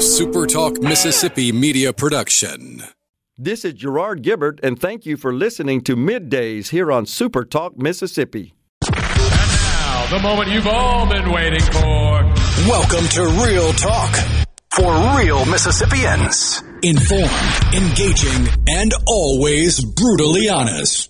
A SuperTalk Mississippi media production. This is Gerard Gibert, and thank you for listening to Middays here on SuperTalk Mississippi. And now, the moment you've all been waiting for. Welcome to Real Talk for real Mississippians. Informed, engaging, and always brutally honest.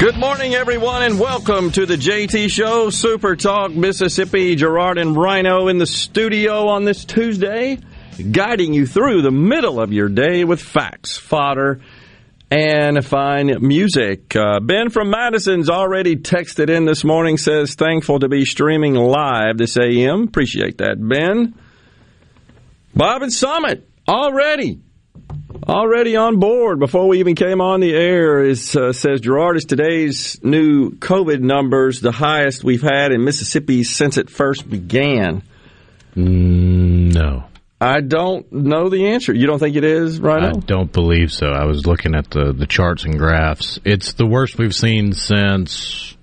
Good morning, everyone, and welcome to the JT Show, Super Talk Mississippi. Gerard and Rhino in the studio on this Tuesday, guiding you through the middle of your day with facts, fodder, and fine music. Uh, ben from Madison's already texted in this morning, says, thankful to be streaming live this AM. Appreciate that, Ben. Bob and Summit, already already on board before we even came on the air is uh, says Gerard is today's new COVID numbers the highest we've had in Mississippi since it first began. Mm, no. I don't know the answer. You don't think it is, right? I don't believe so. I was looking at the, the charts and graphs. It's the worst we've seen since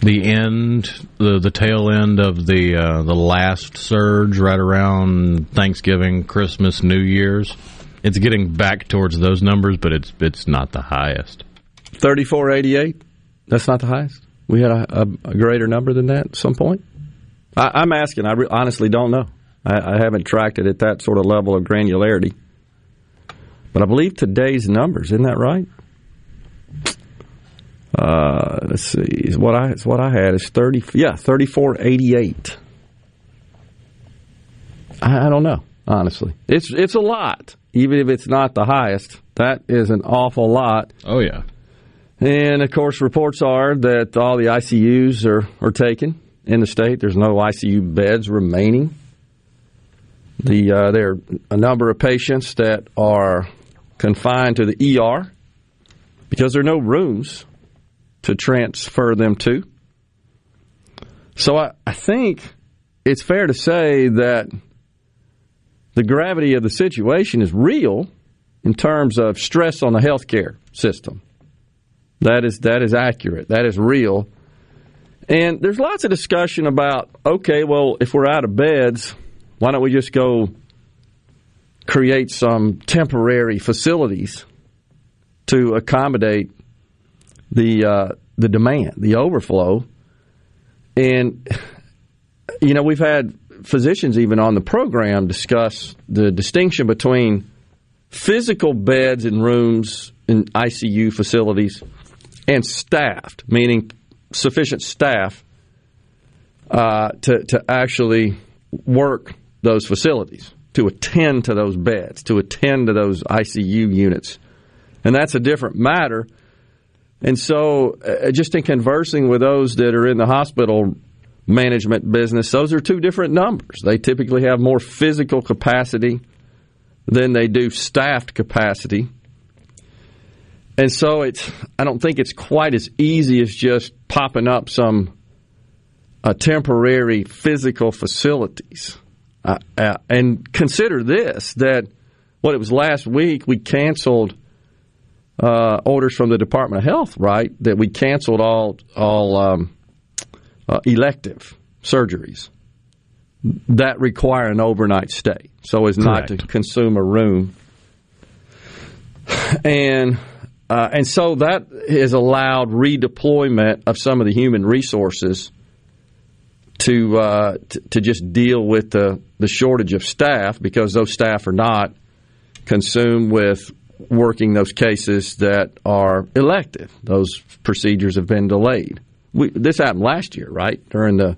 the end, the the tail end of the uh, the last surge, right around Thanksgiving, Christmas, New Year's. It's getting back towards those numbers, but it's it's not the highest. Thirty four eighty eight. That's not the highest. We had a, a, a, greater number than that at some point. I, am asking. I re- honestly don't know. I, I haven't tracked it at that sort of level of granularity. But I believe today's numbers. Isn't that right? Uh, let's see. Is what I is what I had is thirty. Yeah, thirty four eighty eight. I, I don't know. Honestly, it's it's a lot even if it's not the highest. That is an awful lot. Oh, yeah. And of course, reports are that all the ICUs are, are taken in the state. There's no ICU beds remaining. The uh, there are a number of patients that are confined to the ER because there are no rooms to transfer them to. So I, I think it's fair to say that the gravity of the situation is real in terms of stress on the healthcare system. That is that is accurate. That is real. And there's lots of discussion about okay, well, if we're out of beds, why don't we just go create some temporary facilities to accommodate the uh, the demand, the overflow. And you know, we've had physicians even on the program discuss the distinction between physical beds and rooms in ICU facilities and staffed, meaning sufficient staff uh, to, to actually work those facilities, to attend to those beds, to attend to those ICU units. And that's a different matter. And so, uh, just in conversing with those that are in the hospital management business, those are two different numbers. They typically have more physical capacity than they do staffed capacity. And so it's I don't think it's quite as easy as just popping up some uh, temporary physical facilities. Uh, uh, and consider this that what it was last week we canceled uh, orders from the Department of Health, right? That we canceled all all um, uh, elective surgeries that require an overnight stay, so as Correct. not to consume a room. And uh, and so that has allowed redeployment of some of the human resources to uh, t- to just deal with the the shortage of staff because those staff are not consumed with working those cases that are elective. Those procedures have been delayed we, this happened last year, right? During the,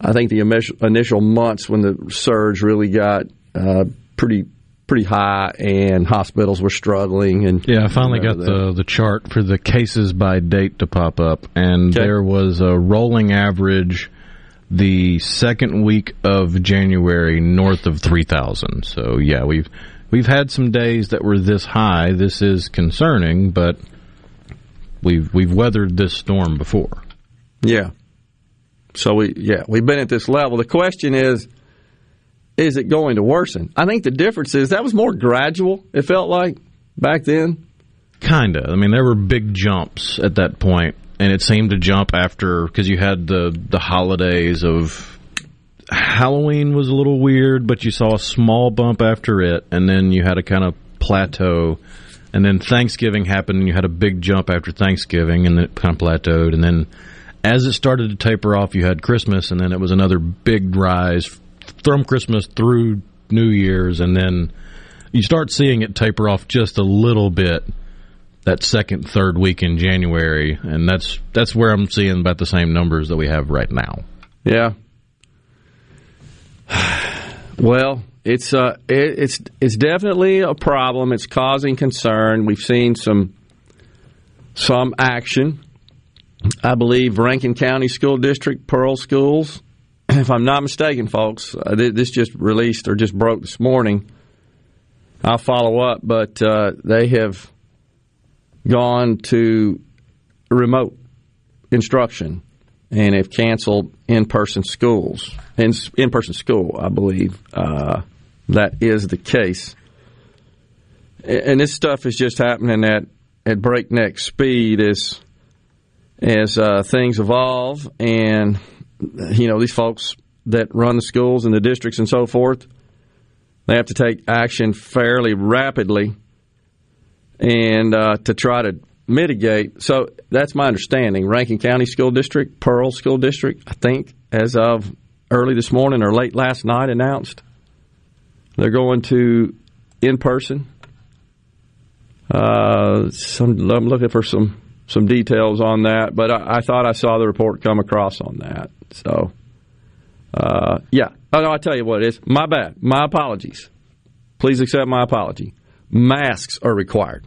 I think the initial months when the surge really got uh, pretty pretty high and hospitals were struggling and yeah i finally got the the chart for the cases by date to pop up and okay. there was a rolling average the second week of january north of 3000 so yeah we've we've had some days that were this high. This is concerning, but we've we've weathered this storm before. Yeah. So we yeah we've been at this level. The question is, is it going to worsen? I think the difference is that was more gradual. It felt like back then. Kinda. I mean, there were big jumps at that point, and it seemed to jump after because you had the the holidays of Halloween was a little weird, but you saw a small bump after it, and then you had a kind of plateau. And then Thanksgiving happened, and you had a big jump after Thanksgiving, and then it kind of plateaued. And then as it started to taper off, you had Christmas, and then it was another big rise from Christmas through New Year's, and then you start seeing it taper off just a little bit that second, third week in January, and that's that's where I'm seeing about the same numbers that we have right now. Yeah, well, it's uh, it, it's it's definitely a problem. It's causing concern. We've seen some some action. I believe Rankin County School District, Pearl Schools. If I'm not mistaken, folks, uh, this just released or just broke this morning. I'll follow up, but uh, they have gone to remote instruction and have canceled in-person schools. In in-person school, I believe uh, that is the case. And this stuff is just happening at, at breakneck speed as as uh, things evolve, and you know these folks that run the schools and the districts and so forth, they have to take action fairly rapidly, and uh, to try to mitigate. So that's my understanding. Rankin County School District, Pearl School District, I think, as of early this morning or late last night, announced they're going to in person. Uh, some, I'm looking for some some details on that, but I, I, thought I saw the report come across on that. So, uh, yeah. Oh, no, I tell you what it is. My bad. My apologies. Please accept my apology. Masks are required.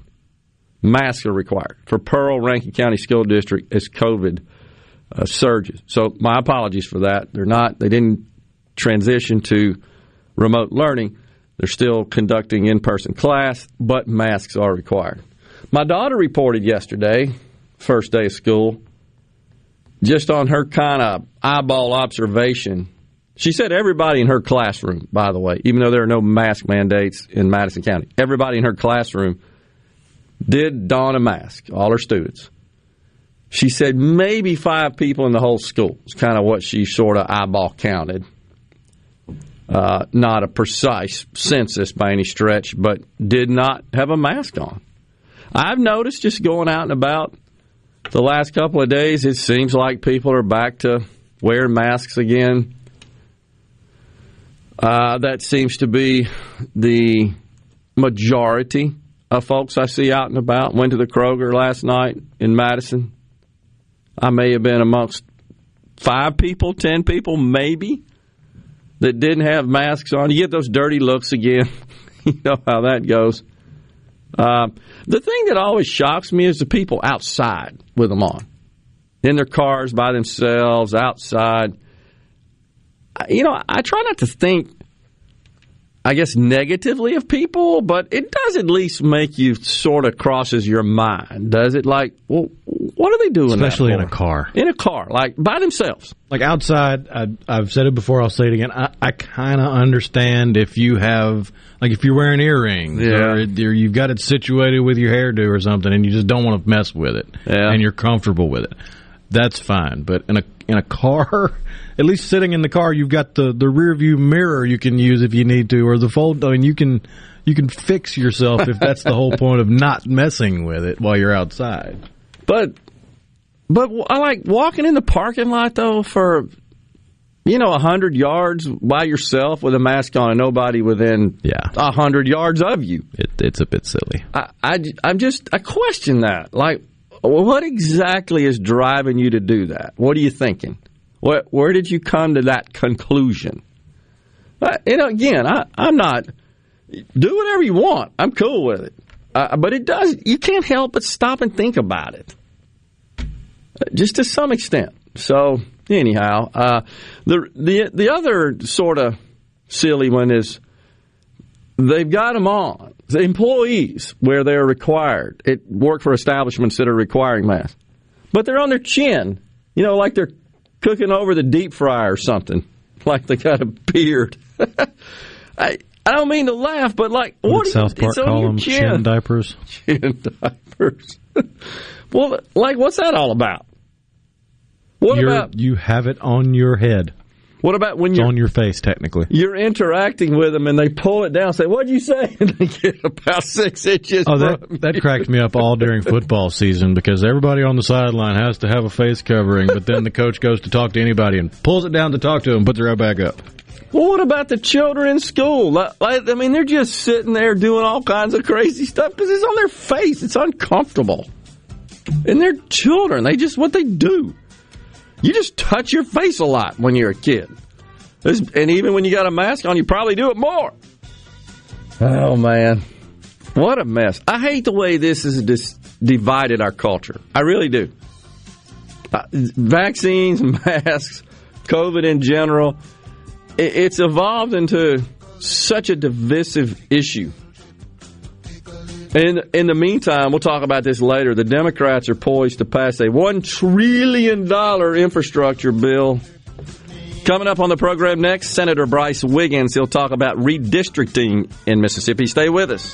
Masks are required for Pearl Rankin County School District as COVID uh, surges. So my apologies for that. They're not. They didn't transition to remote learning. They're still conducting in-person class, but masks are required. My daughter reported yesterday, first day of school, just on her kind of eyeball observation. She said everybody in her classroom, by the way, even though there are no mask mandates in Madison County, everybody in her classroom did don a mask, all her students. She said maybe five people in the whole school. It's kind of what she sort of eyeball counted. Uh, not a precise census by any stretch, but did not have a mask on. I've noticed just going out and about the last couple of days, it seems like people are back to wearing masks again. Uh, that seems to be the majority of folks I see out and about. Went to the Kroger last night in Madison. I may have been amongst five people, ten people, maybe, that didn't have masks on. You get those dirty looks again. you know how that goes. Uh, the thing that always shocks me is the people outside with them on, in their cars by themselves, outside. You know, I try not to think I guess, negatively of people, but it does at least make you sort of crosses your mind, does it? Like, well, what are they doing? Especially in a car. In a car, like by themselves. Like outside, I, have said it before. I'll say it again. I, I kind of understand if you have, like, if you're wearing earrings, yeah. or, or, you've got it situated with your hairdo or something, and you just don't want to mess with it, yeah. and you're comfortable with it. That's fine, but in a in a car at least sitting in the car, you've got the the rear view mirror you can use if you need to, or the fold. I mean, you can you can fix yourself if that's the whole point of not messing with it while you're outside. But but I like walking in the parking lot though for you know a hundred yards by yourself with a mask on and nobody within yeah a hundred yards of you. It, it's a bit silly. I, I I'm just I question that like. What exactly is driving you to do that? What are you thinking? Where, where did you come to that conclusion? Uh, you know, again, I, I'm not. Do whatever you want. I'm cool with it. Uh, but it does. You can't help but stop and think about it, uh, just to some extent. So anyhow, uh, the the the other sort of silly one is they've got them on. The employees, where they're required, it work for establishments that are requiring masks, but they're on their chin. You know, like they're cooking over the deep fryer or something. Like they got a beard. I I don't mean to laugh, but like What what did South Park on call your them? Chin diapers. chin diapers. well, like what's that all about? What You're, about you have it on your head. What about when It's you're on your face, technically. you're interacting with them and they pull it down, say, "What'd you say?" and they get about six inches. Oh, that that cracked me up all during football season because everybody on the sideline has to have a face covering, but then the coach goes to talk to anybody and pulls it down to talk to them, puts it right back up. Well, what about the children in school? Like, I mean, they're just sitting there doing all kinds of crazy stuff because it's on their face. It's uncomfortable. And they're children. They just, what they do. You just touch your face a lot when you're a kid. And even when you got a mask on, you probably do it more. Oh, man. What a mess. I hate the way this has dis- divided our culture. I really do. Uh, vaccines, masks, COVID in general it- it's evolved into such a divisive issue. In in the meantime, we'll talk about this later. The Democrats are poised to pass a one trillion dollar infrastructure bill. Coming up on the program next, Senator Bryce Wiggins. He'll talk about redistricting in Mississippi. Stay with us.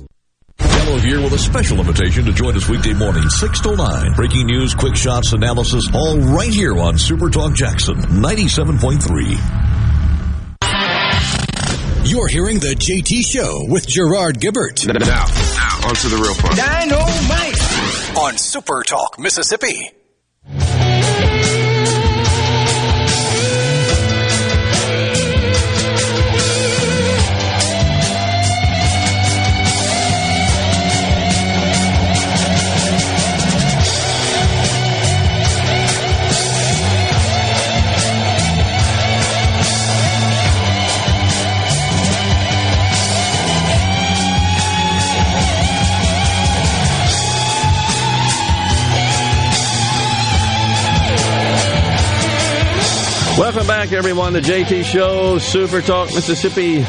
Gallo here with a special invitation to join us weekday morning, 6 to 9. Breaking news, quick shots, analysis, all right here on Super Talk Jackson 97.3. You're hearing the JT Show with Gerard Gibert. Now, now, on to the real fun. Dynamite! On Super Talk, Mississippi. Welcome back, everyone. The JT Show, Super Talk Mississippi.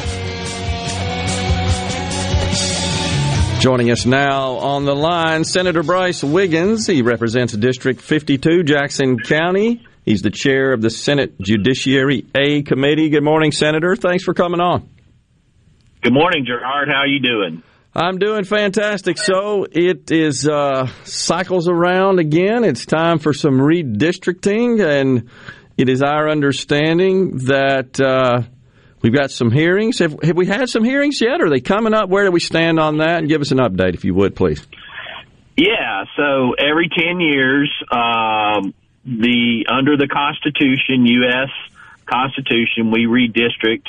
Joining us now on the line, Senator Bryce Wiggins. He represents District 52, Jackson County. He's the chair of the Senate Judiciary A Committee. Good morning, Senator. Thanks for coming on. Good morning, Gerard. How are you doing? I'm doing fantastic. So it is uh, cycles around again. It's time for some redistricting, and it is our understanding that uh, we've got some hearings. Have, have, we had some hearings yet? Are they coming up? Where do we stand on that? And give us an update, if you would, please. Yeah. So every ten years, um, the under the Constitution, U.S. Constitution, we redistrict.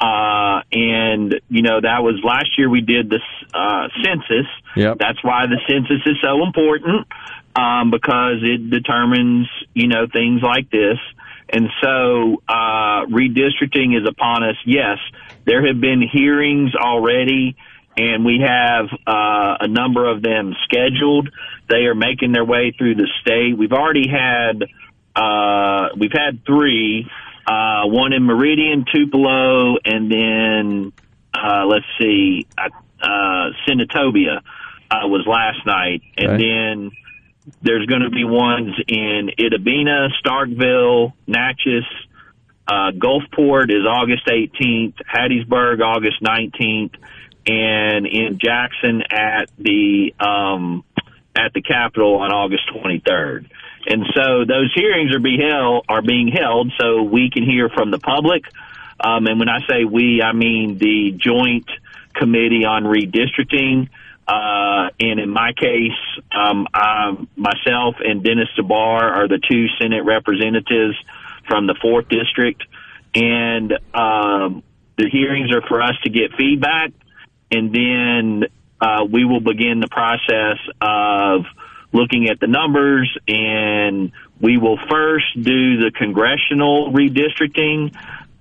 Uh, and you know that was last year we did the uh, census. Yep. That's why the census is so important um, because it determines you know things like this. And so uh, redistricting is upon us. Yes, there have been hearings already, and we have uh, a number of them scheduled. They are making their way through the state. We've already had uh, we've had three uh, one in Meridian, Tupelo, and then uh, let's see, uh, uh Senatobia uh, was last night, and okay. then there's going to be ones in Itta Bena, Starkville, Natchez. Uh, Gulfport is August 18th, Hattiesburg August 19th, and in Jackson at the um, at the Capitol on August 23rd. And so those hearings are be held are being held so we can hear from the public. Um, and when I say we, I mean the Joint Committee on Redistricting. Uh, and in my case, um, I, myself and Dennis DeBar are the two Senate representatives from the fourth district, and um, the hearings are for us to get feedback, and then uh, we will begin the process of looking at the numbers, and we will first do the congressional redistricting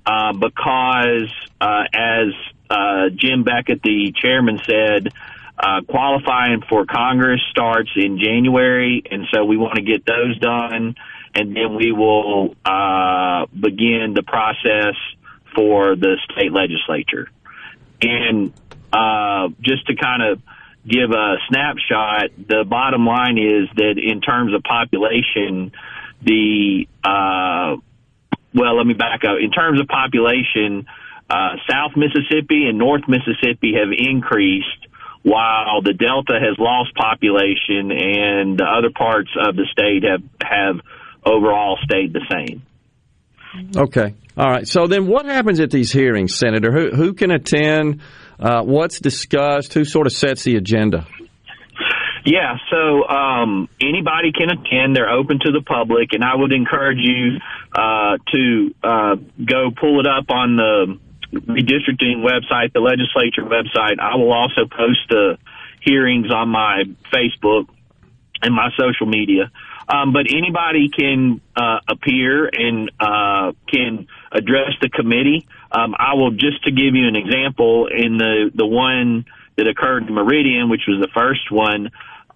uh, because, uh, as uh, Jim Beckett, the chairman, said, uh, qualifying for Congress starts in January, and so we want to get those done, and then we will uh, begin the process for the state legislature. And uh, just to kind of give a snapshot, the bottom line is that in terms of population, the uh, well, let me back up. In terms of population, uh, South Mississippi and North Mississippi have increased, while the Delta has lost population, and the other parts of the state have have overall stayed the same. Okay. All right. So then, what happens at these hearings, Senator? Who who can attend? Uh, what's discussed? Who sort of sets the agenda? Yeah, so um, anybody can attend. They're open to the public, and I would encourage you uh, to uh, go pull it up on the redistricting website, the legislature website. I will also post the hearings on my Facebook and my social media. Um, but anybody can uh, appear and uh, can address the committee. Um, I will just to give you an example in the the one that occurred in Meridian, which was the first one.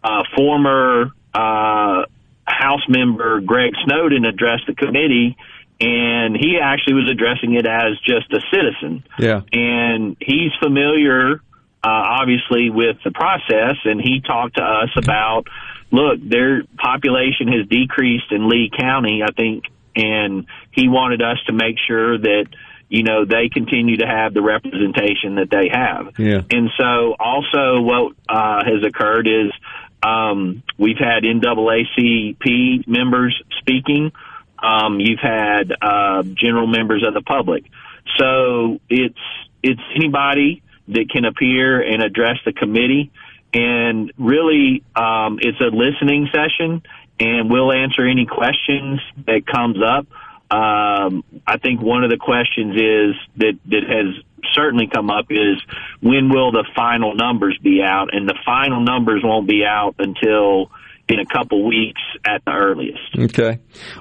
Uh, former uh, House member Greg Snowden addressed the committee, and he actually was addressing it as just a citizen. Yeah, and he's familiar, uh, obviously, with the process, and he talked to us about look, their population has decreased in Lee County, I think, and he wanted us to make sure that you know they continue to have the representation that they have. Yeah. And so also what uh, has occurred is um, we've had NAACP members speaking. Um, you've had uh, general members of the public. So it's it's anybody that can appear and address the committee. And really um, it's a listening session and we'll answer any questions that comes up. Um, i think one of the questions is that that has certainly come up is when will the final numbers be out? And the final numbers won't be out until in a couple weeks at the earliest. Okay.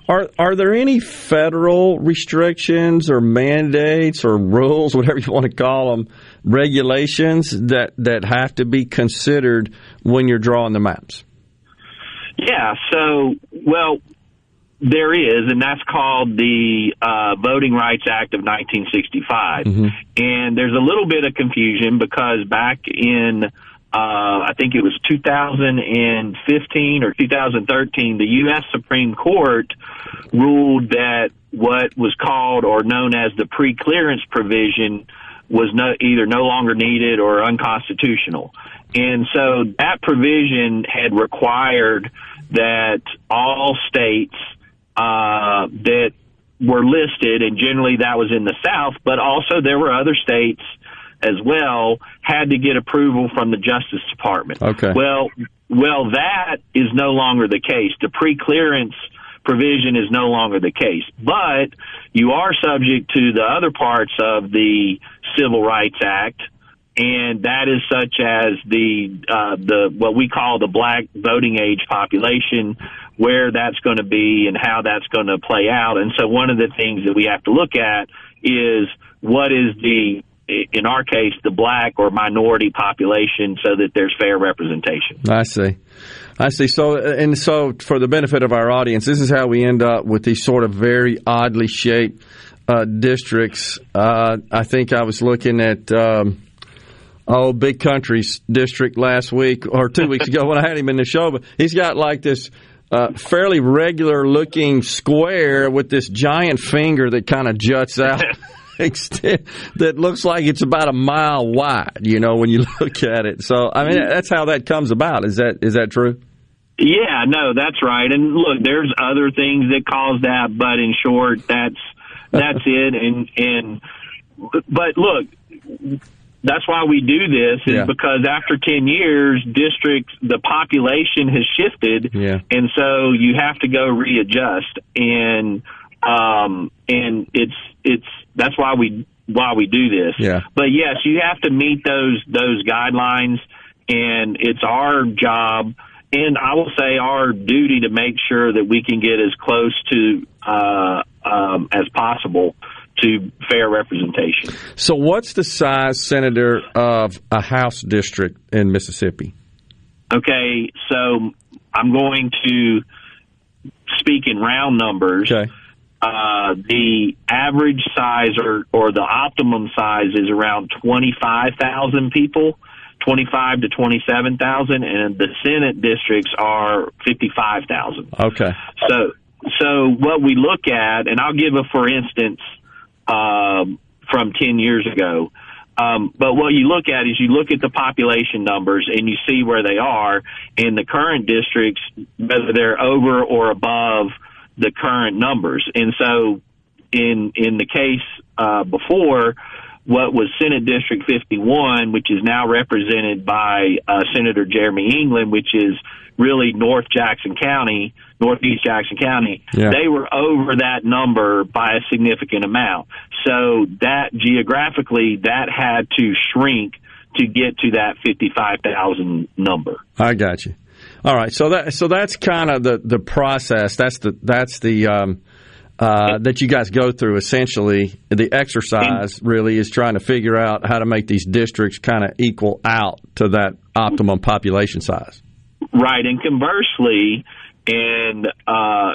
Are are there any federal restrictions or mandates or rules, whatever you want to call them, regulations that that have to be considered when you're drawing the maps? Yeah. So, well, there is, and that's called the uh, Voting Rights Act of 1965. Mm-hmm. And there's a little bit of confusion because back in, uh, I think it was 2015 or 2013, the U.S. Supreme Court ruled that what was called or known as the pre-clearance provision was no, either no longer needed or unconstitutional. And so that provision had required that all states uh, that were listed, and generally that was in the South, but also there were other states as well, had to get approval from the Justice Department. Okay. Well, well, that is no longer the case. The pre-clearance provision is no longer the case, but you are subject to the other parts of the Civil Rights Act, and that is such as the uh, the what we call the black voting age population, where that's going to be and how that's going to play out. And so, one of the things that we have to look at is what is the in our case, the black or minority population so that there's fair representation. I see. I see. So, and so for the benefit of our audience, this is how we end up with these sort of very oddly shaped uh, districts. Uh, I think I was looking at. Um, Oh, Big Country's district last week or two weeks ago when I had him in the show, but he's got like this uh, fairly regular looking square with this giant finger that kind of juts out. extent that looks like it's about a mile wide. You know, when you look at it. So, I mean, that's how that comes about. Is that is that true? Yeah, no, that's right. And look, there's other things that cause that, but in short, that's that's it. And and but look, that's why we do this is Yeah. because after 10 years districts the population has shifted Yeah. and so you have to go readjust and um and it's it's that's why we why we do this Yeah. but yes you have to meet those those guidelines and it's our job and I will say our duty to make sure that we can get as close to uh um as possible to fair representation So, what's the size, Senator, of a House district in Mississippi? Okay, so I'm going to speak in round numbers. Okay. Uh, the average size or, or the optimum size is around 25,000 people, 25 to 27,000, and the Senate districts are 55,000. Okay. So, so what we look at, and I'll give a for instance um, from 10 years ago. Um, but what you look at is you look at the population numbers and you see where they are in the current districts, whether they're over or above the current numbers. And so, in in the case uh, before, what was Senate District 51, which is now represented by uh, Senator Jeremy England, which is really North Jackson County, Northeast Jackson County, Yeah. they were over that number by a significant amount. So that geographically, that had to shrink to get to that 55,000 number. I got you. All right. So that so that's kind of the the process. That's the that's the um, uh, that you guys go through. Essentially, the exercise really is trying to figure out how to make these districts kind of equal out to that optimum population size. Right, and conversely, and uh,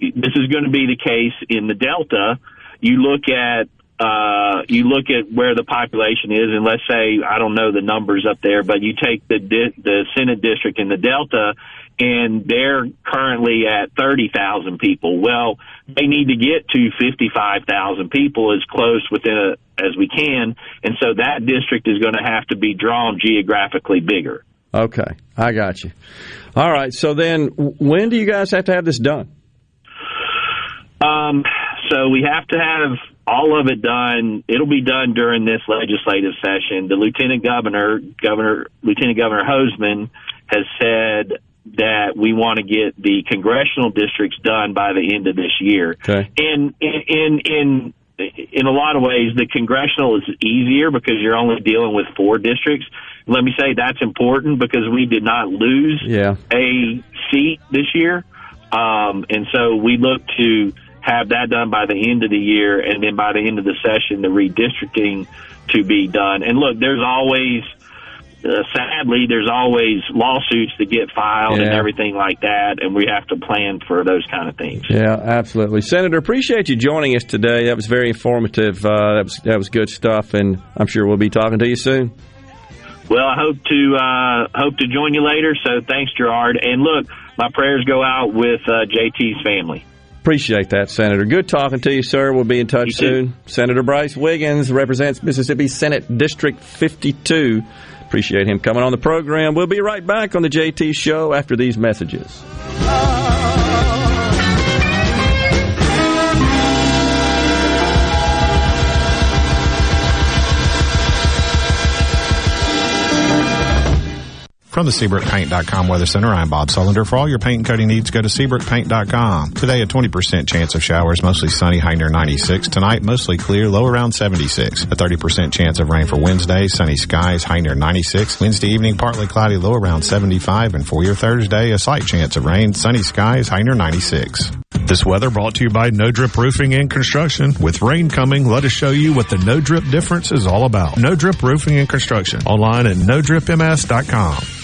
this is going to be the case in the Delta. You look at uh, you look at where the population is, and let's say I don't know the numbers up there, but you take the di- the Senate district in the Delta, and they're currently at thirty thousand people. Well, they need to get to fifty five thousand people as close within a as we can, and so that district is going to have to be drawn geographically bigger. Okay, I got you. All right. So then, when do you guys have to have this done? Um, so we have to have all of it done. It'll be done during this legislative session. The lieutenant governor, Governor Lieutenant Governor Hoseman, has said that we want to get the congressional districts done by the end of this year. Okay. And in in in in a lot of ways, the congressional is easier because you're only dealing with four districts. Let me say that's important because we did not lose Yeah. a seat this year. Um, and so we look to have that done by the end of the year, and then by the end of the session, the redistricting to be done. And look, there's always uh, sadly, there's always lawsuits that get filed and everything like that, and we have to plan for those kind of things. Yeah, absolutely, Senator. Appreciate you joining us today. That was very informative. Uh, that was that was good stuff, and I'm sure we'll be talking to you soon. Well, I hope to uh, hope to join you later. So thanks, Gerard. And look, my prayers go out with uh, JT's family. Appreciate that, Senator. Good talking to you, sir. We'll be in touch soon. Senator Bryce Wiggins represents Mississippi Senate District 52. Appreciate him coming on the program. We'll be right back on the JT Show after these messages. From the SeabrookPaint.com Weather Center, I'm Bob Sullender. For all your paint and coating needs, go to SeabrookPaint.com. Today, a 20% chance of showers, mostly sunny, high near 96. Tonight, mostly clear, low around 76. A 30% chance of rain for Wednesday, sunny skies, high near 96. Wednesday evening, partly cloudy, low around 75. And for your Thursday, a slight chance of rain, sunny skies, high near 96. This weather brought to you by No Drip Roofing and Construction. With rain coming, let us show you what the No Drip difference is all about. No Drip Roofing and Construction. Online at NoDripMS.com.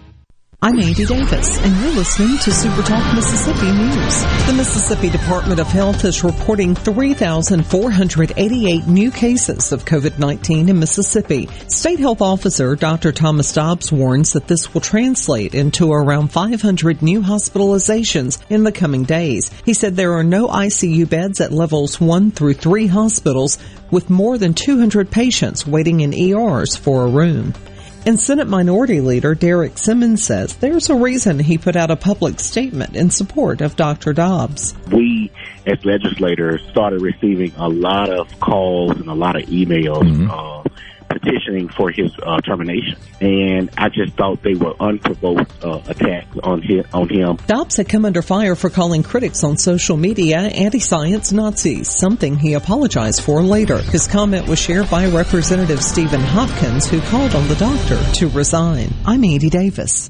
I'm Andy Davis, and you're listening to Super Talk Mississippi News. The Mississippi Department of Health is reporting 3,488 new cases of COVID-19 in Mississippi. State Health Officer Dr. Thomas Dobbs warns that this will translate into around 500 new hospitalizations in the coming days. He said there are no ICU beds at levels 1 through 3 hospitals with more than 200 patients waiting in ERs for a room. And Senate Minority Leader Derek Simmons says there's a reason he put out a public statement in support of Dr. Dobbs. We, as legislators, started receiving a lot of calls and a lot of emails uh, petitioning for his uh, termination, and I just thought they were unprovoked uh, attacks on him. On him. Dobbs had come under fire for calling critics on social media anti-science Nazis, something he apologized for later. His comment was shared by Representative Stephen Hopkins, who called on the doctor to resign. I'm Andy Davis.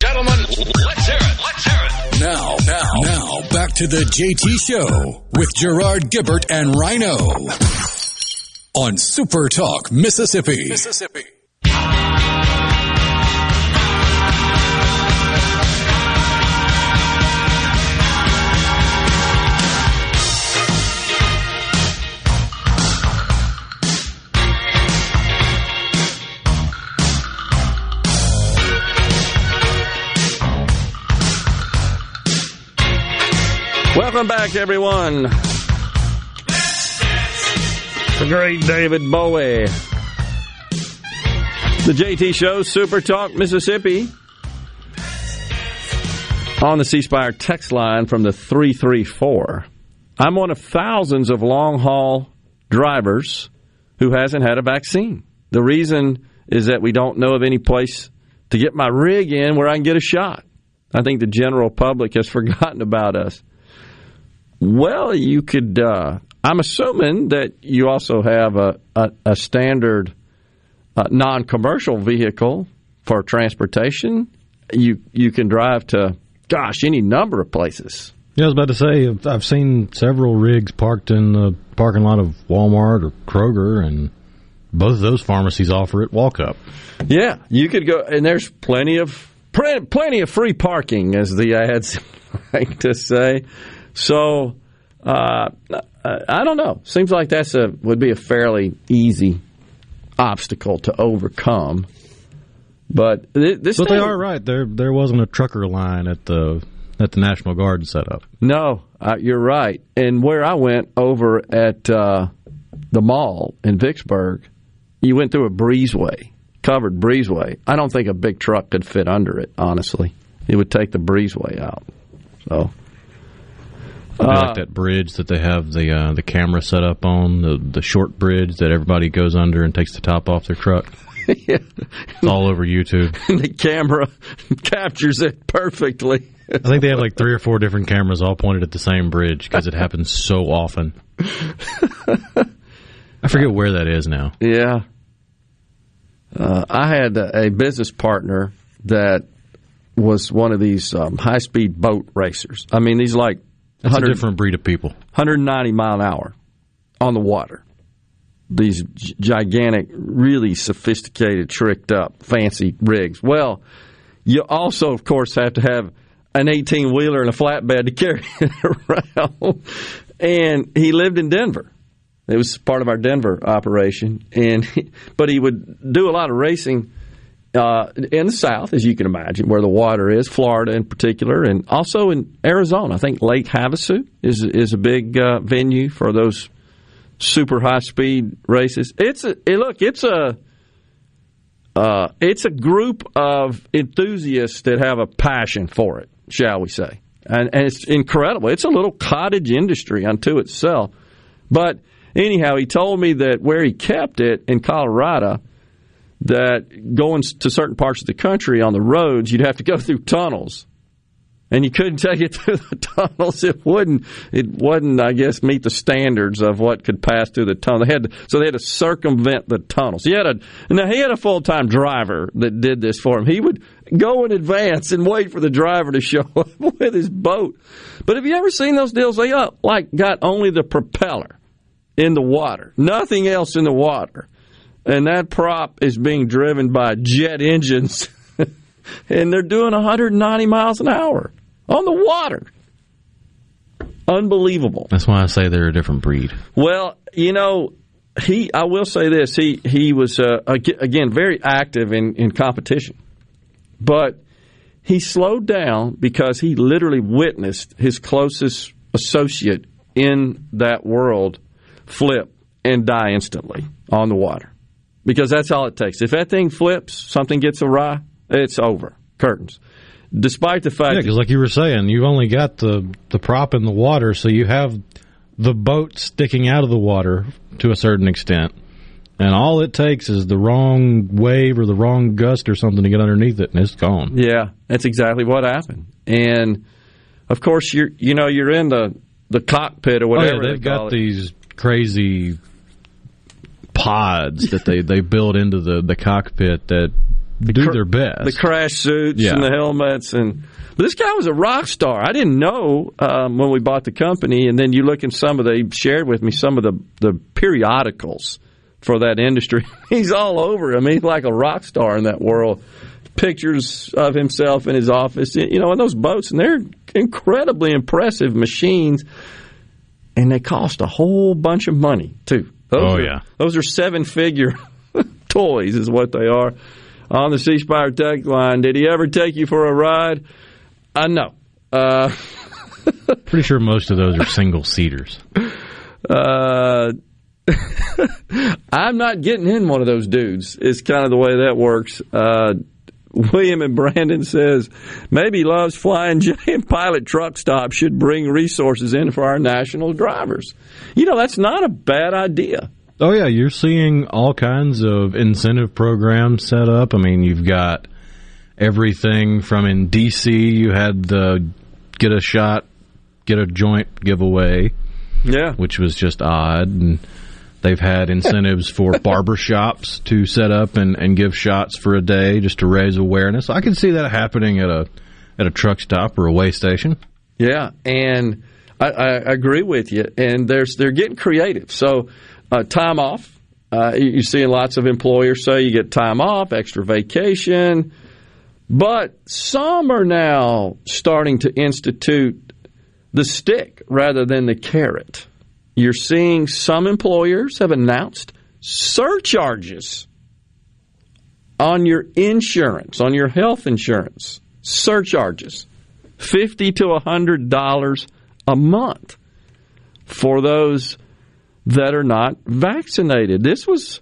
Gentlemen, let's hear it. Let's hear it. Now, now, now, back to the JT Show with Gerard Gibert and Rhino on Super Talk, Mississippi. Mississippi. Welcome back, everyone. The great David Bowie. The JT Show, Super Talk, Mississippi. On the C Spire text line from the 334. I'm one of thousands of long haul drivers who hasn't had a vaccine. The reason is that we don't know of any place to get my rig in where I can get a shot. I think the general public has forgotten about us. Well, you could. Uh, I'm assuming that you also have a, a, a standard uh, non commercial vehicle for transportation. You you can drive to, gosh, any number of places. Yeah, I was about to say, I've seen several rigs parked in the parking lot of Walmart or Kroger, and both of those pharmacies offer it walk up. Yeah, you could go, and there's plenty of plenty of free parking, as the ads like to say. So, uh, I don't know. Seems like that's a would be a fairly easy obstacle to overcome. But this, but they are right. There, there wasn't a trucker line at the at the National Guard set up. No, uh, you're right. And where I went over at uh, the mall in Vicksburg, you went through a breezeway, covered breezeway. I don't think a big truck could fit under it. Honestly, it would take the breezeway out. So. Uh, like that bridge that they have the uh, the camera set up on the the short bridge that everybody goes under and takes the top off their truck. yeah. It's all over YouTube. the camera captures it perfectly. I think they have like three or four different cameras all pointed at the same bridge because it happens so often. I forget where that is now. Yeah. Uh, I had a business partner that was one of these um, high speed boat racers. I mean, these like That's a different breed of people. 190 mile an hour on the water. These gigantic, really sophisticated, tricked up, fancy rigs. Well, you also, of course, have to have an 18 wheeler and a flatbed to carry it around. And he lived in Denver. It was part of our Denver operation, and but he would do a lot of racing uh, in the South, as you can imagine, where the water is, Florida in particular, and also in Arizona. I think Lake Havasu is is a big uh, venue for those super high speed races. It's a it, look, it's a uh, it's a group of enthusiasts that have a passion for it, shall we say, and, and it's incredible. It's a little cottage industry unto itself, but anyhow, he told me that where he kept it in Colorado, that going to certain parts of the country on the roads, you'd have to go through tunnels. And you couldn't take it through the tunnels. It wouldn't. It wouldn't. I guess meet the standards of what could pass through the tunnel. They had to, so they had to circumvent the tunnels. He had a now he had a full time driver that did this for him. He would go in advance and wait for the driver to show up with his boat. But have you ever seen those deals? They got, like got only the propeller in the water, nothing else in the water, and that prop is being driven by jet engines, and they're doing 190 miles an hour on the water. Unbelievable. That's why I say they're a different breed. Well, you know, he. I will say this. He he was uh, again very active in in competition, but he slowed down because he literally witnessed his closest associate in that world flip and die instantly on the water. Because that's all it takes. If that thing flips, something gets awry, it's over. Curtains despite the fact, yeah, because like you were saying, you've only got the the prop in the water, so you have the boat sticking out of the water to a certain extent, and all it takes is the wrong wave or the wrong gust or something to get underneath it, and it's gone. Yeah, that's exactly what happened. And of course, you're you know you're in the the cockpit or whatever. Oh, yeah, they've they got it. these crazy pods that they, they build into the, the cockpit that the do cr- their best. The crash suits yeah. and the helmets and but this guy was a rock star. I didn't know um, when we bought the company, and then you look in some of the he shared with me some of the the periodicals for that industry. he's all over. I mean, he's like a rock star in that world. Pictures of himself in his office, you know, in those boats, and they're incredibly impressive machines, and they cost a whole bunch of money too. Those oh are, yeah, those are seven figure toys, is what they are on the C Spire text line. Did he ever take you for a ride? Uh, no. Uh, Pretty sure most of those are single seaters. Uh, I'm not getting in one of those dudes. It's kind of the way that works. Uh, William and Brandon says maybe Love's Flying J and Pilot Truck Stop should bring resources in for our national drivers. You know, that's not a bad idea. Oh yeah, you're seeing all kinds of incentive programs set up. I mean, you've got everything from in DC. You had the get a shot, get a joint giveaway. Yeah, which was just odd. And they've had incentives for barbershops to set up and, and give shots for a day just to raise awareness. I can see that happening at a at a truck stop or a way station. Yeah, and I, I agree with you. And there's they're getting creative. So uh, time off. Uh, you're seeing lots of employers say you get time off, extra vacation, but some are now starting to institute the stick rather than the carrot. You're seeing some employers have announced surcharges on your insurance, on your health insurance. Surcharges. 50 to $100 a month for those that are not vaccinated. This was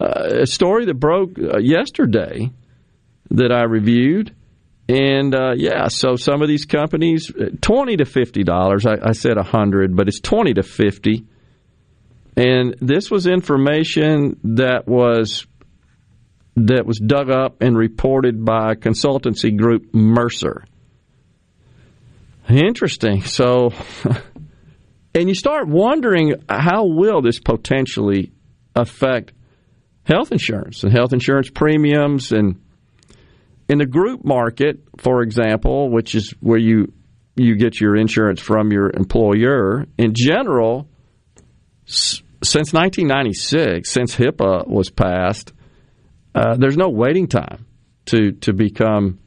uh, a story that broke uh, yesterday that I reviewed. And uh, yeah, so some of these companies, uh, twenty to fifty dollars. I, I said a hundred, but it's twenty to fifty. And this was information that was that was dug up and reported by consultancy group Mercer. Interesting. So And you start wondering how will this potentially affect health insurance and health insurance premiums and in the group market, for example, which is where you you get your insurance from your employer, in general, since 1996, since HIPAA was passed, uh, there's no waiting time to to become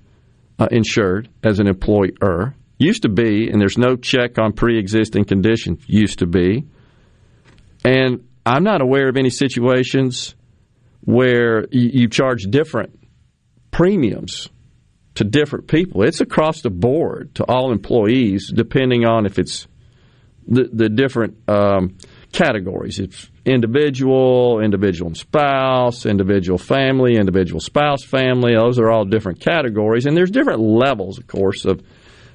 uh, insured as an employer. Used to be, and there's no check on pre existing conditions, used to be. And I'm not aware of any situations where you, charge different premiums to different people. It's across the board to all employees, depending on if it's the, the different um, categories. It's individual, individual and spouse, individual family, individual spouse family. Those are all different categories. And there's different levels, of course, of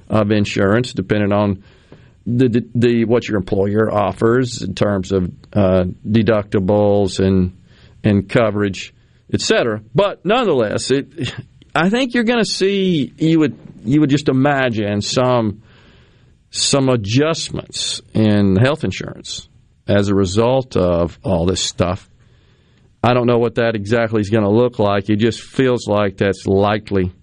of insurance, depending on the, the, what your employer offers in terms of uh, deductibles and and coverage etc. But nonetheless, it, I think you're going to see you would you would just imagine some some adjustments in health insurance as a result of all this stuff. I don't know what that exactly is going to look like. It just feels like that's likely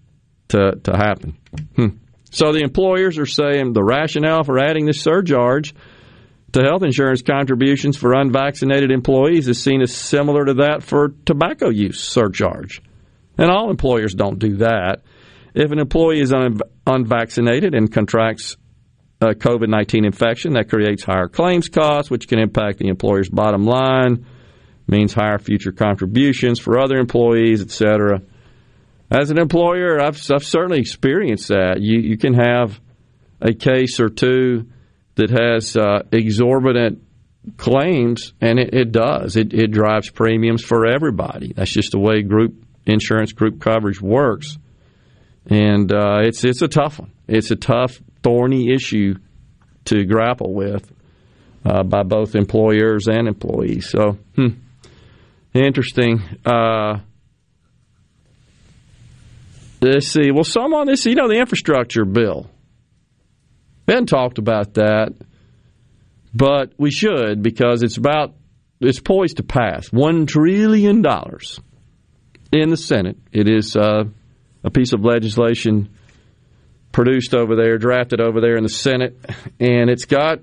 to to happen. Hmm. So the employers are saying the rationale for adding this surcharge to health insurance contributions for unvaccinated employees is seen as similar to that for tobacco use surcharge. And all employers don't do that. If an employee is un- unvaccinated and contracts a COVID 19 infection, that creates higher claims costs, which can impact the employer's bottom line, means higher future contributions for other employees, etc. As an employer, I've, I've certainly experienced that. You, you can have a case or two that has uh, exorbitant claims, and it, it does. It, it drives premiums for everybody. That's just the way group insurance, group coverage works. And uh, it's it's a tough one. It's a tough, thorny issue to grapple with uh, by both employers and employees. So, hmm, interesting. Uh, let's see. Well, some on this, you know, the infrastructure bill. Ben talked about that, but we should because it's about it's poised to pass one trillion dollars in the Senate. It is uh, a piece of legislation produced over there, drafted over there in the Senate, and it's got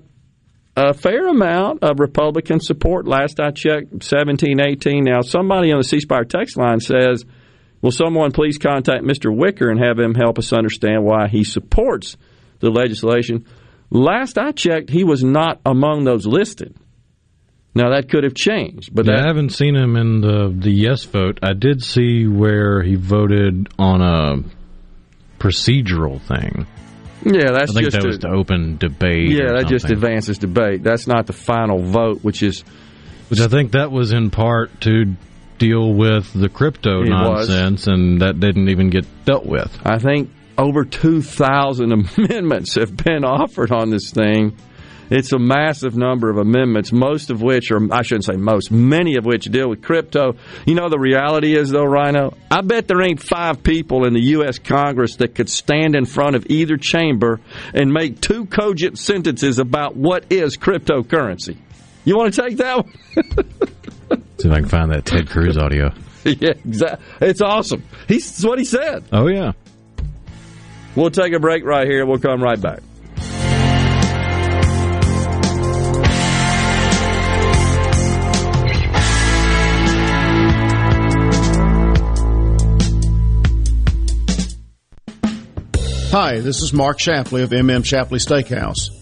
a fair amount of Republican support. Last I checked, 17, 18. Now, somebody on the C Spire text line says, Will someone please contact Mr. Wicker and have him help us understand why he supports the legislation? Last I checked, he was not among those listed. Now that could have changed, but yeah, that, I haven't seen him in the the yes vote. I did see where he voted on a procedural thing. Yeah, that's I think just that a, was to open debate. Yeah, that just advances debate. That's not the final vote, which is Which I think that was in part to deal with the crypto It was. nonsense, and that didn't even get dealt with. I think over 2,000 amendments have been offered on this thing. It's a massive number of amendments, most of which are, I shouldn't say most, many of which deal with crypto. You know, the reality is, though, Rhino, I bet there ain't five people in the U.S. Congress that could stand in front of either chamber and make two cogent sentences about what is cryptocurrency. You want to take that one? See if I can find that Ted Cruz audio. yeah, exactly. It's awesome. He's, what he said. Oh yeah. We'll take a break right here. We'll come right back. Hi, this is Mark Shapley of MM Shapley Steakhouse.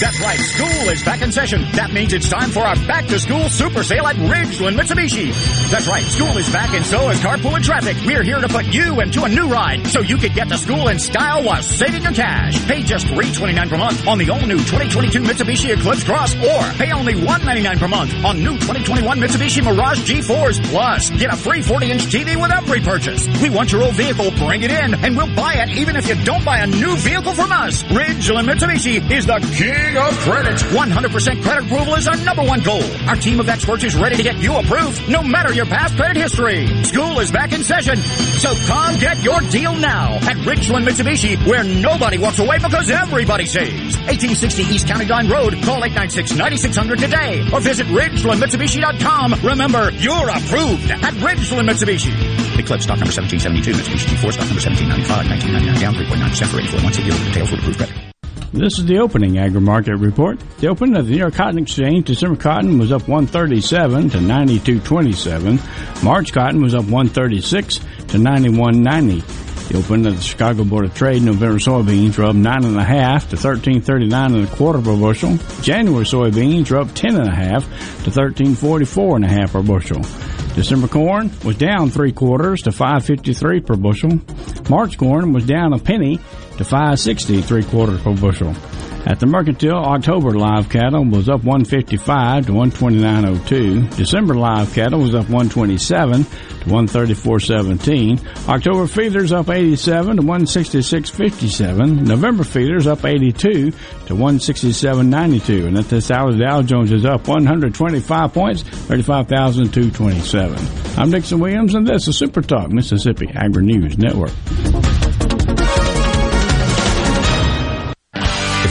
That's right, school is back in session. That means it's time for our back to school super sale at Ridgeland Mitsubishi. That's right, school is back and so is carpool and traffic. We're here to put you into a new ride so you can get to school in style while saving your cash. Pay just 329 per month on the all new 2022 Mitsubishi Eclipse Cross or pay only 199 per month on new 2021 Mitsubishi Mirage G4s. Plus, get a free 40 inch TV with every purchase. We want your old vehicle, bring it in, and we'll buy it even if you don't buy a new vehicle from us. Ridgeland Mitsubishi is the king of credit. 100% credit approval is our number one goal. Our team of experts is ready to get you approved, no matter your past credit history. School is back in session, so come get your deal now at Ridgeland Mitsubishi, where nobody walks away because everybody saves. 1860 East County Line Road. Call 896-9600 today or visit RidgelandMitsubishi.com. Remember, you're approved at Ridgeland Mitsubishi. Eclipse stock number 1772, Mitsubishi G4 stock number 1795, 1999 down 3.9% for 84 months. Dealer details with approved credit. This is the opening agri-market report. The opening of the New York Cotton Exchange, December cotton was up 137 to 92.27. March cotton was up 136 to 91.90. The opening of the Chicago Board of Trade, November soybeans were up nine and a half to 13.39 and a quarter per bushel. January soybeans were up ten and a half to 13.44 and a half per bushel. December corn was down three quarters to 5.53 per bushel. March corn was down a penny to 5.60 three quarters per bushel. At the Mercantile, October live cattle was up 155 to 129.02. December live cattle was up 127 to 134.17. October feeders up 87 to 166.57. November feeders up 82 to 167.92. And at this hour, the Dow Jones is up 125 points, 35,227. I'm Dixon Williams, and this is Super Talk Mississippi Agri News Network.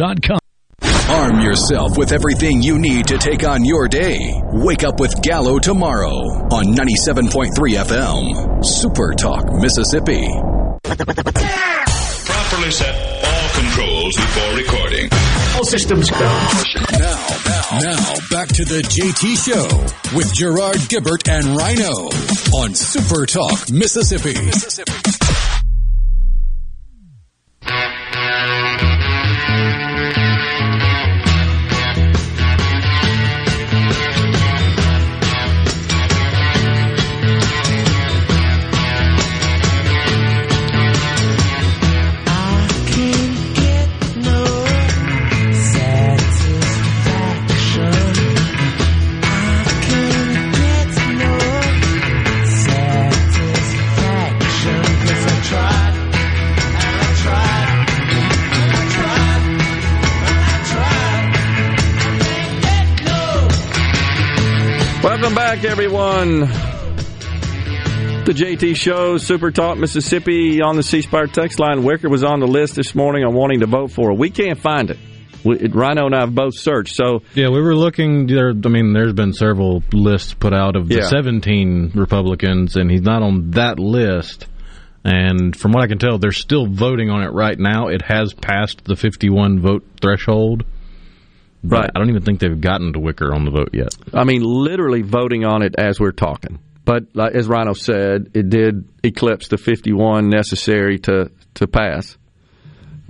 Arm yourself with everything you need to take on your day. Wake up with Gallo tomorrow on 97.3 FM. Super Talk, Mississippi. Properly set all controls before recording. All systems go. Now, now, now, back to the JT Show with Gerard Gibert and Rhino on Super Talk, Mississippi. Mississippi. Welcome back, everyone. The JT Show, Super Talk Mississippi on the C Spire text line. Wicker was on the list this morning on wanting to vote for. It. We can't find it. We, Rhino and I have both searched. So Yeah, we were looking. There, I mean, there's been several lists put out of the Yeah. 17 Republicans, and he's not on that list. And from what I can tell, they're still voting on it right now. It has passed the 51 vote threshold. Right. I don't even think they've gotten to Wicker on the vote yet. I mean, literally voting on it as we're talking. But like, as Rhino said, it did eclipse the 51 necessary to to pass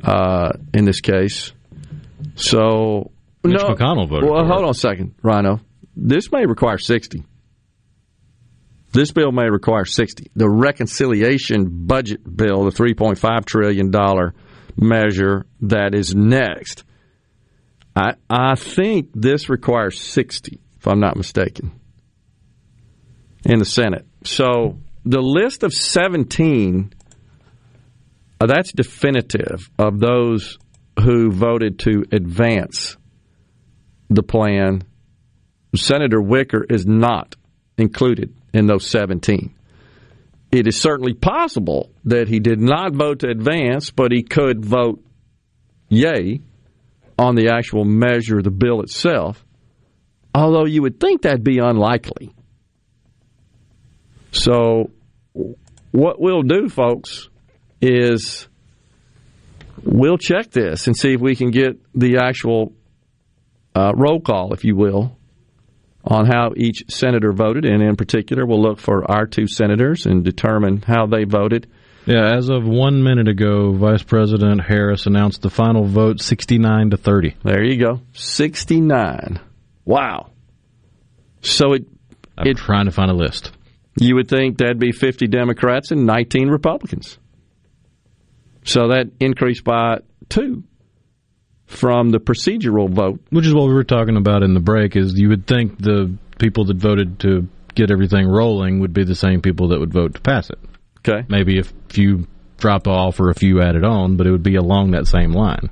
uh, in this case. So Mitch no, McConnell voted Well, hold it. on a second, Rhino. This may require 60. This bill may require 60. The reconciliation budget bill, the 3.5 trillion dollar measure that is next. I I think this requires 60 if I'm not mistaken in the Senate. So the list of 17 uh, that's definitive of those who voted to advance the plan. Senator Wicker is not included in those 17. It is certainly possible that he did not vote to advance, but he could vote yay on the actual measure, of the bill itself. Although you would think that'd be unlikely. So, what we'll do, folks, is we'll check this and see if we can get the actual uh, roll call, if you will, on how each senator voted. And in particular, we'll look for our two senators and determine how they voted. Yeah, as of one minute ago, Vice President Harris announced the final vote 69 to 30. There you go. 69. Wow. So it. I'm it, trying to find a list. You would think that'd be 50 Democrats and 19 Republicans. So that increased by two from the procedural vote. Which is what we were talking about in the break, is you would think the people that voted to get everything rolling would be the same people that would vote to pass it. Okay. Maybe a few drop off or a few added on, but it would be along that same line.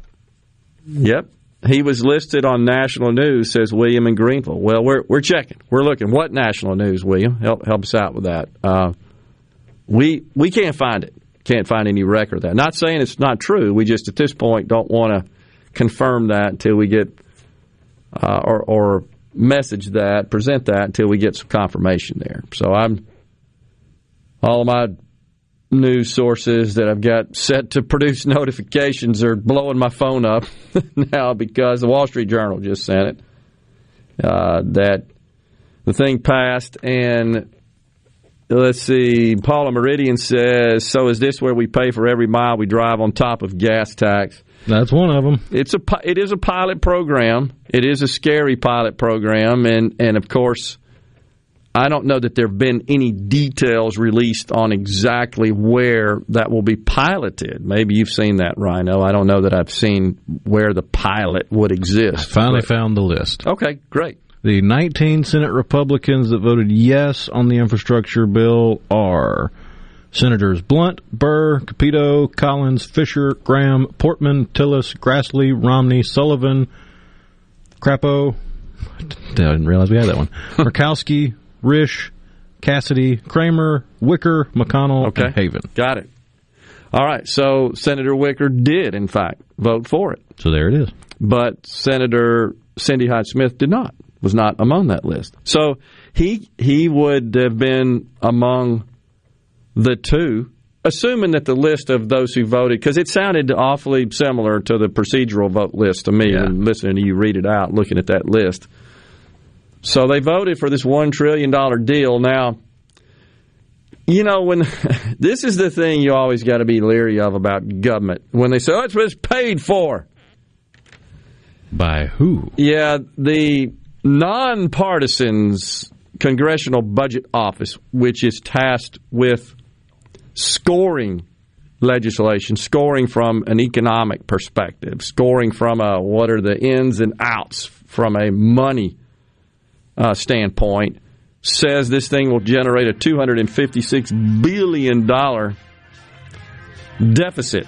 Yep. He was listed on national news, says William in Greenville. Well, we're we're checking. We're looking. What national news, William? Help help us out with that. Uh, we we can't find it. Can't find any record of that. Not saying it's not true. We just at this point don't want to confirm that until we get uh, or or message that, present that until we get some confirmation there. So I'm all of my news sources that I've got set to produce notifications are blowing my phone up now because the Wall Street Journal just sent it uh, that the thing passed and let's see Paula Meridian says so is this where we pay for every mile we drive on top of gas tax? That's one of them it's a it is a pilot program. It is a scary pilot program and and of course I don't know that there have been any details released on exactly where that will be piloted. Maybe you've seen that, Rhino. I don't know that I've seen where the pilot would exist. I finally but, found the list. Okay, great. The 19 Senate Republicans that voted yes on the infrastructure bill are Senators Blunt, Burr, Capito, Collins, Fischer, Graham, Portman, Tillis, Grassley, Romney, Sullivan, Crapo. I didn't realize we had that one. Murkowski, Risch, Cassidy, Cramer, Wicker, McConnell, okay. and Hoeven. Got it. All right. So Senator Wicker did, in fact, vote for it. So there it is. But Senator Cindy Hyde Smith did not. Was not among that list. So he he would have been among the two, assuming that the list of those who voted, because it sounded awfully similar to the procedural vote list to me, yeah. and listening to you read it out, looking at that list. So they voted for this $1 trillion deal. Now, you know, when this is the thing you always got to be leery of about government. When they say, oh, it's paid for. By who? Yeah, the nonpartisans Congressional Budget Office, which is tasked with scoring legislation, scoring from an economic perspective, scoring from a what are the ins and outs from a money uh, standpoint, says this thing will generate a $256 billion deficit.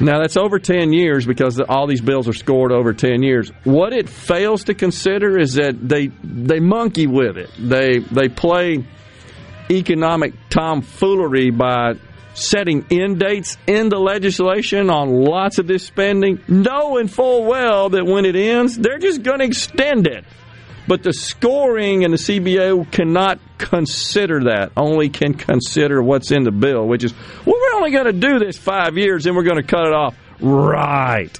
Now, that's over 10 years because all these bills are scored over 10 years. What it fails to consider is that they, they monkey with it. They, they play economic tomfoolery by setting end dates in the legislation on lots of this spending, knowing full well that when it ends, they're just going to extend it. But the scoring and the CBO cannot consider that, only can consider what's in the bill, which is, well, we're only going to do this five years and we're going to cut it off. Right.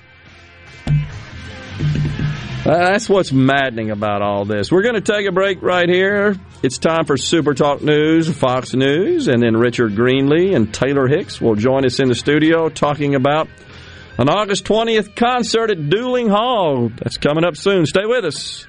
Uh, that's what's maddening about all this. We're going to take a break right here. It's time for Super Talk News, Fox News, and then Richard Greenlee and Taylor Hicks will join us in the studio talking about an August 20th concert at Duling Hall. That's coming up soon. Stay with us.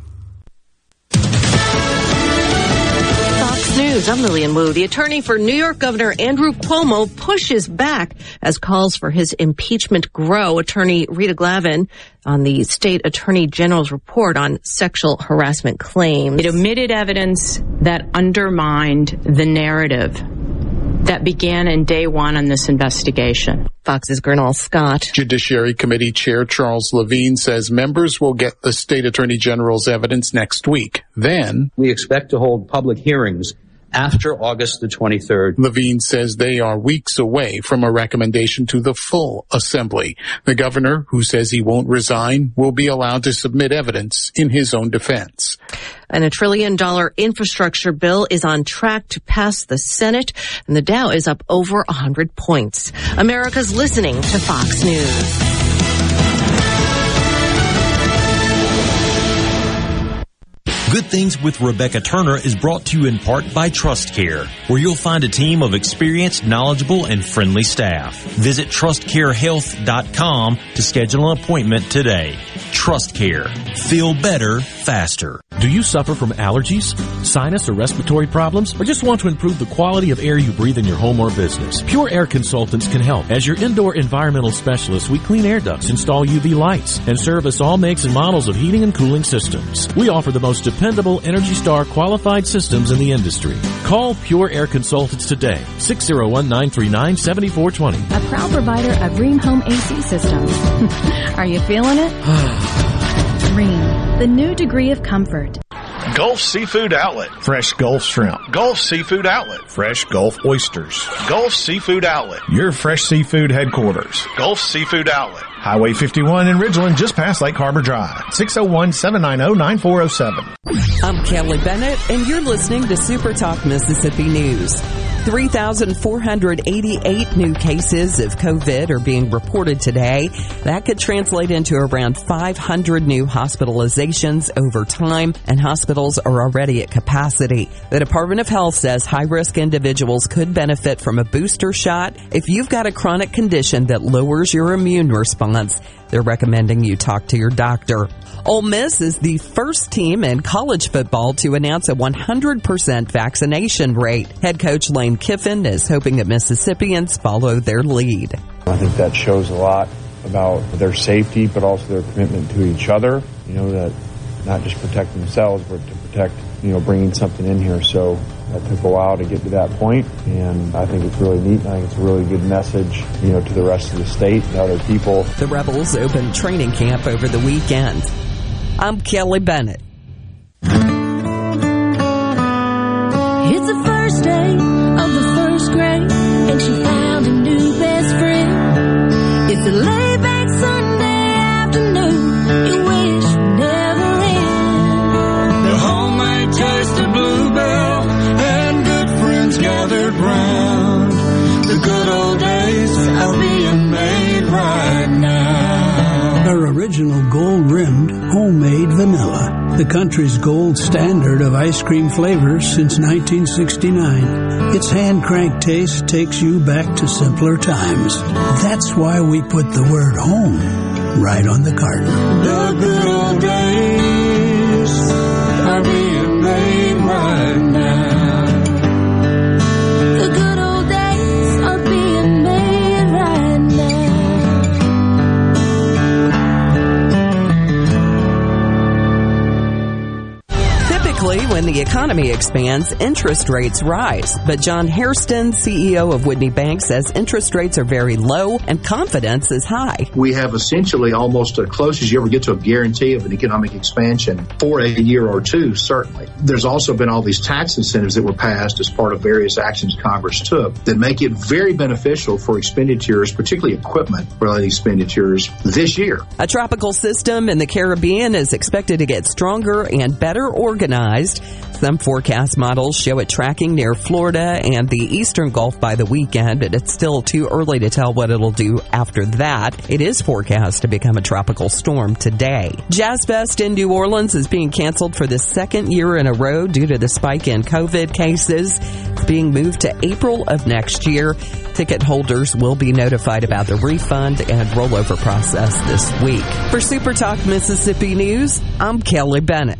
News. I'm Lillian Wu. The attorney for New York Governor Andrew Cuomo pushes back as calls for his impeachment grow. Attorney Rita Glavin on the state attorney general's report on sexual harassment claims. It omitted evidence that undermined the narrative that began in day one on this investigation. Fox's Gernal Scott. Judiciary Committee Chair Charles Lavine says members will get the state attorney general's evidence next week. Then we expect to hold public hearings after August the 23rd. Lavine says they are weeks away from a recommendation to the full assembly. The governor, who says he won't resign, will be allowed to submit evidence in his own defense. And a trillion dollar infrastructure bill is on track to pass the Senate, and the Dow is up over 100 points. America's listening to Fox News. Good Things with Rebecca Turner is brought to you in part by Trust Care, where you'll find a team of experienced, knowledgeable, and friendly staff. Visit trustcarehealth.com to schedule an appointment today. Trust Care. Feel better, faster. Do you suffer from allergies, sinus, or respiratory problems, or just want to improve the quality of air you breathe in your home or business? Pure Air Consultants can help. As your indoor environmental specialist, we clean air ducts, install UV lights, and service all makes and models of heating and cooling systems. We offer the most dependable Energy Star qualified systems in the industry. Call Pure Air Consultants today, 601-939-7420. A proud provider of Rheem Home AC systems. Are you feeling it? Rheem, the new degree of comfort. Gulf Seafood Outlet. Fresh Gulf Shrimp. Gulf Seafood Outlet. Fresh Gulf Oysters. Gulf Seafood Outlet. Your fresh seafood headquarters. Gulf Seafood Outlet. Highway 51 in Ridgeland, just past Lake Harbor Drive. 601-790-9407. I'm Kelly Bennett, and you're listening to Super Talk Mississippi News. 3,488 new cases of COVID are being reported today. That could translate into around 500 new hospitalizations over time, and hospitals are already at capacity. The Department of Health says high risk individuals could benefit from a booster shot. If you've got a chronic condition that lowers your immune response, they're recommending you talk to your doctor. Ole Miss is the first team in college football to announce a 100% vaccination rate. Head coach Lane Kiffin is hoping that Mississippians follow their lead. I think that shows a lot about their safety, but also their commitment to each other. You know, that not just protect themselves, but to protect, you know, bringing something in here. So that took a while to get to that point, and I think it's really neat. I think it's a really good message, you know, to the rest of the state and other people. The Rebels opened training camp over the weekend. I'm Kelly Bennett. The country's gold standard of ice cream flavors since 1969. Its hand crank taste takes you back to simpler times. That's why we put the word home right on the carton. The good old days when the economy expands, interest rates rise. But John Hairston, CEO of Whitney Bank, says interest rates are very low and confidence is high. We have essentially almost as close as you ever get to a guarantee of an economic expansion for a year or two, certainly. There's also been all these tax incentives that were passed as part of various actions Congress took that make it very beneficial for expenditures, particularly equipment related expenditures this year. A tropical system in the Caribbean is expected to get stronger and better organized. Some forecast models show it tracking near Florida and the eastern Gulf by the weekend, but it's still too early to tell what it'll do after that. It is forecast to become a tropical storm today. Jazz Fest in New Orleans is being canceled for the second year in a row due to the spike in COVID cases. It's being moved to April of next year. Ticket holders will be notified about the refund and rollover process this week. For Super Talk Mississippi News, I'm Kelly Bennett.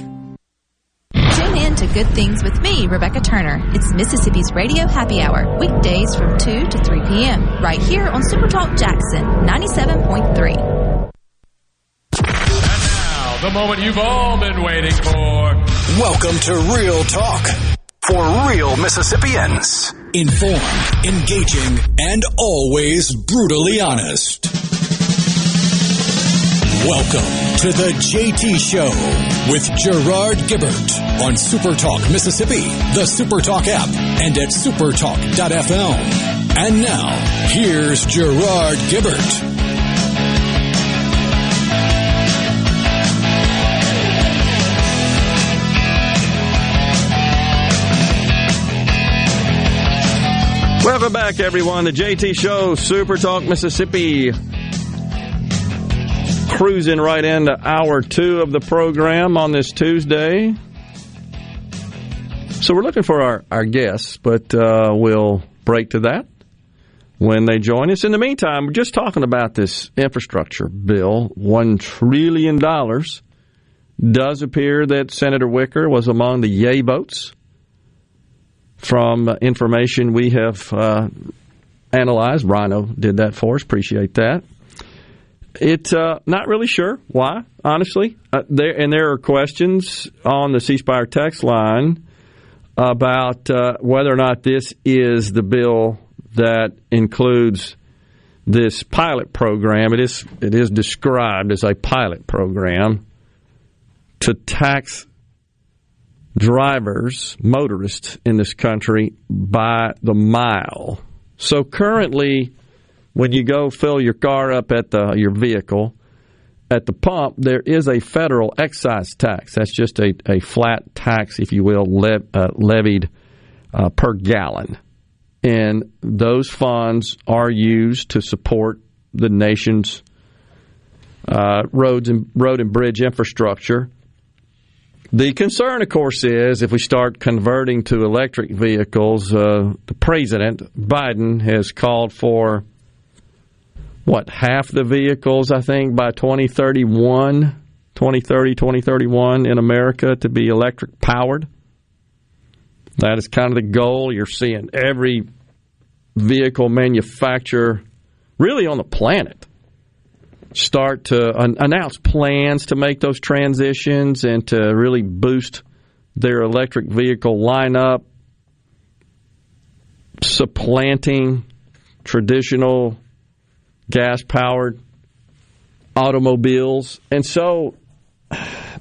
Tune in to Good Things with me, Rebecca Turner. It's Mississippi's Radio Happy Hour, weekdays from 2 to 3 p.m., right here on Supertalk Jackson 97.3. And now, The moment you've all been waiting for. Welcome to Real Talk for real Mississippians. Informed, engaging, and always brutally honest. Welcome to the JT Show with Gerard Gibert on Supertalk Mississippi, the Supertalk app, and at supertalk.fm. And now, here's Gerard Gibert. Welcome back, everyone. The JT Show, Super Talk Mississippi. Cruising right into hour two of the program on this Tuesday. So we're looking for our, our guests, but uh, we'll break to that when they join us. In the meantime, we're just talking about this infrastructure bill. $1 trillion. Does appear that Senator Wicker was among the yay votes from information we have uh, analyzed. Rhino did that for us. Appreciate that. It uh, not really sure why, honestly. Uh, there and there are questions on the C Spire text line about uh, whether or not this is the bill that includes this pilot program. It is it is described as a pilot program to tax drivers, motorists in this country by the mile. So currently, when you go fill your car up at the your vehicle at the pump, there is a federal excise tax. That's just a, a flat tax, if you will, le- uh, levied uh, per gallon. And those funds are used to support the nation's uh, roads and road and bridge infrastructure the concern, of course, is if we start converting to electric vehicles, uh, the president, Biden, has called for what, half the vehicles, I think, by 2031, 2030, 2031 in America to be electric powered. That is kind of the goal. You're seeing every vehicle manufacturer really on the planet start to announce plans to make those transitions and to really boost their electric vehicle lineup, supplanting traditional gas powered automobiles. And so,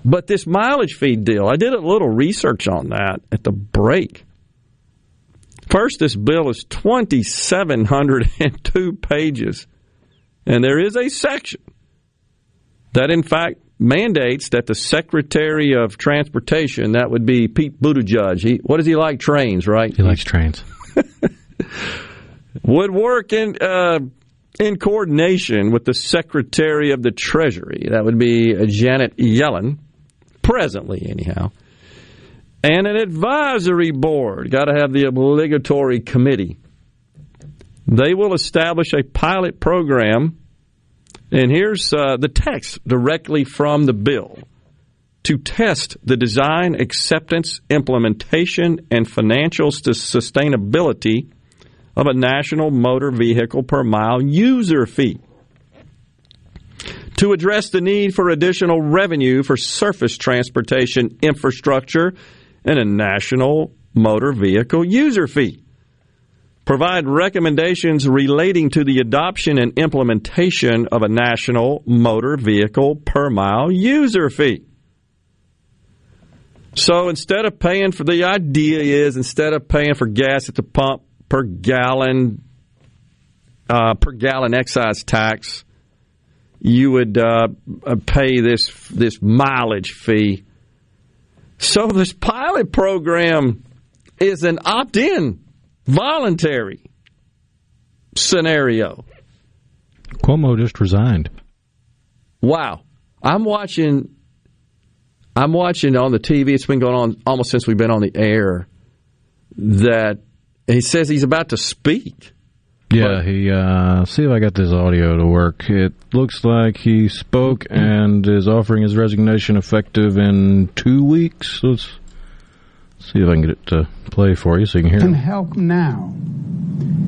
but this mileage feed deal, I did a little research on that at the break. First, this bill is 2,702 pages. And there is a section that, in fact, mandates that the Secretary of Transportation, that would be Pete Buttigieg, he, what does he like? Trains, right? He likes trains. would work in uh, in coordination with the Secretary of the Treasury. That would be Janet Yellen, presently, anyhow. And an advisory board. Got to have the obligatory committee they will establish a pilot program, and here's uh, the text directly from the bill to test the design, acceptance, implementation, and financial sustainability of a national motor vehicle per mile user fee. To address the need for additional revenue for surface transportation infrastructure and a national motor vehicle user fee provide recommendations relating to the adoption and implementation of a national motor vehicle per mile user fee. So instead of paying for the idea is instead of paying for gas at the pump per gallon uh, per gallon excise tax, you would uh, pay this this mileage fee. So this pilot program is an opt-in, voluntary scenario. Cuomo just resigned. Wow, I'm watching. I'm watching on the TV. It's been going on almost since we've been on the air. That he says he's about to speak. Yeah, he. Uh, see if I got this audio to work. It looks like he spoke and is offering his resignation effective in two weeks. Let's see if I can get it to play for you so you can hear. Can Him. help now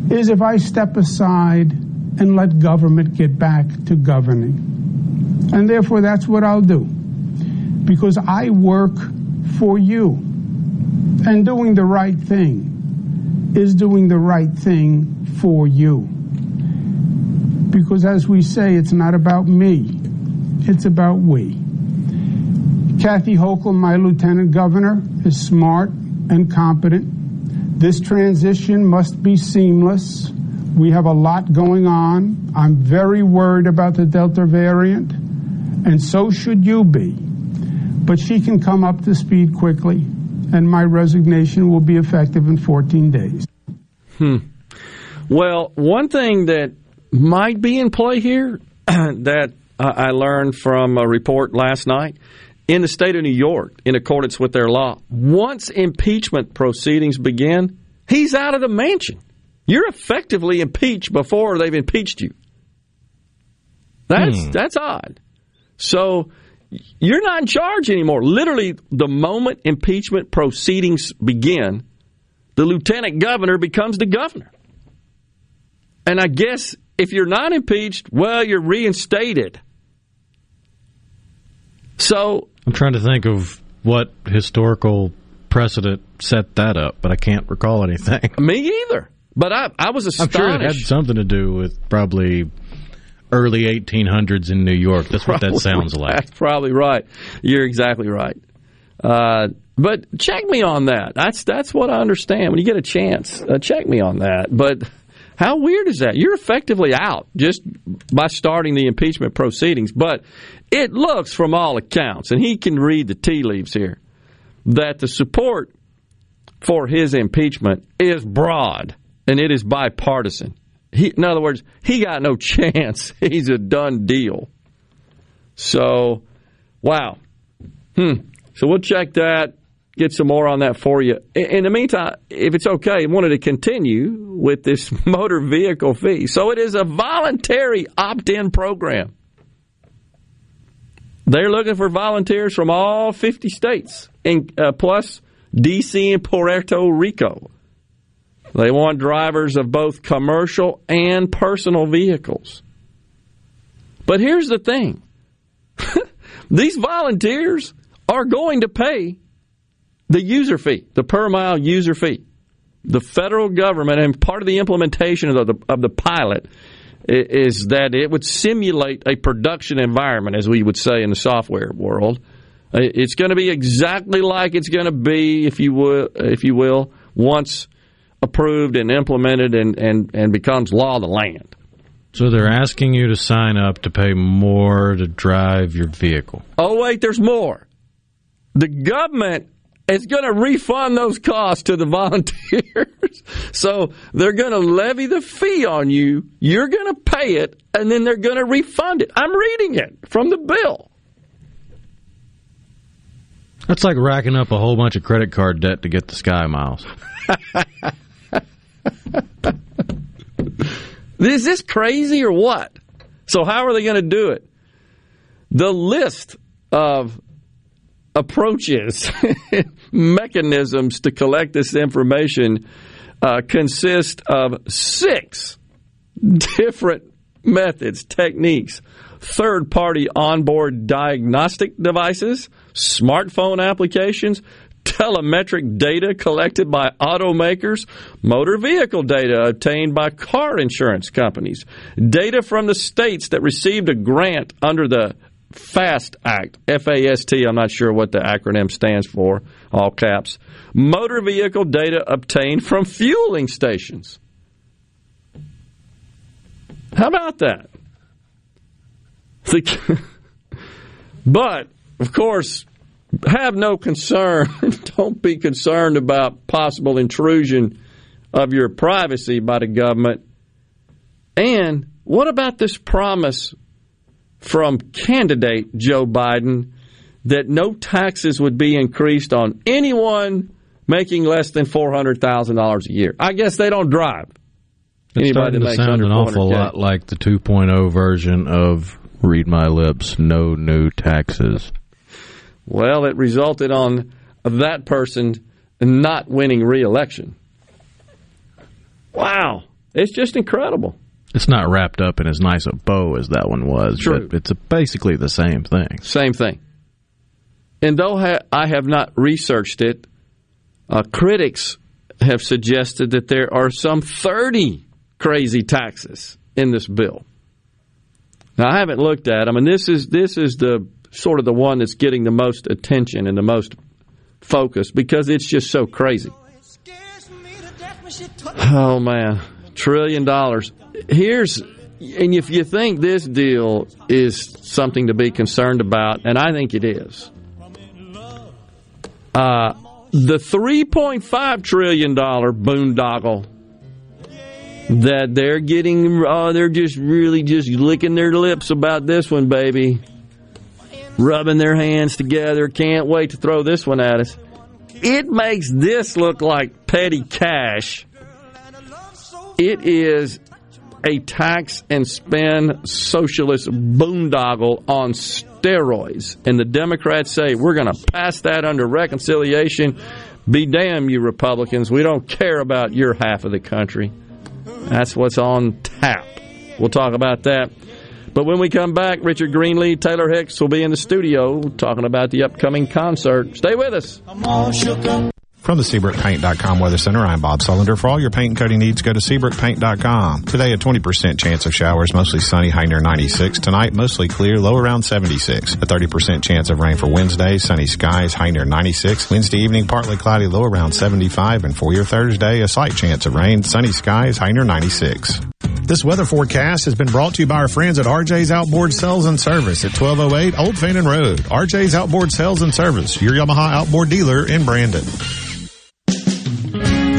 is if I step aside and let government get back to governing, and therefore that's what I'll do, because I work for you, and doing the right thing is doing the right thing for you. Because as we say, it's not about me, it's about we. Kathy Hochul, my lieutenant governor, is smart and competent. This transition must be seamless. We have a lot going on. I'm very worried about the Delta variant, and so should you be. But she can come up to speed quickly, and my resignation will be effective in 14 days. Hmm. Well, one thing that might be in play here that I learned from a report last night in the state of New York, in accordance with their law, once impeachment proceedings begin, he's out of the mansion. You're effectively impeached before they've impeached you. That's Hmm. that's odd. So you're not in charge anymore. Literally, the moment impeachment proceedings begin, the lieutenant governor becomes the governor. And I guess if you're not impeached, well, you're reinstated. So I'm trying to think of what historical precedent set that up, but I can't recall anything. me either. But I, I was I'm astonished. sure it had something to do with probably early 1800s in New York. That's what that sounds like. That's probably right. You're exactly right. Uh, but check me on that. That's that's what I understand. When you get a chance, uh, check me on that. But how weird is that? You're effectively out just by starting the impeachment proceedings. But it looks, from all accounts, and he can read the tea leaves here, that the support for his impeachment is broad and it is bipartisan. He, in other words, he got no chance. He's a done deal. So, wow. Hmm. So we'll check that, get some more on that for you. In, in the meantime, if it's okay, I wanted to continue with this motor vehicle fee. So it is a voluntary opt in program. They're looking for volunteers from all 50 states, and, uh, plus D.C. and Puerto Rico. They want drivers of both commercial and personal vehicles. But here's the thing these volunteers are going to pay the user fee, the per mile user fee. The federal government, and part of the implementation of the, of the pilot is that it would simulate a production environment, as we would say in the software world. It's going to be exactly like it's going to be, if you will, if you will, once approved and implemented and, and, and becomes law of the land. So they're asking you to sign up to pay more to drive your vehicle. Oh, wait, there's more. The government is going to refund those costs to the volunteers. so they're going to levy the fee on you. You're going to pay it, and then they're going to refund it. I'm reading it from the bill. That's like racking up a whole bunch of credit card debt to get the Sky Miles. Is this crazy or what? So, how are they going to do it? The list of approaches, mechanisms to collect this information uh, of six different methods, techniques, third party onboard diagnostic devices, smartphone applications, telemetric data collected by automakers, motor vehicle data obtained by car insurance companies, data from the states that received a grant under the FAST Act, F A S T, I'm not sure what the acronym stands for, all caps. Motor vehicle data obtained from fueling stations. How about that? but, of course, have no concern. Don't be concerned about possible intrusion of your privacy by the government. And what about this promise from candidate Joe Biden that no taxes would be increased on anyone making less than $400,000 a year? I guess they don't drive. It's starting to sound an awful lot like the 2.0 version of Read My Lips, no new taxes. Well, it resulted on that person not winning re-election. Wow, it's just incredible. It's not wrapped up in as nice a bow as that one was, True. but it's basically the same thing. Same thing. And though I have not researched it, uh, critics have suggested that there are some 30 crazy taxes in this bill. Now I haven't looked at them, and this is this is the sort of the one that's getting the most attention and the most focus because it's just so crazy. Oh man, trillion dollars. Here's and if you think this deal is something to be concerned about, and I think it is, uh, the $3.5 trillion boondoggle that they're getting, uh, they're just really just licking their lips about this one, baby. Rubbing their hands together. Can't wait to throw this one at us. It makes this look like petty cash. It is a tax and spend socialist boondoggle on steroids. And the Democrats say, we're going to pass that under reconciliation. Be damn you Republicans. We don't care about your half of the country. That's what's on tap. We'll talk about that. But when we come back, Richard Greenlee, Taylor Hicks will be in the studio talking about the upcoming concert. Stay with us. From the SeabrookPaint.com Weather Center, I'm Bob Sullender. For all your paint and coating needs, go to SeabrookPaint.com. Today, a 20% chance of showers, mostly sunny, high near 96. Tonight, mostly clear, low around 76. A 30% chance of rain for Wednesday, sunny skies, high near 96. Wednesday evening, partly cloudy, low around 75. And for your Thursday, a slight chance of rain, sunny skies, high near 96. This weather forecast has been brought to you by our friends at RJ's Outboard Sales and Service at 1208 Old Fannin Road. RJ's Outboard Sales and Service, your Yamaha outboard dealer in Brandon.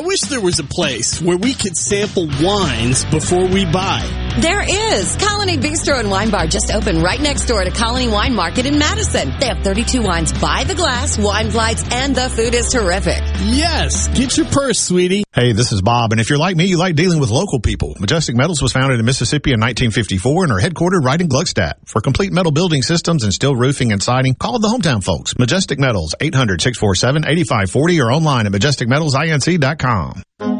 I wish there was a place where we could sample wines before we buy. There is. Colony Bistro and Wine Bar just opened right next door to Colony Wine Market in Madison. They have 32 wines by the glass, wine flights, and the food is terrific. Yes. Get your purse, sweetie. Hey, this is Bob, and if you're like me, you like dealing with local people. Majestic Metals was founded in Mississippi in 1954 and are headquartered right in Gluckstadt. For complete metal building systems and steel roofing and siding, call the hometown folks. Majestic Metals, 800-647-8540 or online at majesticmetalsinc.com.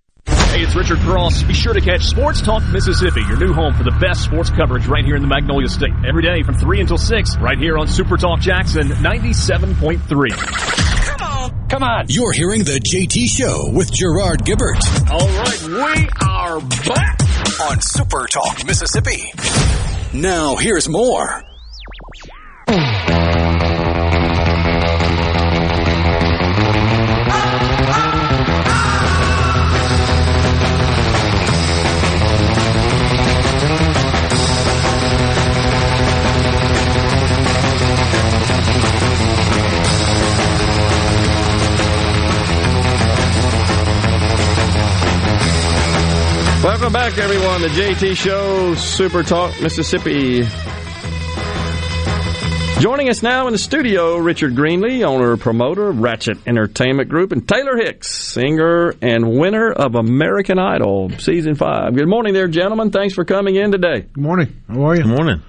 Hey, it's Richard Cross. Be sure to catch Sports Talk Mississippi, your new home for the best sports coverage right here in the Magnolia State. Every day from 3 until 6, right here on Super Talk Jackson 97.3. Come on. Come on. You're hearing The JT Show with Gerard Gibert. All right, we are back on Super Talk Mississippi. Now, here's more. Welcome back, everyone. The JT Show, Super Talk, Mississippi. Joining us now in the studio, Richard Greenlee, owner promoter of Ratchet Entertainment Group, and Taylor Hicks, singer and winner of American Idol Season 5. Good morning there, gentlemen. Thanks for coming in today. Good morning. How are you? Good morning.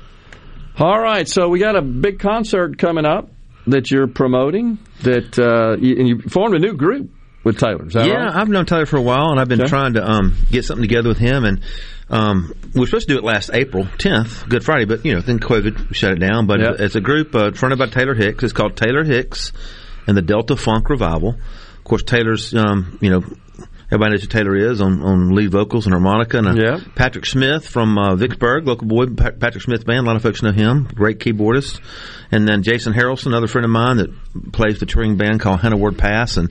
All right, so we got a big concert coming up that you're promoting, that uh, you, and you formed a new group with Taylor. Is that yeah, right? I've known Taylor for a while, and I've been Okay. trying to um, get something together with him. And um, we were supposed to do it last April 10th, Good Friday, but you know, then COVID shut it down. But Yeah. it's a group uh, fronted by Taylor Hicks. It's called Taylor Hicks and the Delta Funk Revival. Of course, Taylor's, um, you know. Everybody knows who Taylor is on, on lead vocals and harmonica. And uh, Patrick Smith from uh, Vicksburg, local boy, Pa- Patrick Smith band. A lot of folks know him. Great keyboardist. And then Jason Harrelson, another friend of mine that plays the touring band called Hannah Ward Pass. And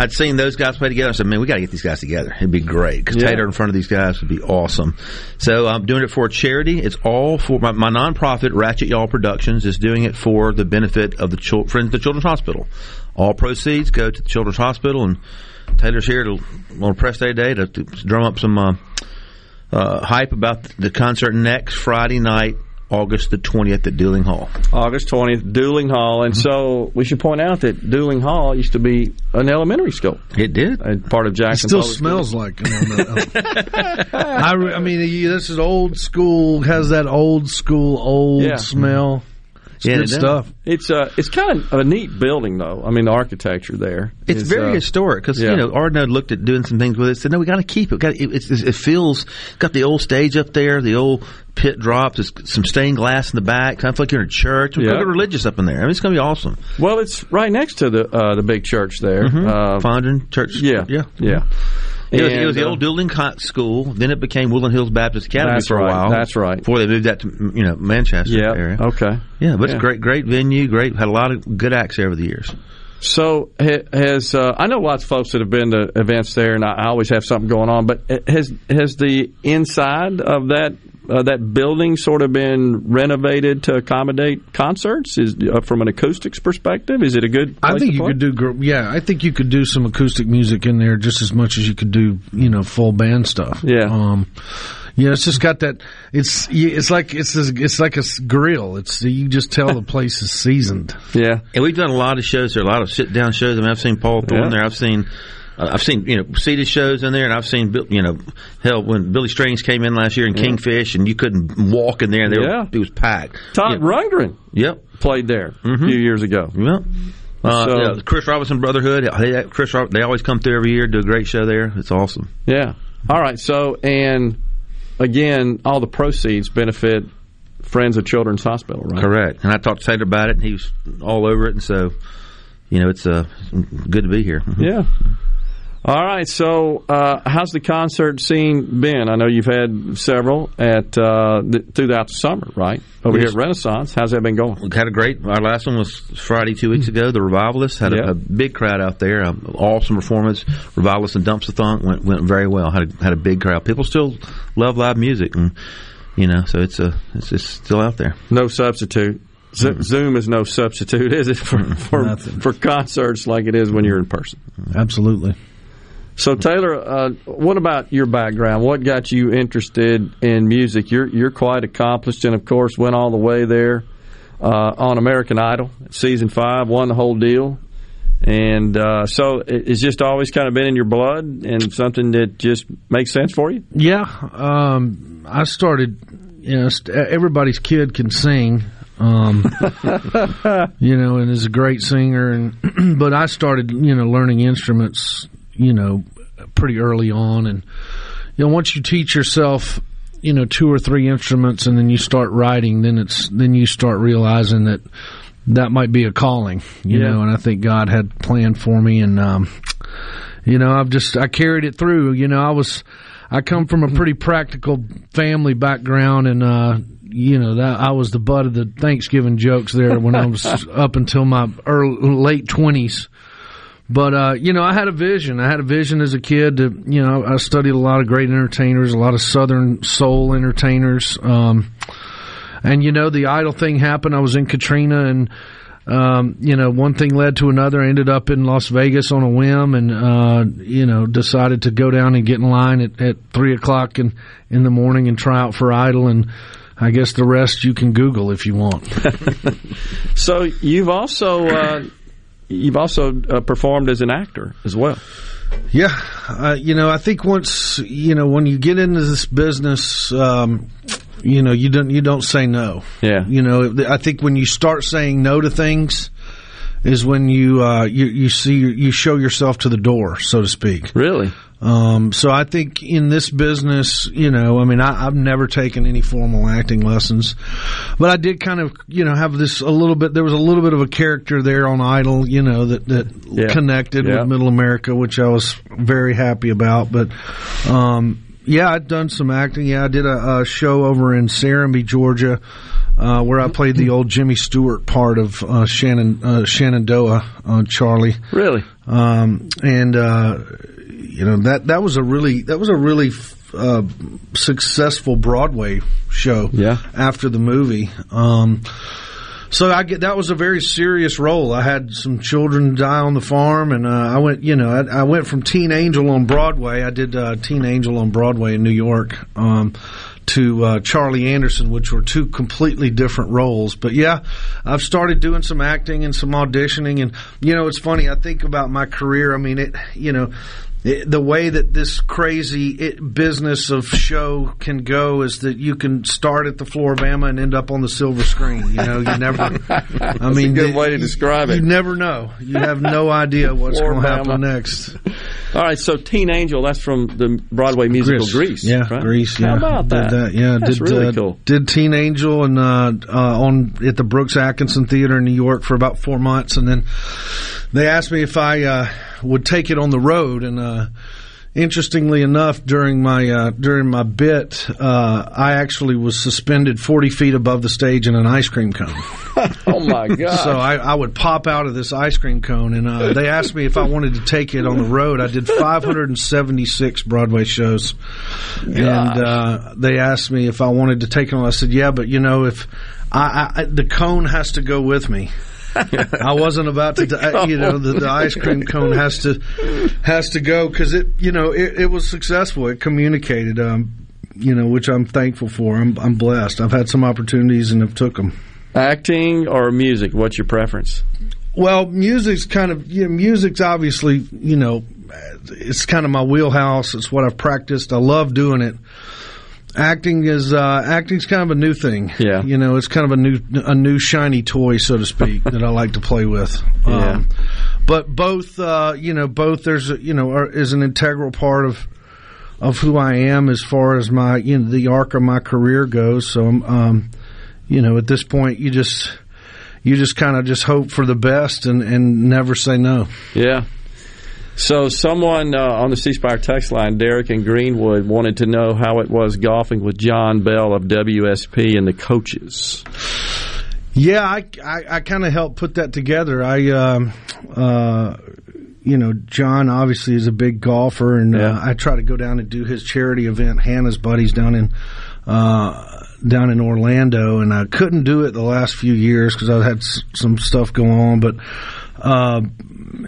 I'd seen those guys play together. I said, man, we got to get these guys together. It'd be great because Yeah. Taylor in front of these guys would be awesome. So I'm doing it for a charity. It's all for my, my nonprofit, Ratchet Y'all Productions, is doing it for the benefit of the chil- Friends of the Children's Hospital. All proceeds go to the Children's Hospital, and Taylor's here to, on press day day to, to drum up some uh, uh, hype about the concert next Friday night, August the 20th at Duling Hall. August 20th, Duling Hall. And so we should point out that Duling Hall used to be an elementary school. It did. And part of It Jackson. still Public smells School. like. You know, I, re- I mean, this is old school. Has that old school old Yeah. smell. It's Yeah, good it stuff. It's uh, it's kind of a neat building, though. I mean, the architecture there. It's is, very uh, historic because yeah. you know Ardenland looked at doing some things with it. Said no, we got to keep it. Got it, it's it feels got the old stage up there, the old pit drops. There's some stained glass in the back. Kind of like you're in a church. We're Yeah. religious up in there. I mean, it's going to be awesome. Well, it's right next to the uh, the big church there, Mhm. uh, Fondren Church. Yeah, yeah, yeah. It was, it was the uh, old Duling Cot School. Then it became Woodland Hills Baptist Academy for a right, while. that's right. Before they moved that to you know Manchester Yeah, area. okay. Yeah, but Yeah. it's a great, great venue. Great, had a lot of good acts there over the years. So has uh, I know lots of folks that have been to events there, and I I always have something going on. But has has the inside of that uh, that building sort of been renovated to accommodate concerts? Is uh, from an acoustics perspective, is it a good? I think to you play? could do. gr- Yeah, I think you could do some acoustic music in there just as much as you could do, you know, full band stuff. Yeah. Um, yeah, it's just got that. It's y- it's like it's a, it's like a s- grill. It's you just tell the place is seasoned. Yeah, and we've done a lot of shows there, a lot of sit down shows. I mean, I've seen Paul Thorn Yeah. there. I've seen. Uh, I've seen you know seated shows in there, and I've seen Bill- you know hell when Billy Strings came in last year in Yeah. Kingfish, and you couldn't walk in there, and they Yeah. were, it was packed. Todd Yeah. Rundgren Yep, played there a few years ago. Yep. Uh, So- yeah, Chris Robinson Brotherhood. They, Chris, they always come through every year, do a great show there. It's awesome. Yeah. All right. So, and again, all the proceeds benefit Friends of Children's Hospital, right? Correct. And I talked to Taylor about it, and he was all over it. And so, you know, it's uh, good to be here. Yeah. All right. So, uh, how's the concert scene been? I know you've had several at uh, th- throughout the summer, right? Over Yes. here at Renaissance. How's that been going? We had a great. Our last one was Friday two weeks ago. The Revivalists had Yeah. a, a big crowd out there. Um, awesome performance. Revivalists and Dumpstaphunk went went very well. Had a, had a big crowd. People still love live music, and you know, so it's a it's, it's still out there. No substitute. Z- Zoom is no substitute, is it, for for, for concerts like it is when you're in person? Absolutely. So Taylor, uh, what about your background? What got you interested in music? You're you're quite accomplished, and of course went all the way there uh, on American Idol, season five, won the whole deal, and uh, so it's just always kind of been in your blood and something that just makes sense for you. Yeah, um, I started. You know, everybody's kid can sing. Um, you know, and is a great singer, and but I started, you know, learning instruments you know, pretty early on. And, you know, once you teach yourself, you know, two or three instruments and then you start writing, then it's, then you start realizing that that might be a calling, you yeah. know, and I think God had planned for me. And, um, you know, I've just, I carried it through. You know, I was, I come from a pretty practical family background and, uh, you know that I was the butt of the Thanksgiving jokes there when I was up until my early late twenties. But uh, you know, I had a vision. I had a vision as a kid. To, you know, I studied a lot of great entertainers, a lot of Southern soul entertainers. Um, and you know, the idol thing happened. I was in Katrina, and um, you know, one thing led to another. I ended up in Las Vegas on a whim, and uh, you know, decided to go down and get in line at, at three o'clock in in the morning and try out for idol and. I guess the rest you can Google if you want. so you've also uh, you've also uh, performed as an actor as well. Yeah, uh, you know, I think once you know when you get into this business, um, you know, you don't you don't say no. Yeah, you know, I think when you start saying no to things, is when you uh, you you see you show yourself to the door, so to speak. Really. Um, so I think in this business, you know, I mean, I, have never taken any formal acting lessons, but I did kind of, you know, have this a little bit. There was a little bit of a character there on Idol, you know, that that yeah. connected yeah. with Middle America, which I was very happy about. But um, yeah, I'd done some acting. Yeah, I did a, a show over in Serenbe, Georgia. Uh, where I played the old Jimmy Stewart part of uh, Shannon uh, Shenandoah on Charlie. Really? Um, and uh, you know that that was a really that was a really uh, successful Broadway show. Yeah. After the movie. Um, so I get that was a very serious role. I had some children die on the farm, and uh, I went, you know, I, I, went from Teen Angel on Broadway. I did uh, Teen Angel on Broadway in New York um, to uh, Charlie Anderson, which were two completely different roles. But yeah, I've started doing some acting and some auditioning, and you know, it's funny. I think about my career. I mean, it, you know, the way that this crazy it, business of show can go is that you can start at the floor of Bama and end up on the silver screen. You know, you never. I mean, a good way to describe you, it. You never know. You have no idea what's going to happen next. All right, so Teen Angel, that's from the Broadway musical Grease. Grease yeah, right? Grease. Yeah. How about that? that? Yeah, that's did, really uh, cool. Did Teen Angel and uh, uh, on at the Brooks Atkinson Theater in New York for about four months, and then they asked me if I uh, would take it on the road, and uh, interestingly enough, during my uh, during my bit, uh, I actually was suspended forty feet above the stage in an ice cream cone. oh my god! So I, I, would pop out of this ice cream cone, and uh, they asked me if I wanted to take it on the road. I did five hundred and seventy six Broadway shows, Gosh. and uh, they asked me if I wanted to take it on. I said, "Yeah, but you know, if I, I, the cone has to go with me." I wasn't about to, die, you know, the, the, ice cream cone has to has to go because it, you know, it, it, was successful. It communicated, um, you know, which I'm thankful for. I'm, I'm blessed. I've had some opportunities and have took them. Acting or music? What's your preference? Well, music's kind of, you know, music's obviously, you know, it's kind of my wheelhouse. It's what I've practiced. I love doing it acting is uh, acting's kind of a new thing. Yeah, you know, it's kind of a new a new shiny toy, so to speak, that I like to play with. Yeah. Um, but both, uh, you know, both there's you know are, is an integral part of of who I am as far as my you know the arc of my career goes. So, um, you know, at this point, you just you just kind of just hope for the best and and never say no. Yeah. So, someone uh, on the C Spire text line, Derek in Greenwood, wanted to know how it was golfing with John Bell of WSP and the coaches. Yeah, I, I, I kind of helped put that together. I, um, uh, you know, John obviously is a big golfer, and uh, yeah. uh, I try to go down and do his charity event, Hannah's Buddies, down in uh, down in Orlando, and I couldn't do it the last few years because I had s- some stuff going on, but uh,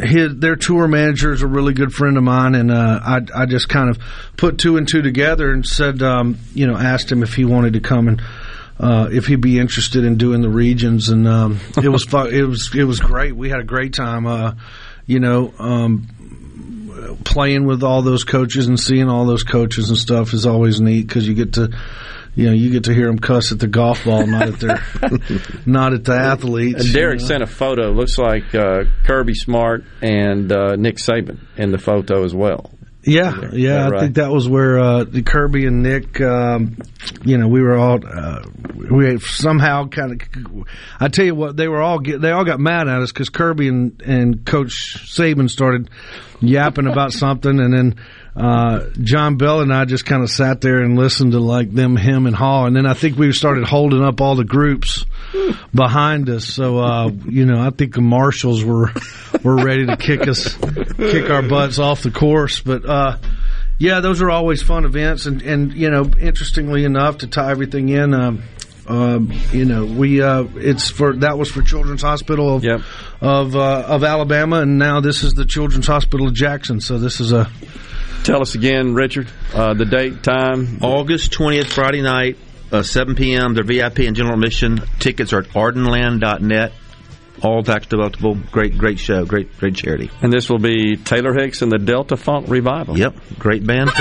his their tour manager is a really good friend of mine, and uh, I I just kind of put two and two together and said, um, you know, asked him if he wanted to come and. Uh, if he'd be interested in doing the regions, and um, it was fun. It was it was great. We had a great time. Uh, you know, um, playing with all those coaches and seeing all those coaches and stuff is always neat because you get to you know, you get to hear them cuss at the golf ball, not at their, not at the athletes. And Derek you know? sent a photo. Looks like uh, Kirby Smart and uh, Nick Saban in the photo as well. Yeah, yeah, right? I think that was where uh, Kirby and Nick, um, you know, we were all uh, we somehow kind of. I tell you what, they were all get, they all got mad at us because Kirby and and Coach Saban started yapping about something, and then uh, John Bell and I just kind of sat there and listened to like them, him, and Haw, and then I think we started holding up all the groups behind us. So uh, you know, I think the marshals were were ready to kick us, kick our butts off the course. But uh, yeah, those are always fun events, and and you know, interestingly enough, to tie everything in. Um, um, you know, we uh, it's for that was for Children's Hospital of yep. of uh, of Alabama, and now this is the Children's Hospital of Jackson. So this is a Tell us again, Richard, uh, the date, time. August 20th, Friday night, uh, 7 p.m. They're VIP and general admission. Tickets are at ardenland.net. All tax deductible. Great, great show. Great, great charity. And this will be Taylor Hicks and the Delta Funk Revival. Yep. Great band.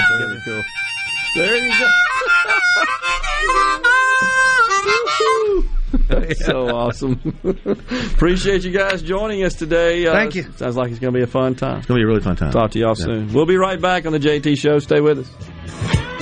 There you go. so awesome. Appreciate you guys joining us today. Uh, Thank you. Sounds like it's going to be a fun time. It's going to be a really fun time. Talk to y'all yeah. soon. We'll be right back on the JT Show. Stay with us.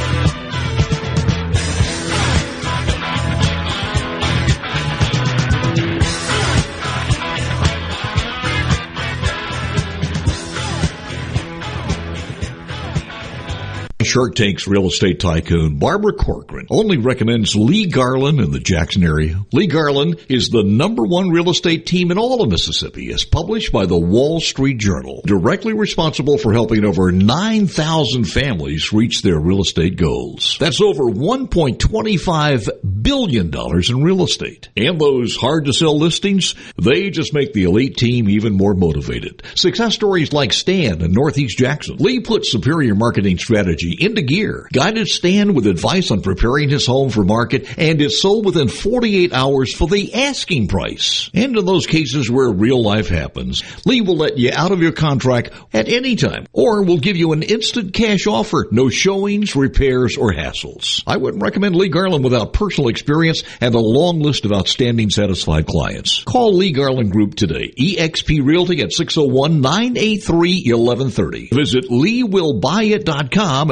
Shark Tank's real estate tycoon Barbara Corcoran only recommends Lee Garland in the Jackson area. Lee Garland is the number one real estate team in all of Mississippi as published by the Wall Street Journal, directly responsible for helping over 9,000 families reach their real estate goals. That's over $1.25 billion in real estate. And those hard to sell listings, they just make the elite team even more motivated. Success stories like Stan in Northeast Jackson. Lee puts superior marketing strategy into gear. Guided Stan with advice on preparing his home for market and is sold within 48 hours for the asking price. And in those cases where real life happens, Lee will let you out of your contract at any time or will give you an instant cash offer. No showings, repairs, or hassles. I wouldn't recommend Lee Garland without personal experience and a long list of outstanding satisfied clients. Call Lee Garland Group today. eXp Realty at 601-983-1130. Visit LeeWillBuyIt.com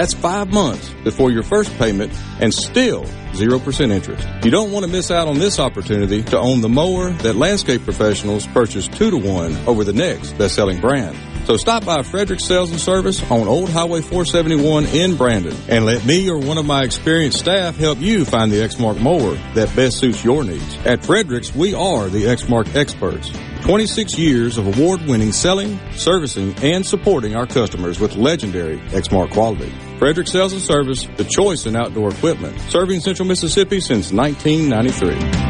That's five months before your first payment and still 0% interest. You don't want to miss out on this opportunity to own the mower that landscape professionals purchase two to one over the next best-selling brand. So stop by Frederick Sales and Service on Old Highway 471 in Brandon and let me or one of my experienced staff help you find the Exmark mower that best suits your needs. At Fredericks, we are the Exmark experts. 26 years of award-winning selling, servicing, and supporting our customers with legendary Exmark quality. Frederick Sales and Service, the choice in outdoor equipment, serving Central Mississippi since 1993.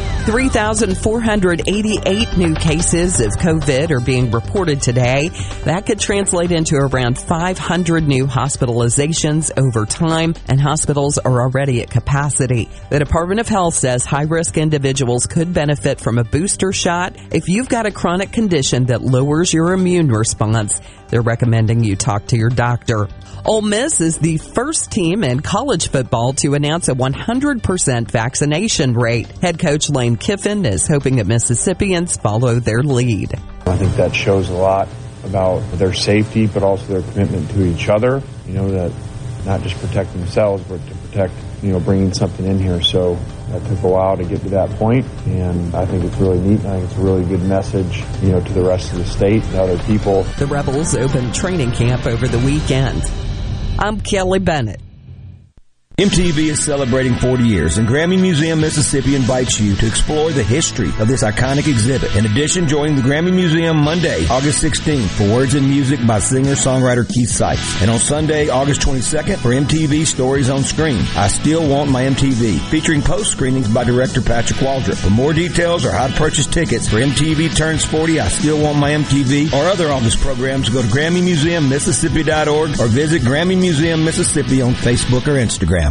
3,488 new cases of COVID are being reported today. That could translate into around 500 new hospitalizations over time, and hospitals are already at capacity. The Department of Health says high risk individuals could benefit from a booster shot. If you've got a chronic condition that lowers your immune response, they're recommending you talk to your doctor. Ole Miss is the first team in college football to announce a 100% vaccination rate. Head coach Lane Kiffin is hoping that Mississippians follow their lead. I think that shows a lot about their safety, but also their commitment to each other. You know, that not just protect themselves, but to protect, you know, bringing something in here. So that took a while to get to that point, and I think it's really neat. I think it's a really good message, you know, to the rest of the state and other people. The Rebels opened training camp over the weekend. I'm Kelly Bennett. MTV is celebrating 40 years, and Grammy Museum Mississippi invites you to explore the history of this iconic exhibit. In addition, join the Grammy Museum Monday, August 16th for Words and Music by singer-songwriter Keith Sykes. And on Sunday, August 22nd for MTV Stories on Screen. I Still Want My MTV, featuring post-screenings by director Patrick Waldrop. For more details or how to purchase tickets for MTV Turns 40, I Still Want My MTV, or other August programs, go to GrammyMuseumMississippi.org or visit Grammy Museum Mississippi on Facebook or Instagram.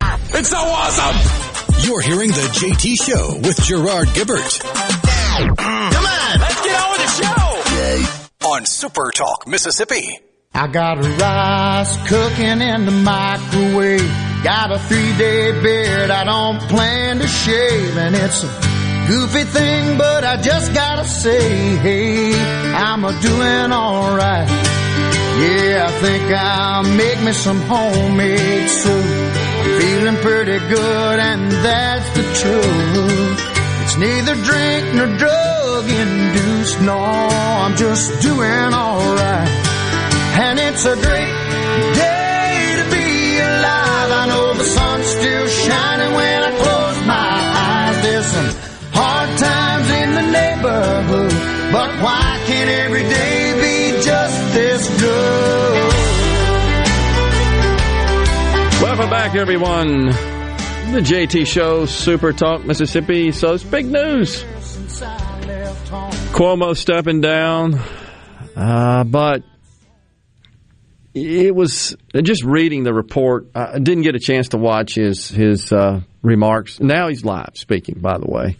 It's so awesome! You're hearing the JT Show with Gerard Gibert. Come on, let's get on with the show! On Super Talk, Mississippi. I got a rice cooking in the microwave. Got a three day beard I don't plan to shave. And it's a goofy thing, but I just gotta say, hey, I'm a doing alright. Yeah, I think I'll make me some homemade soup. Feeling pretty good, and that's the truth. It's neither drink nor drug induced, no, I'm just doing alright. And it's a great day to be alive. I know the sun's still shining when I close my eyes. There's some hard times in the neighborhood, but why can't every day be just this good? Welcome back, everyone. The JT Show, Super Talk, Mississippi. So it's big news. Cuomo stepping down, uh, but it was just reading the report. I didn't get a chance to watch his his uh, remarks. Now he's live speaking, by the way.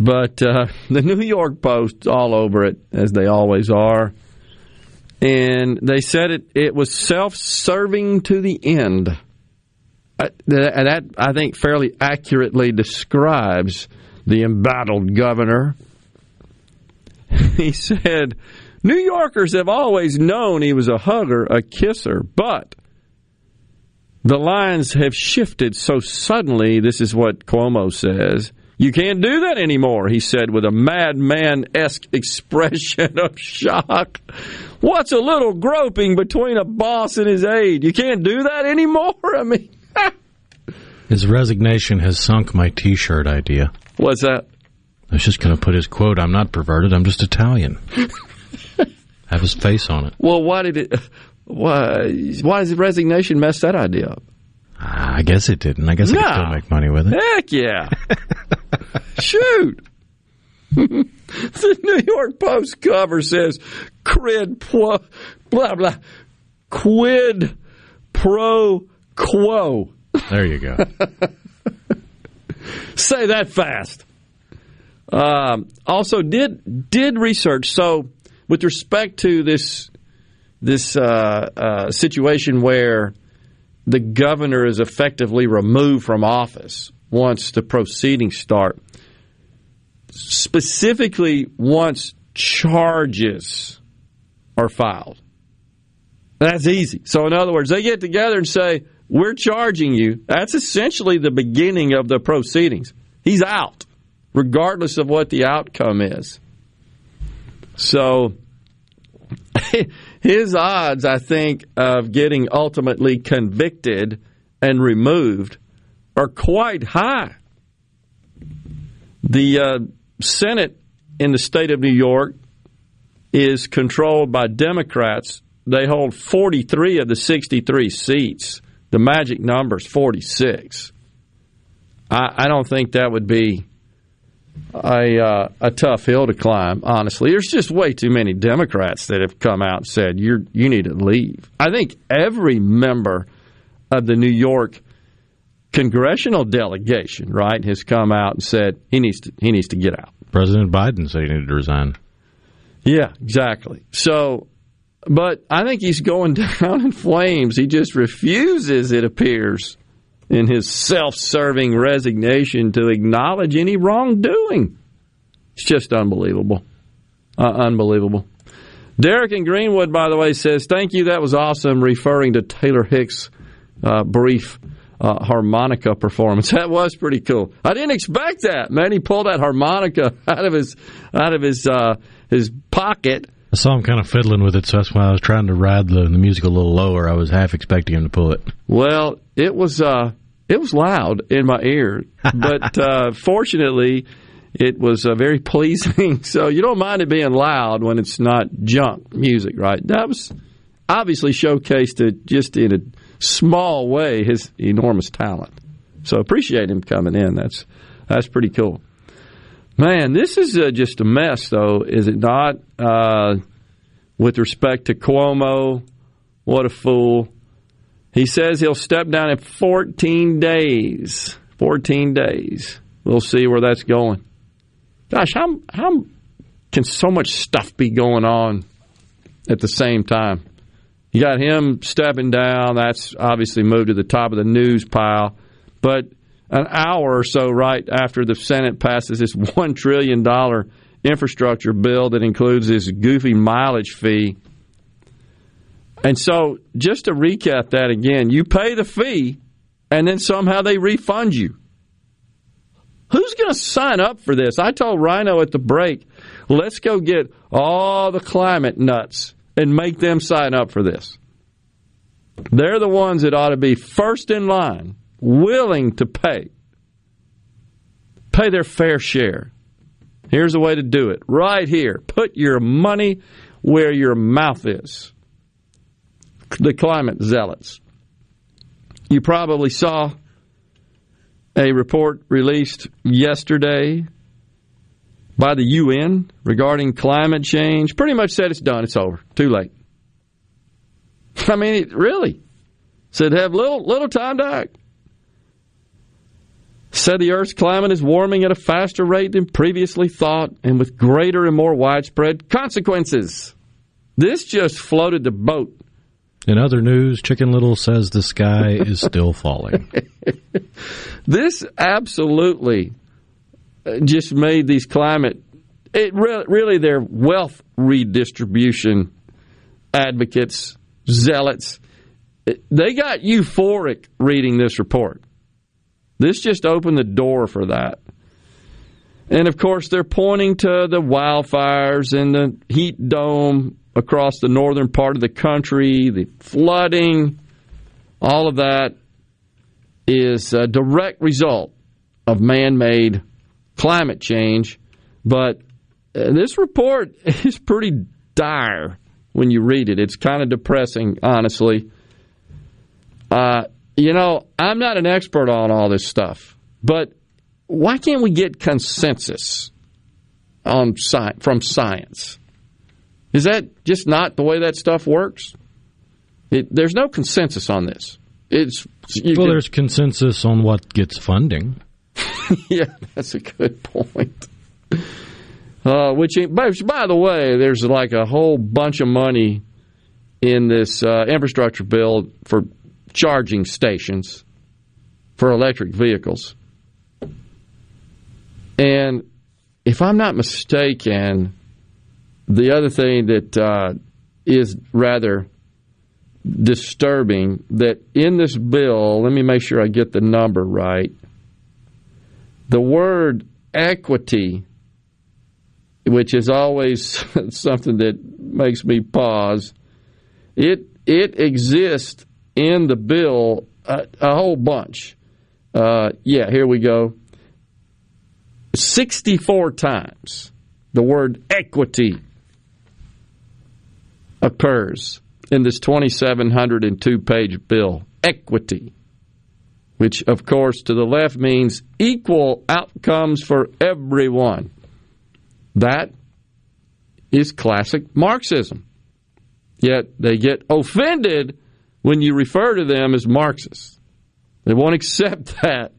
But uh, the New York Post all over it, as they always are, and they said it it was self serving to the end uh, and that I think fairly accurately describes the embattled governor. He said, New Yorkers have always known he was a hugger, a kisser, but the lines have shifted so suddenly, this is what Cuomo says, You can't do that anymore, he said with a madman esque expression of shock. What's a little groping between a boss and his aide? You can't do that anymore? I mean, his resignation has sunk my t shirt idea. What's that? I was just going to put his quote I'm not perverted, I'm just Italian. Have his face on it. Well, why did it. Why, why does resignation mess that idea up? I guess it didn't. I guess no. I could still make money with it. Heck yeah. Shoot. the New York Post cover says quid pro blah blah quid pro quo. There you go. Say that fast. Um, also, did did research. So, with respect to this this uh, uh, situation where the governor is effectively removed from office once the proceedings start, specifically once charges are filed. That's easy. So, in other words, they get together and say, We're charging you. That's essentially the beginning of the proceedings. He's out, regardless of what the outcome is. So, his odds, I think, of getting ultimately convicted and removed are quite high. The uh, Senate in the state of New York is controlled by Democrats. They hold 43 of the 63 seats. The magic number is 46. I, I don't think that would be a uh, a tough hill to climb. Honestly, there's just way too many Democrats that have come out and said you you need to leave. I think every member of the New York congressional delegation, right, has come out and said he needs to he needs to get out. President Biden said he needed to resign. Yeah, exactly. So, but I think he's going down in flames. He just refuses, it appears, in his self serving resignation to acknowledge any wrongdoing. It's just unbelievable. Uh, unbelievable. Derek in Greenwood, by the way, says, Thank you. That was awesome, referring to Taylor Hicks' uh, brief uh, harmonica performance. That was pretty cool. I didn't expect that, man. He pulled that harmonica out of his out of his uh, his pocket. I saw him kind of fiddling with it, so that's why I was trying to ride the, the music a little lower. I was half expecting him to pull it. Well, it was uh, it was loud in my ear, but uh, fortunately, it was uh, very pleasing. So you don't mind it being loud when it's not junk music, right? That was obviously showcased it just in a small way his enormous talent. So appreciate him coming in. That's that's pretty cool. Man, this is uh, just a mess, though, is it not? Uh, with respect to Cuomo, what a fool. He says he'll step down in 14 days. 14 days. We'll see where that's going. Gosh, how, how can so much stuff be going on at the same time? You got him stepping down. That's obviously moved to the top of the news pile. But an hour or so right after the Senate passes this $1 trillion infrastructure bill that includes this goofy mileage fee and so, just to recap that again, you pay the fee and then somehow they refund you. Who's going to sign up for this? I told Rhino at the break, let's go get all the climate nuts and make them sign up for this. They're the ones that ought to be first in line, willing to pay. Pay their fair share. Here's a way to do it right here. Put your money where your mouth is the climate zealots. You probably saw a report released yesterday by the UN regarding climate change. Pretty much said it's done, it's over, too late. I mean, it really said have little little time to act. Said the Earth's climate is warming at a faster rate than previously thought and with greater and more widespread consequences. This just floated the boat in other news, Chicken Little says the sky is still falling. this absolutely uh, just made these climate. It re- really their wealth redistribution advocates, zealots. They got euphoric reading this report. This just opened the door for that. And of course, they're pointing to the wildfires and the heat dome across the northern part of the country, the flooding, all of that is a direct result of man made climate change. But uh, this report is pretty dire when you read it. It's kind of depressing, honestly. Uh, you know, I'm not an expert on all this stuff, but why can't we get consensus on sci- from science? Is that just not the way that stuff works? It, there's no consensus on this. It's well, can, there's consensus on what gets funding. yeah, that's a good point. Uh, which, by the way, there's like a whole bunch of money in this uh, infrastructure bill for charging stations for electric vehicles. And if I'm not mistaken, the other thing that uh, is rather disturbing that in this bill, let me make sure I get the number right. The word equity, which is always something that makes me pause, it it exists in the bill a, a whole bunch. Uh, yeah, here we go. 64 times the word equity occurs in this 2,702 page bill. Equity, which of course to the left means equal outcomes for everyone. That is classic Marxism. Yet they get offended when you refer to them as Marxists. They won't accept that.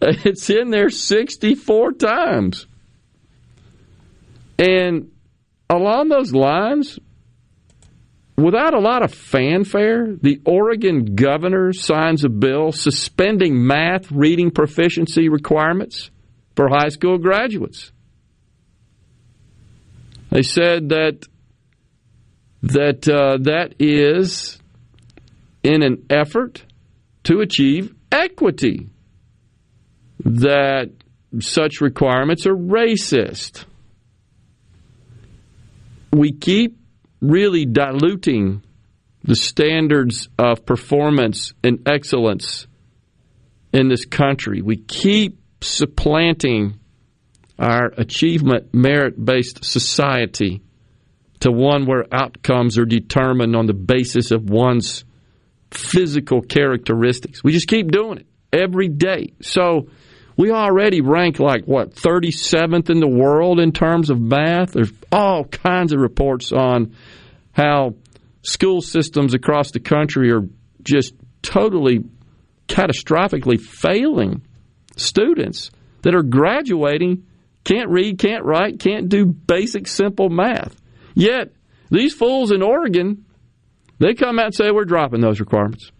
It's in there 64 times. And along those lines, without a lot of fanfare, the Oregon governor signs a bill suspending math reading proficiency requirements for high school graduates. They said that that uh, that is in an effort to achieve equity. That such requirements are racist. We keep really diluting the standards of performance and excellence in this country. We keep supplanting our achievement merit based society to one where outcomes are determined on the basis of one's physical characteristics. We just keep doing it every day. So we already rank like what 37th in the world in terms of math. There's all kinds of reports on how school systems across the country are just totally catastrophically failing students that are graduating can't read, can't write, can't do basic simple math. Yet these fools in Oregon they come out and say we're dropping those requirements.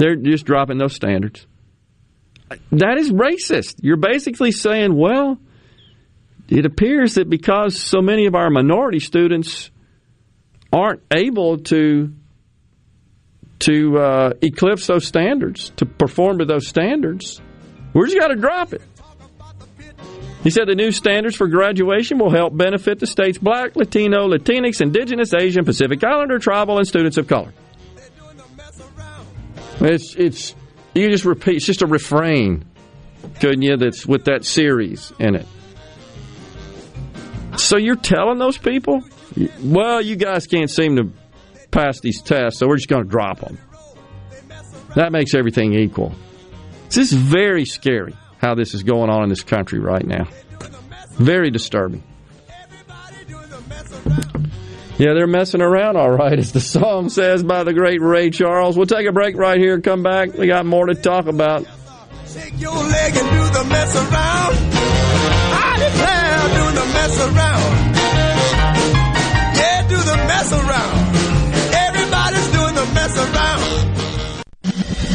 They're just dropping those standards. That is racist. You're basically saying, well, it appears that because so many of our minority students aren't able to to uh, eclipse those standards, to perform to those standards, we're just got to drop it. He said the new standards for graduation will help benefit the state's black, Latino, Latinx, Indigenous, Asian, Pacific Islander, tribal, and students of color. It's it's you just repeat. It's just a refrain, couldn't you? That's with that series in it. So you're telling those people, well, you guys can't seem to pass these tests, so we're just going to drop them. That makes everything equal. This is very scary how this is going on in this country right now. Very disturbing. Yeah, they're messing around all right, as the song says by the great Ray Charles. We'll take a break right here, come back. We got more to talk about. Your leg and do the mess around. I declare, do the mess around. Yeah, do the mess around.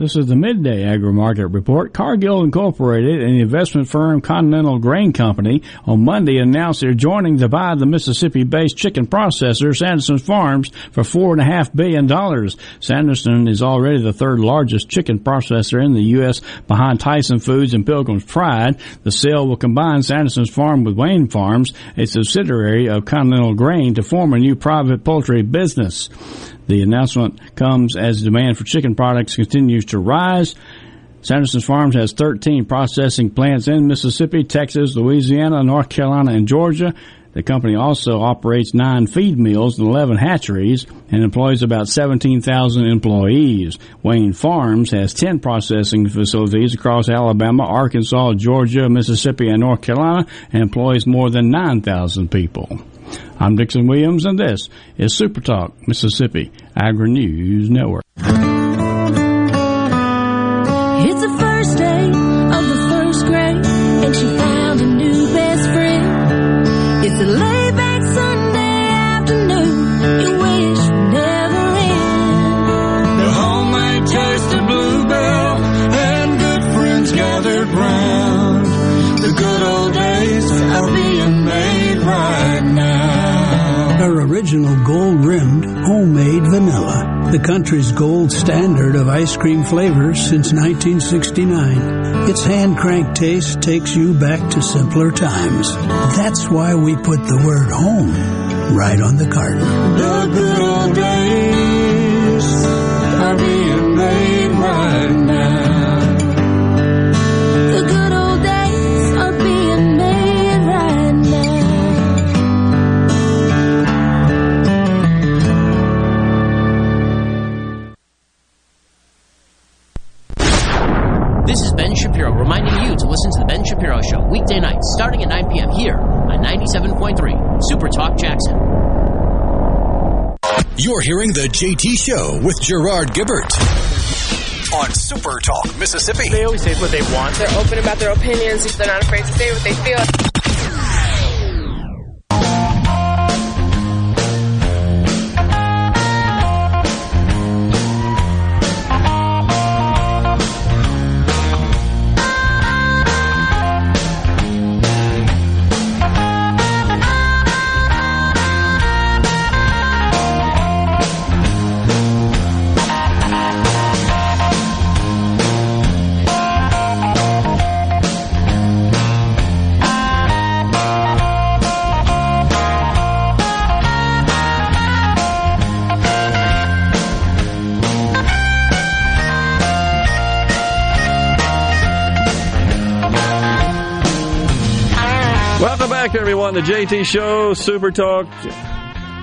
This is the Midday Agri Market Report. Cargill Incorporated and investment firm Continental Grain Company on Monday announced they're joining to buy the Mississippi-based chicken processor Sanderson Farms for $4.5 billion. Sanderson is already the third largest chicken processor in the U.S. behind Tyson Foods and Pilgrim's Pride. The sale will combine Sanderson's Farm with Wayne Farms, a subsidiary of Continental Grain, to form a new private poultry business. The announcement comes as demand for chicken products continues to rise. Sanderson's Farms has 13 processing plants in Mississippi, Texas, Louisiana, North Carolina, and Georgia. The company also operates nine feed mills and 11 hatcheries and employs about 17,000 employees. Wayne Farms has 10 processing facilities across Alabama, Arkansas, Georgia, Mississippi, and North Carolina and employs more than 9,000 people. I'm Dixon Williams, and this is Super Talk Mississippi Agri News Network. The country's gold standard of ice cream flavors since 1969. Its hand crank taste takes you back to simpler times. That's why we put the word home right on the carton. Talk Jackson. You're hearing the JT Show with Gerard Gibert on Super Talk Mississippi. They always say what they want. They're open about their opinions. They're not afraid to say what they feel. Everyone. The JT Show, Super Talk,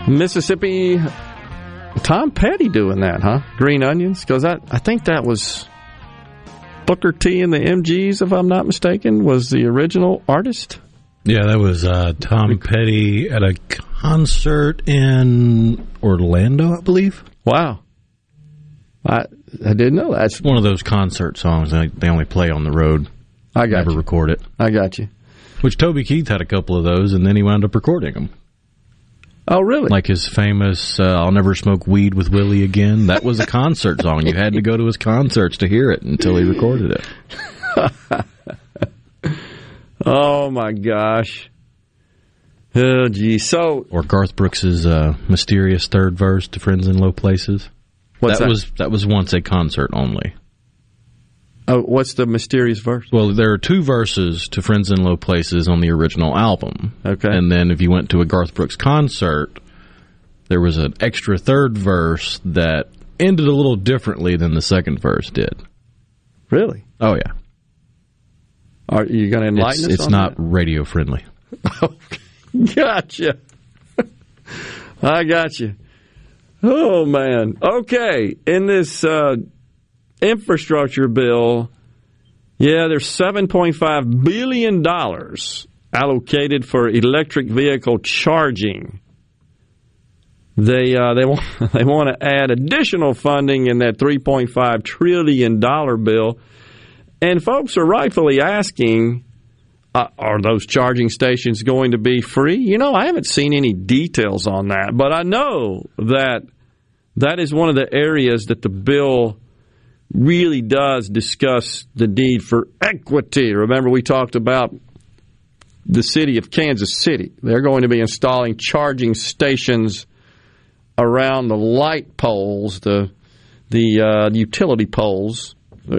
Mississippi Tom Petty doing that, huh? Green Onions? Because I, I think that was Booker T and the MGs, if I'm not mistaken, was the original artist. Yeah, that was uh, Tom Petty at a concert in Orlando, I believe. Wow. I I didn't know that. It's one of those concert songs that they only play on the road. I got Never you. record it. I got you. Which Toby Keith had a couple of those, and then he wound up recording them. Oh, really? Like his famous uh, "I'll Never Smoke Weed with Willie Again." That was a concert song. You had to go to his concerts to hear it until he recorded it. oh my gosh. Oh gee. So or Garth Brooks's uh, mysterious third verse to "Friends in Low Places." What's that, that? was that was once a concert only. Oh, what's the mysterious verse? Well, there are two verses to "Friends in Low Places" on the original album. Okay. And then if you went to a Garth Brooks concert, there was an extra third verse that ended a little differently than the second verse did. Really? Oh yeah. Are you going to enlighten it's, us? It's not radio friendly. gotcha. I got you. Oh man. Okay. In this uh, infrastructure bill, yeah, there's 7.5 billion dollars allocated for electric vehicle charging. They uh, they want they want to add additional funding in that 3.5 trillion dollar bill, and folks are rightfully asking. Uh, are those charging stations going to be free? You know, I haven't seen any details on that, but I know that that is one of the areas that the bill really does discuss the need for equity. Remember, we talked about the city of Kansas City. They're going to be installing charging stations around the light poles, the the uh, utility poles.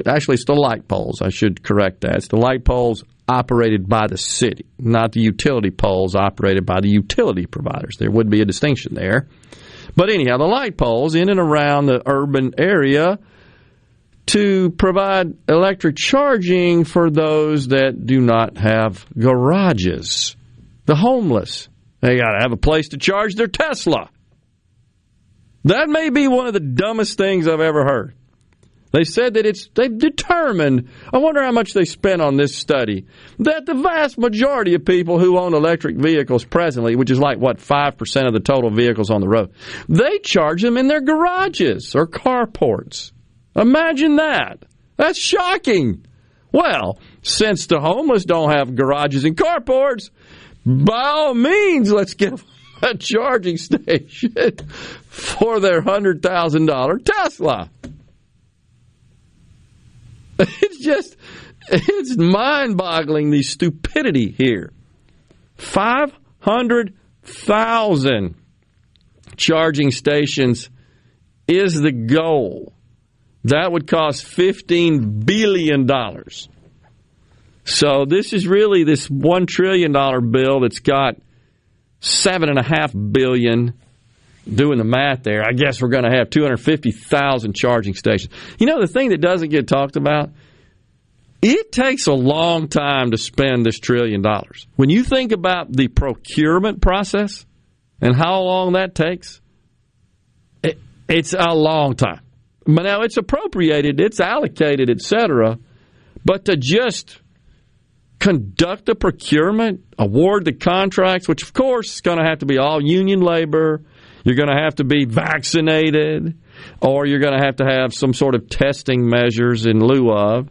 Actually, it's the light poles. I should correct that. It's the light poles operated by the city, not the utility poles operated by the utility providers. There would be a distinction there. But anyhow, the light poles in and around the urban area to provide electric charging for those that do not have garages. The homeless. They got to have a place to charge their Tesla. That may be one of the dumbest things I've ever heard. They said that it's they've determined. I wonder how much they spent on this study. That the vast majority of people who own electric vehicles presently, which is like what five percent of the total vehicles on the road, they charge them in their garages or carports. Imagine that. That's shocking. Well, since the homeless don't have garages and carports, by all means, let's give a charging station for their hundred thousand dollar Tesla. It's just, it's mind boggling the stupidity here. 500,000 charging stations is the goal. That would cost $15 billion. So this is really this $1 trillion bill that's got 7.5 billion doing the math there, I guess we're going to have 250,000 charging stations. You know, the thing that doesn't get talked about, it takes a long time to spend this trillion dollars. When you think about the procurement process and how long that takes, it, it's a long time. But now it's appropriated, it's allocated, etc. But to just conduct the procurement, award the contracts, which of course is going to have to be all union labor, you're going to have to be vaccinated, or you're going to have to have some sort of testing measures in lieu of.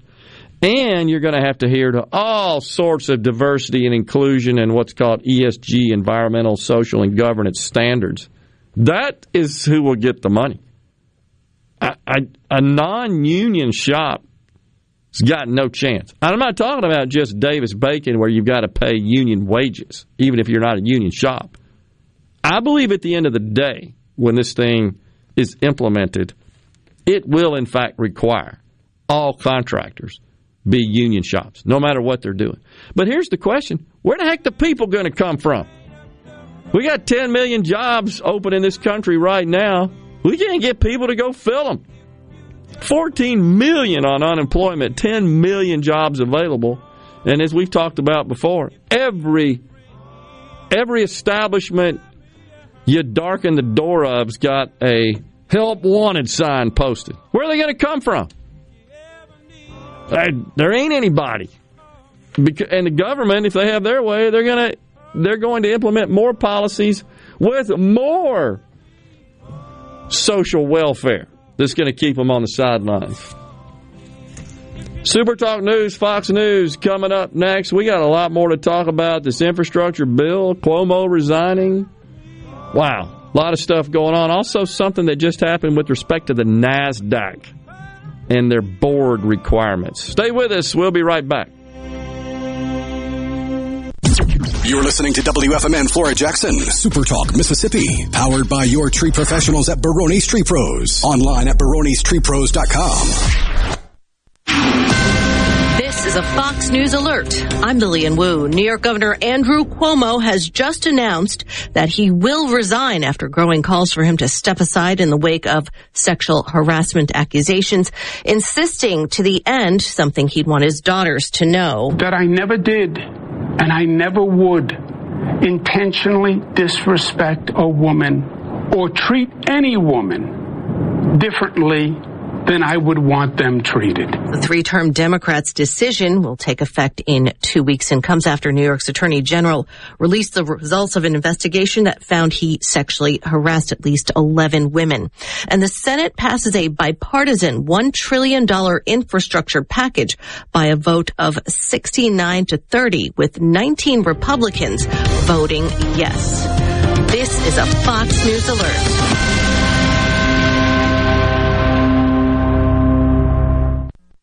And you're going to have to adhere to all sorts of diversity and inclusion and what's called ESG, environmental, social, and governance standards. That is who will get the money. A, a, non union shop has got no chance. I'm not talking about just Davis Bacon where you've got to pay union wages, even if you're not a union shop. I believe at the end of the day, when this thing is implemented, it will in fact require all contractors be union shops, no matter what they're doing. But here's the question where the heck the people going to come from? We got 10 million jobs open in this country right now. We can't get people to go fill them. 14 million on unemployment, 10 million jobs available. And as we've talked about before, every every establishment you darken the door of's got a help wanted sign posted. Where are they going to come from? there ain't anybody. And the government, if they have their way, they're going to they're going to implement more policies with more social welfare that's going to keep them on the sidelines. Super Talk News, Fox News coming up next. We got a lot more to talk about this infrastructure bill, Cuomo resigning. Wow, a lot of stuff going on. Also, something that just happened with respect to the NASDAQ and their board requirements. Stay with us. We'll be right back. You're listening to WFMN Flora Jackson, Super Talk, Mississippi, powered by your tree professionals at Barone's Tree Pros. Online at baronestreepros.com. This is a Fox News alert. I'm Lilian Woo. New York Governor Andrew Cuomo has just announced that he will resign after growing calls for him to step aside in the wake of sexual harassment accusations, insisting to the end something he'd want his daughters to know. That I never did and I never would intentionally disrespect a woman or treat any woman differently than I would want them treated. The three term Democrats' decision will take effect in two weeks and comes after New York's Attorney General released the results of an investigation that found he sexually harassed at least 11 women. And the Senate passes a bipartisan $1 trillion infrastructure package by a vote of 69 to 30 with 19 Republicans voting yes. This is a Fox News Alert.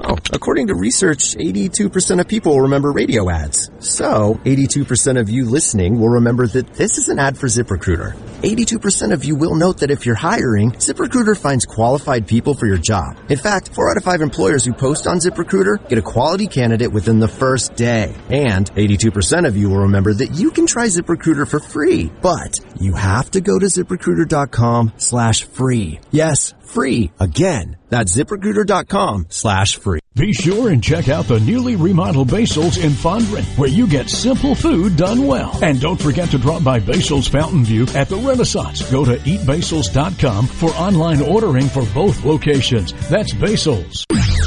Oh, according to research, 82% of people remember radio ads. So, 82% of you listening will remember that this is an ad for ZipRecruiter. 82% of you will note that if you're hiring, ZipRecruiter finds qualified people for your job. In fact, 4 out of 5 employers who post on ZipRecruiter get a quality candidate within the first day. And 82% of you will remember that you can try ZipRecruiter for free, but you have to go to ziprecruiter.com slash free. Yes, free. Again, that's ziprecruiter.com slash free. Be sure and check out the newly remodeled Basil's in Fondren, where you get simple food done well. And don't forget to drop by Basil's Fountain View at the Renaissance. Go to eatbasils.com for online ordering for both locations. That's Basil's.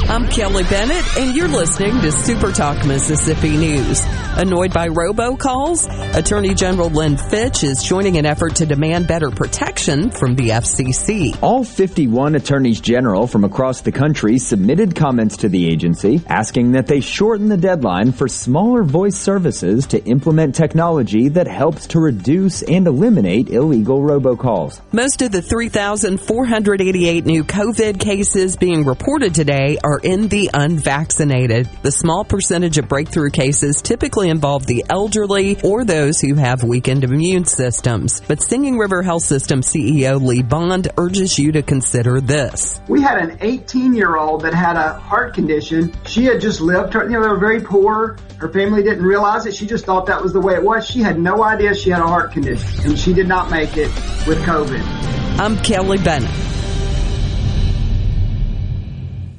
I'm Kelly Bennett, and you're listening to Super Talk Mississippi News. Annoyed by robocalls? Attorney General Lynn Fitch is joining an effort to demand better protection from the FCC. All 51 attorneys general from across the country submitted comments to the agency asking that they shorten the deadline for smaller voice services to implement technology that helps to reduce and eliminate illegal robocalls. Most of the 3,488 new COVID cases being reported today are in the unvaccinated. The small percentage of breakthrough cases typically involve the elderly or those who have weakened immune systems. But Singing River Health System CEO Lee Bond urges you to consider this. We had an 18 year old that had a heart condition. She had just lived, you know, they were very poor. Her family didn't realize it. She just thought that was the way it was. She had no idea she had a heart condition and she did not make it with COVID. I'm Kelly Bennett.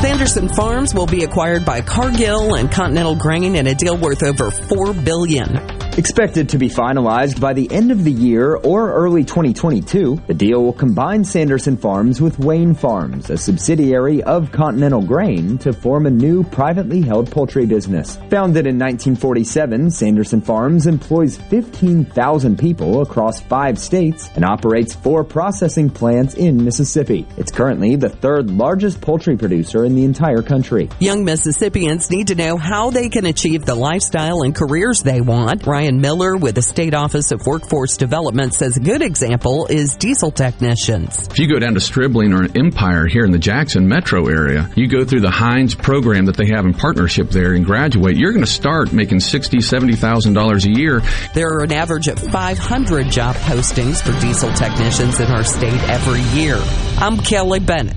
Sanderson Farms will be acquired by Cargill and Continental Grain in a deal worth over $4 billion. Expected to be finalized by the end of the year or early 2022, the deal will combine Sanderson Farms with Wayne Farms, a subsidiary of Continental Grain, to form a new privately held poultry business. Founded in 1947, Sanderson Farms employs 15,000 people across five states and operates four processing plants in Mississippi. It's currently the third largest poultry producer in the entire country. Young Mississippians need to know how they can achieve the lifestyle and careers they want. Ryan Miller with the State Office of Workforce Development says a good example is diesel technicians. If you go down to Stribling or Empire here in the Jackson metro area, you go through the Hinds program that they have in partnership there and graduate, you're going to start making $60,000, $70,000 a year. There are an average of 500 job postings for diesel technicians in our state every year. I'm Kelly Bennett.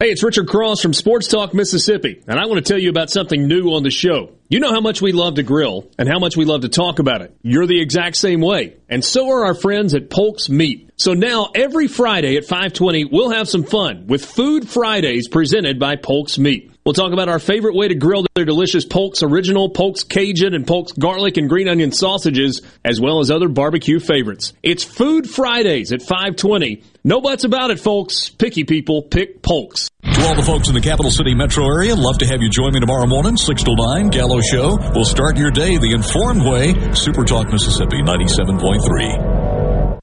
Hey, it's Richard Cross from Sports Talk Mississippi, and I want to tell you about something new on the show. You know how much we love to grill and how much we love to talk about it. You're the exact same way. And so are our friends at Polk's Meat. So now every Friday at 520, we'll have some fun with Food Fridays presented by Polk's Meat. We'll talk about our favorite way to grill their delicious Polk's Original, Polk's Cajun, and Polk's Garlic and Green Onion sausages, as well as other barbecue favorites. It's Food Fridays at 520. No buts about it, folks. Picky people pick Polk's. To all the folks in the capital city metro area, love to have you join me tomorrow morning, 6 to 9, Gallo Show. We'll start your day the informed way. Super Talk Mississippi 97.3.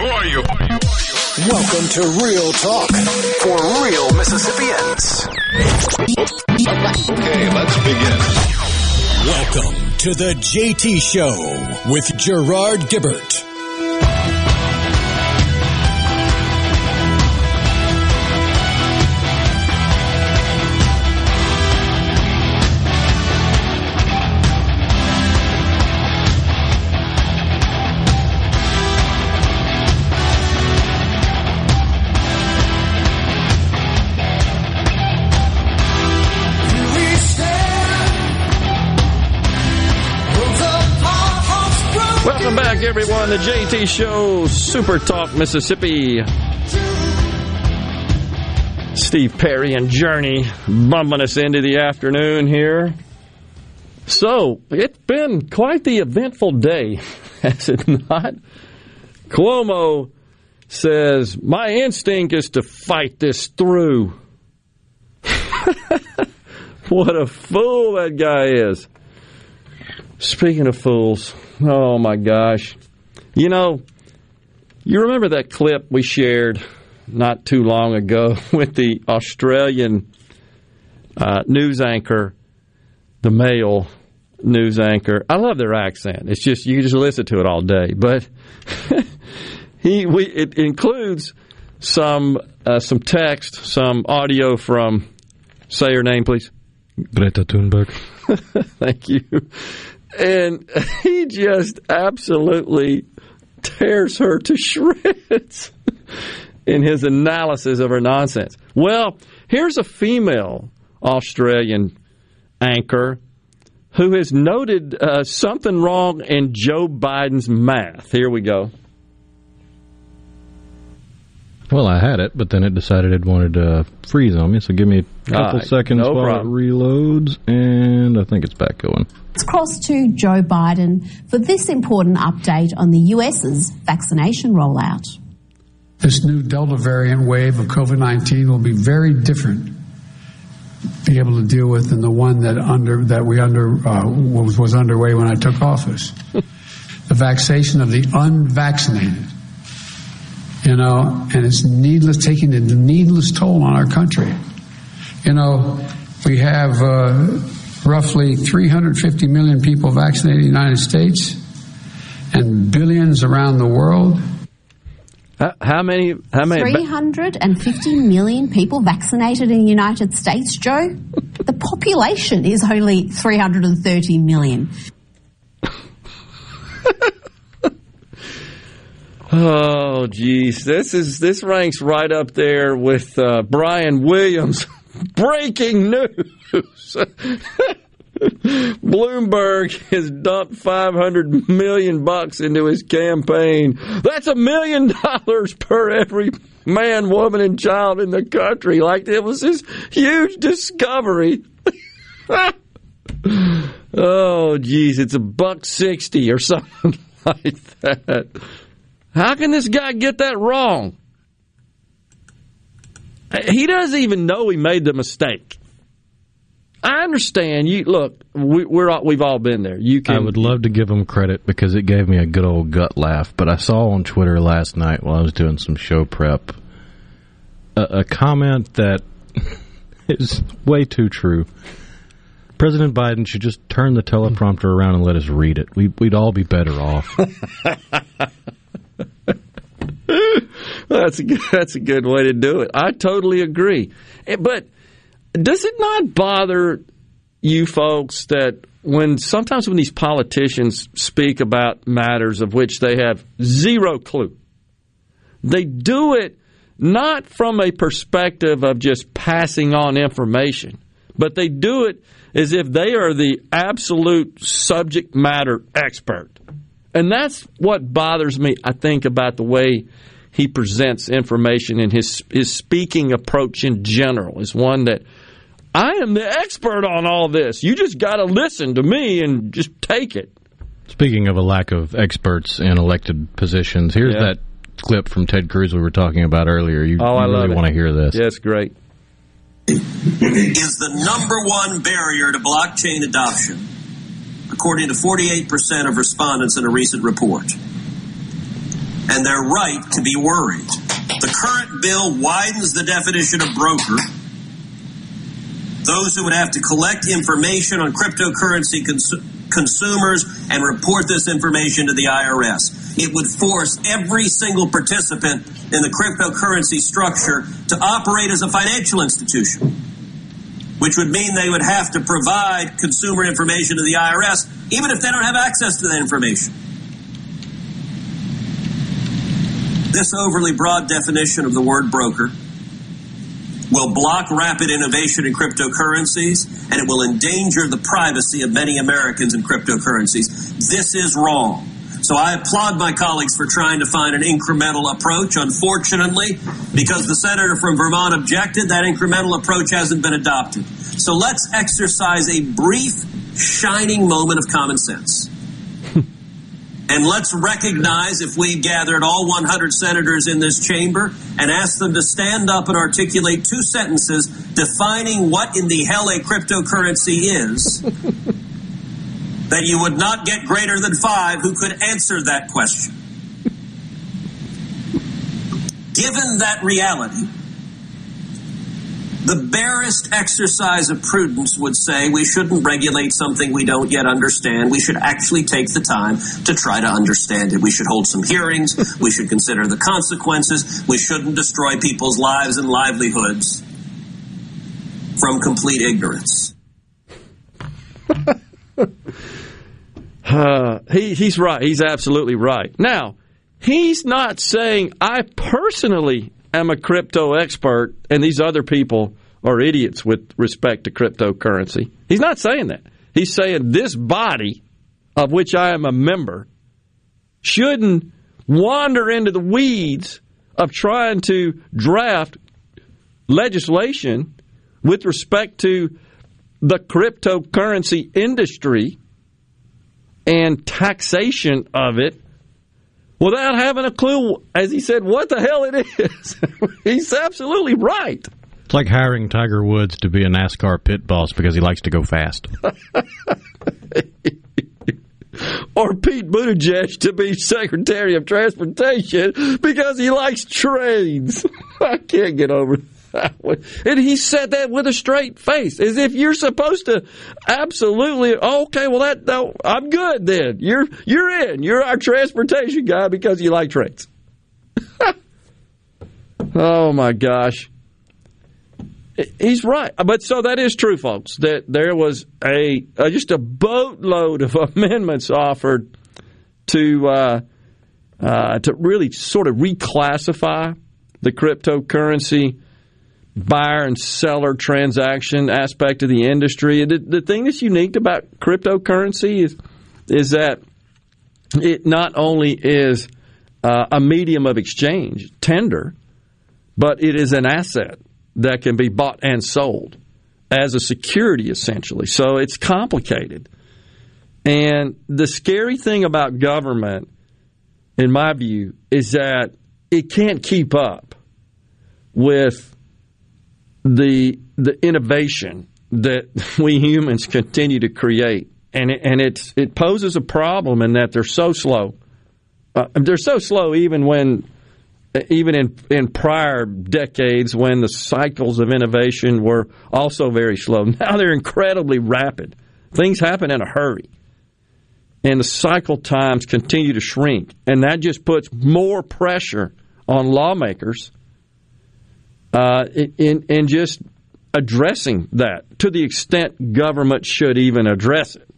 Who are you? Welcome to Real Talk for real Mississippians. Okay, let's begin. Welcome to the JT Show with Gerard Gibert. Everyone. The JT Show, Super Talk Mississippi. Steve Perry and Journey bumping us into the afternoon here. So, it's been quite the eventful day, has it not? Cuomo says, My instinct is to fight this through. what a fool that guy is. Speaking of fools, oh my gosh. You know, you remember that clip we shared not too long ago with the Australian uh, news anchor, the male news anchor. I love their accent. It's just you just listen to it all day. But he we it includes some uh, some text, some audio from say her name, please. Greta Thunberg. Thank you. And he just absolutely tears her to shreds in his analysis of her nonsense. Well, here's a female Australian anchor who has noted uh, something wrong in Joe Biden's math. Here we go. Well, I had it, but then it decided it wanted to freeze on me. So give me a couple right, seconds no while problem. it reloads, and I think it's back going. Let's cross to Joe Biden for this important update on the US's vaccination rollout. This new Delta variant wave of COVID 19 will be very different be able to deal with than the one that under that we under uh, was, was underway when I took office. the vaccination of the unvaccinated, you know, and it's needless taking a needless toll on our country. You know, we have uh, roughly 350 million people vaccinated in the United States and billions around the world. How many? How many? 350 million people vaccinated in the United States, Joe. the population is only 330 million. oh, geez, this is this ranks right up there with uh, Brian Williams. Breaking news. Bloomberg has dumped 500 million bucks into his campaign. That's a million dollars per every man, woman, and child in the country. Like it was this huge discovery. oh, geez, it's a buck 60 or something like that. How can this guy get that wrong? He doesn't even know he made the mistake. I understand you. Look, we, we're all, we've all been there. You can. I would love to give him credit because it gave me a good old gut laugh. But I saw on Twitter last night while I was doing some show prep a, a comment that is way too true. President Biden should just turn the teleprompter around and let us read it. We, we'd all be better off. that's a good, that's a good way to do it. I totally agree. Eh, but does it not bother you folks that when sometimes when these politicians speak about matters of which they have zero clue, they do it not from a perspective of just passing on information, but they do it as if they are the absolute subject matter expert. And that's what bothers me, I think, about the way he presents information and his his speaking approach in general is one that I am the expert on all this. You just got to listen to me and just take it. Speaking of a lack of experts in elected positions, here's yeah. that clip from Ted Cruz we were talking about earlier. You, oh, you really want to hear this? Yes, great. Is the number one barrier to blockchain adoption, according to 48% of respondents in a recent report. And they're right to be worried. The current bill widens the definition of broker those who would have to collect information on cryptocurrency cons- consumers and report this information to the IRS. It would force every single participant in the cryptocurrency structure to operate as a financial institution, which would mean they would have to provide consumer information to the IRS, even if they don't have access to that information. This overly broad definition of the word broker will block rapid innovation in cryptocurrencies, and it will endanger the privacy of many Americans in cryptocurrencies. This is wrong. So I applaud my colleagues for trying to find an incremental approach. Unfortunately, because the senator from Vermont objected, that incremental approach hasn't been adopted. So let's exercise a brief, shining moment of common sense. And let's recognize if we gathered all 100 senators in this chamber and asked them to stand up and articulate two sentences defining what in the hell a cryptocurrency is, that you would not get greater than five who could answer that question. Given that reality, the barest exercise of prudence would say we shouldn't regulate something we don't yet understand. We should actually take the time to try to understand it. We should hold some hearings. we should consider the consequences. We shouldn't destroy people's lives and livelihoods from complete ignorance. uh, he, he's right. He's absolutely right. Now, he's not saying I personally am a crypto expert and these other people are idiots with respect to cryptocurrency. He's not saying that. He's saying this body, of which I am a member, shouldn't wander into the weeds of trying to draft legislation with respect to the cryptocurrency industry and taxation of it without having a clue, as he said, what the hell it is. He's absolutely right. It's like hiring Tiger Woods to be a NASCAR pit boss because he likes to go fast. or Pete Buttigieg to be Secretary of Transportation because he likes trains. I can't get over. And he said that with a straight face, as if you're supposed to absolutely okay. Well, that no, I'm good then. You're you're in. You're our transportation guy because you like trains. oh my gosh. He's right, but so that is true, folks. That there was a, a just a boatload of amendments offered to uh, uh, to really sort of reclassify the cryptocurrency buyer and seller transaction aspect of the industry. The, the thing that's unique about cryptocurrency is is that it not only is uh, a medium of exchange, tender, but it is an asset that can be bought and sold as a security essentially. So it's complicated. And the scary thing about government, in my view, is that it can't keep up with the the innovation that we humans continue to create, and it, and it's it poses a problem in that they're so slow. Uh, they're so slow even when even in in prior decades when the cycles of innovation were also very slow. Now they're incredibly rapid. Things happen in a hurry. And the cycle times continue to shrink. And that just puts more pressure on lawmakers uh, in, in just addressing that to the extent government should even address it.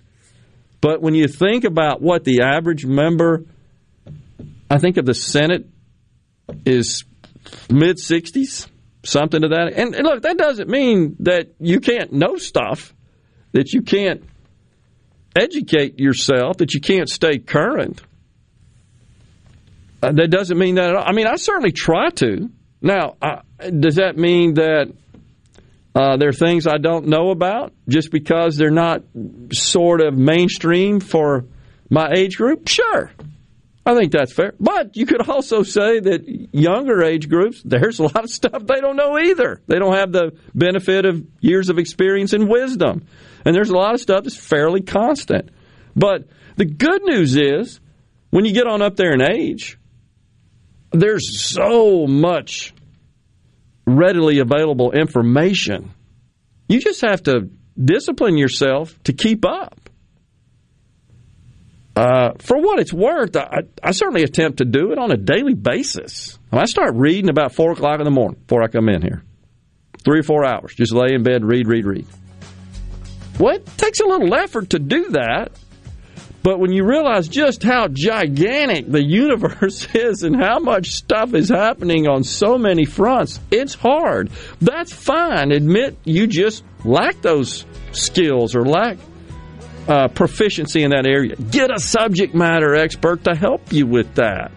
But when you think about what the average member, I think of the Senate is mid 60s, something to that. And, and look, that doesn't mean that you can't know stuff, that you can't educate yourself, that you can't stay current. Uh, that doesn't mean that. I mean, I certainly try to. Now, uh, does that mean that uh, there are things I don't know about just because they're not sort of mainstream for my age group? Sure. I think that's fair. But you could also say that younger age groups, there's a lot of stuff they don't know either. They don't have the benefit of years of experience and wisdom. And there's a lot of stuff that's fairly constant. But the good news is, when you get on up there in age, there's so much readily available information. You just have to discipline yourself to keep up. Uh, for what it's worth, I, I, certainly attempt to do it on a daily basis. I start reading about 4 o'clock in the morning before I come in here. Three or four hours. Just lay in bed, read, read, read. Well, it takes a little effort to do that. But when you realize just how gigantic the universe is and how much stuff is happening on so many fronts, it's hard. That's fine. Admit you just lack those skills or lack uh, proficiency in that area. Get a subject matter expert to help you with that.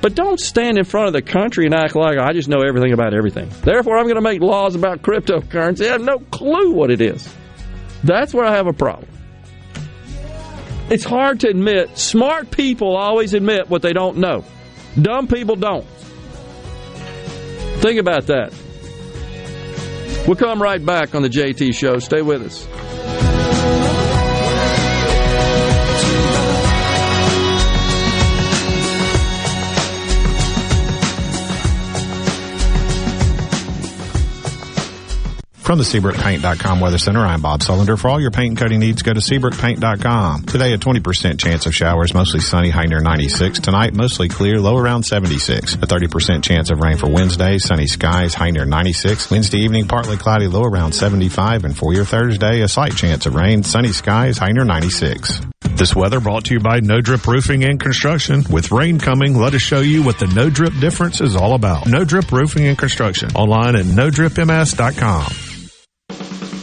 But don't stand in front of the country and act like I just know everything about everything. Therefore, I'm going to make laws about cryptocurrency. I have no clue what it is. That's where I have a problem. It's hard to admit. Smart people always admit what they don't know. Dumb people don't. Think about that. We'll come right back on the JT Show. Stay with us. From the SeabrookPaint.com Weather Center, I'm Bob Sullender. For all your paint and coating needs, go to SeabrookPaint.com. Today, a 20% chance of showers, mostly sunny, high near 96. Tonight, mostly clear, low around 76. A 30% chance of rain for Wednesday, sunny skies, high near 96. Wednesday evening, partly cloudy, low around 75. And for your Thursday, a slight chance of rain, sunny skies, high near 96. This weather brought to you by No Drip Roofing and Construction. With rain coming, let us show you what the No Drip difference is all about. No Drip Roofing and Construction. Online at NoDripMS.com.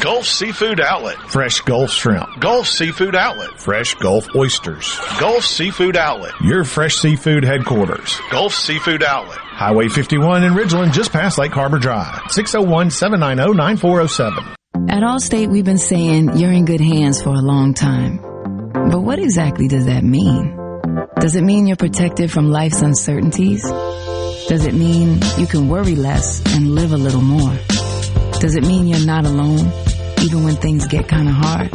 Gulf Seafood Outlet. Fresh Gulf Shrimp. Gulf Seafood Outlet. Fresh Gulf Oysters. Gulf Seafood Outlet. Your fresh seafood headquarters. Gulf Seafood Outlet. Highway 51 in Ridgeland, just past Lake Harbor Drive. 601-790-9407. At Allstate, we've been saying you're in good hands for a long time. But what exactly does that mean? Does it mean you're protected from life's uncertainties? Does it mean you can worry less and live a little more? Does it mean you're not alone, even when things get kind of hard?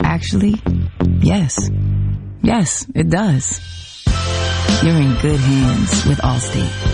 Actually, yes. Yes, it does. you're in good hands with Allstate.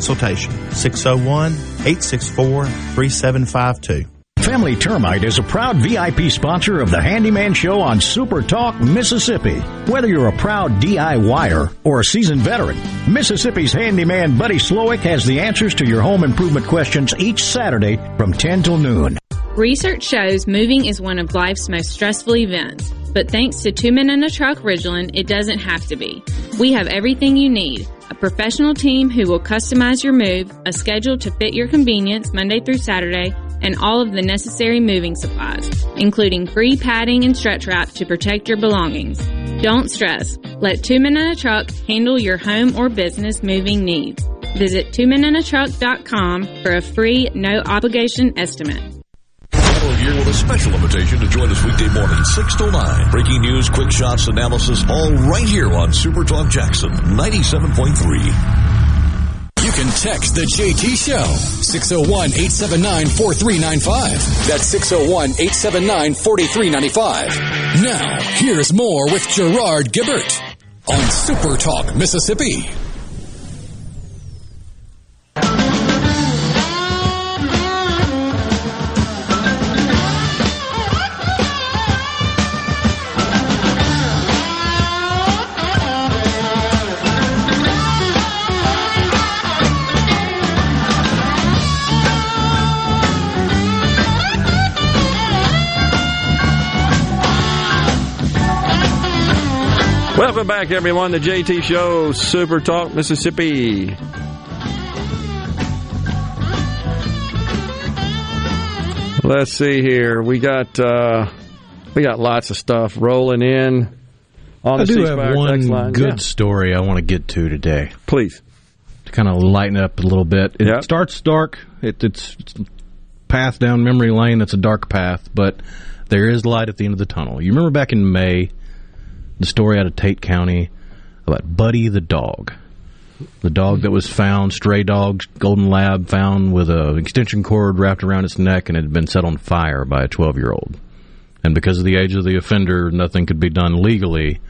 601 864 3752. Family Termite is a proud VIP sponsor of the Handyman Show on Super Talk, Mississippi. Whether you're a proud DIYer or a seasoned veteran, Mississippi's handyman Buddy Slowick has the answers to your home improvement questions each Saturday from 10 till noon. Research shows moving is one of life's most stressful events, but thanks to Two Men in a Truck Ridgeland, it doesn't have to be. We have everything you need a professional team who will customize your move, a schedule to fit your convenience Monday through Saturday, and all of the necessary moving supplies, including free padding and stretch wrap to protect your belongings. Don't stress. Let Two Men in a Truck handle your home or business moving needs. Visit twomeninatruck.com for a free, no obligation estimate. With a special invitation to join us weekday morning, 6 to 9. Breaking news, quick shots, analysis, all right here on Super Talk Jackson 97.3. You can text the JT Show, 601 879 4395. That's 601 879 4395. Now, here's more with Gerard Gibert on Super Talk, Mississippi. Welcome back, everyone. The JT Show, Super Talk, Mississippi. Let's see here. We got uh, we got lots of stuff rolling in on I the do have one good Yeah. story I want to get to today. Please. To kind of lighten up a little bit. It starts dark. It, it's, it's path down memory lane. It's a dark path, but there is light at the end of the tunnel. You remember back in May, the story out of Tate County about Buddy the dog. The dog that was found, stray dog, golden lab, found with an extension cord wrapped around its neck and had been set on fire by a 12 year old. And because of the age of the offender, nothing could be done legally.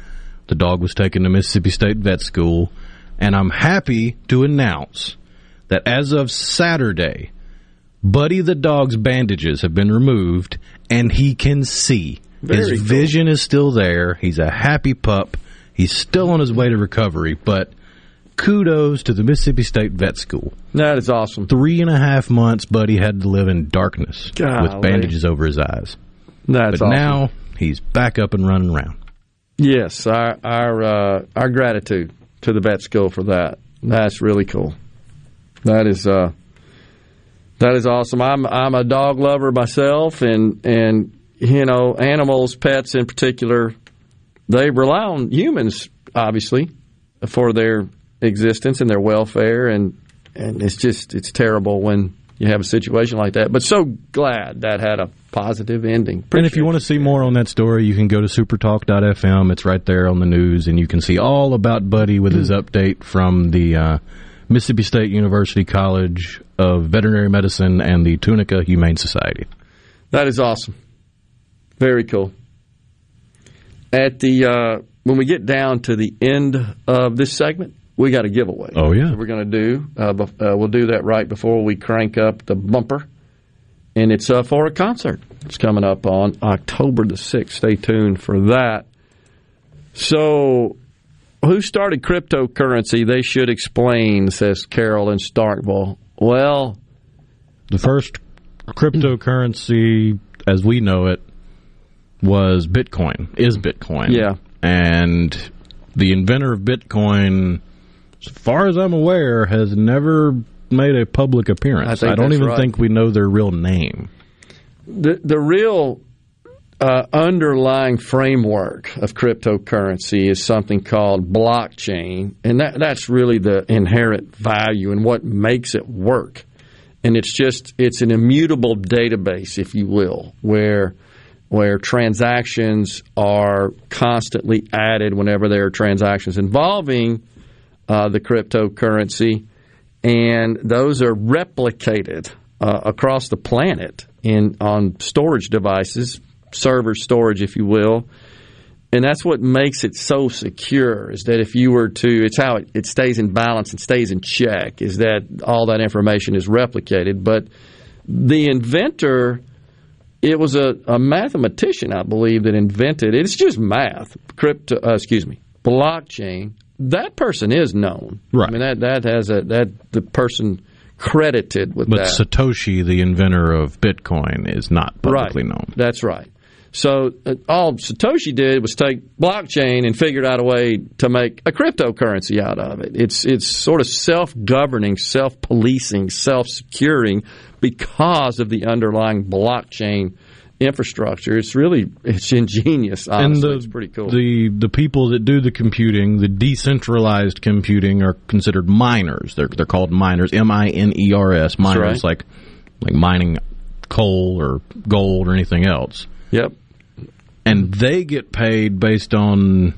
The dog was taken to Mississippi State Vet School, and I'm happy to announce that as of Saturday, Buddy the dog's bandages have been removed, and he can see. Very his cool. vision is still there. He's a happy pup. He's still on his way to recovery, but kudos to the Mississippi State Vet School. That is awesome. Three and a half months, Buddy had to live in darkness Golly. with bandages over his eyes. That's but awesome. now he's back up and running around. Yes, our our uh, our gratitude to the vet school for that. That's really cool. That is uh, that is awesome. I'm I'm a dog lover myself, and and you know animals, pets in particular, they rely on humans obviously for their existence and their welfare, and and it's just it's terrible when you have a situation like that. But so glad that had a positive ending. and if you want to see more on that story, you can go to supertalk.fm. It's right there on the news, and you can see all about Buddy with his update from the uh, Mississippi State University College of Veterinary Medicine and the Tunica Humane Society. That is awesome. Very cool. At the uh, when we get down to the end of this segment, we got a giveaway. Oh, yeah. that we're going to do. Uh, uh, we'll do that right before we crank up the bumper, and it's uh, for a concert. It's coming up on October the sixth. Stay tuned for that. So, who started cryptocurrency? They should explain, says Carol in Starkville. Well, The first cryptocurrency, as we know it, was Bitcoin, is Bitcoin. Yeah. And the inventor of Bitcoin, as far as I'm aware, has never made a public appearance. I think don't even right. think we know their real name. the the real uh, underlying framework of cryptocurrency is something called blockchain, and that, that's really the inherent value and what makes it work. And it's just it's an immutable database, if you will, where where transactions are constantly added whenever there are transactions involving uh, the cryptocurrency, and those are replicated uh, across the planet in on storage devices, server storage, if you will. And that's what makes it so secure is that if you were to, it's how it, it stays in balance and stays in check, is that all that information is replicated. But the inventor, it was a, a mathematician, I believe, that invented it. It's just math, crypto, uh, excuse me, blockchain. That person is known. Right. I mean, that, that has a, that the person credited with But that. Satoshi, the inventor of Bitcoin, is not publicly right. known. That's right. So uh, all Satoshi did was take blockchain and figured out a way to make a cryptocurrency out of it. It's it's sort of self-governing, self-policing, self-securing because of the underlying blockchain infrastructure. It's really it's ingenious. Honestly, and the, it's pretty cool. The the people that do the computing, the decentralized computing, are considered miners. They're they're called miners. M I N E R S. Miners, right. like like mining coal or gold or anything else. Yep. And they get paid based on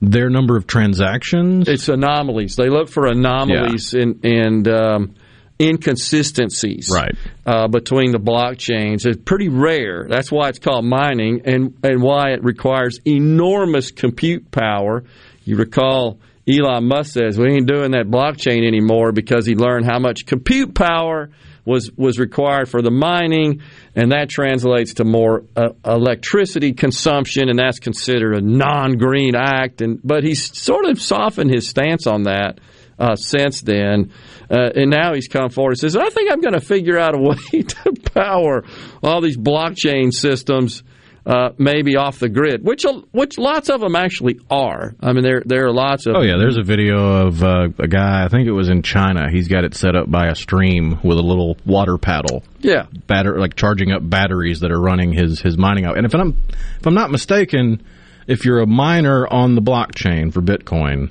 their number of transactions. It's anomalies. They look for anomalies and and um, inconsistencies right. uh, between the blockchains. It's pretty rare. That's why it's called mining and and why it requires enormous compute power. You recall Elon Musk says we ain't doing that blockchain anymore because he learned how much compute power was was required for the mining, and that translates to more uh, electricity consumption, and that's considered a non-green act. And but he's sort of softened his stance on that uh, since then, uh, and now he's come forward and says, "I think I'm going to figure out a way to power all these blockchain systems." Uh, maybe off the grid, which which lots of them actually are. I mean, there there are lots of. Oh yeah, there's a video of uh, a guy. I think it was in China. He's got it set up by a stream with a little water paddle. Yeah, batter like charging up batteries that are running his his mining out. And if I'm if I'm not mistaken, if you're a miner on the blockchain for Bitcoin.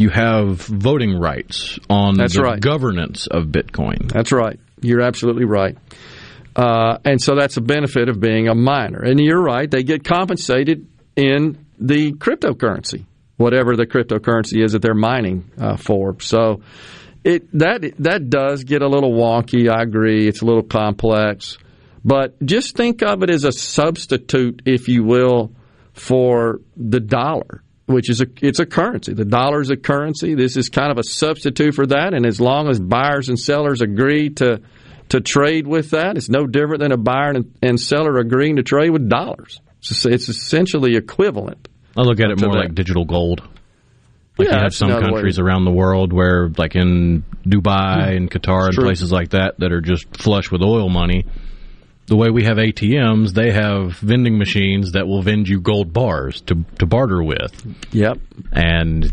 You have voting rights on That's the right. governance of Bitcoin. That's right. You're absolutely right. Uh, and so that's a benefit of being a miner. And you're right, they get compensated in the cryptocurrency, whatever the cryptocurrency is that they're mining uh, for. So it that that does get a little wonky. I agree, it's a little complex, but just think of it as a substitute, if you will, for the dollar. Which is a it's a currency. The dollar is a currency. This is kind of a substitute for that. And as long as buyers and sellers agree to to trade with that. It's no different than a buyer and, and seller agreeing to trade with dollars. It's, it's essentially equivalent. I look at it more that. like digital gold. Like Yeah, you have some another way. countries around the world where, like in Dubai hmm. and Qatar and true. places like that, that are just flush with oil money. The way we have ATMs, they have vending machines that will vend you gold bars to to barter with. Yep. And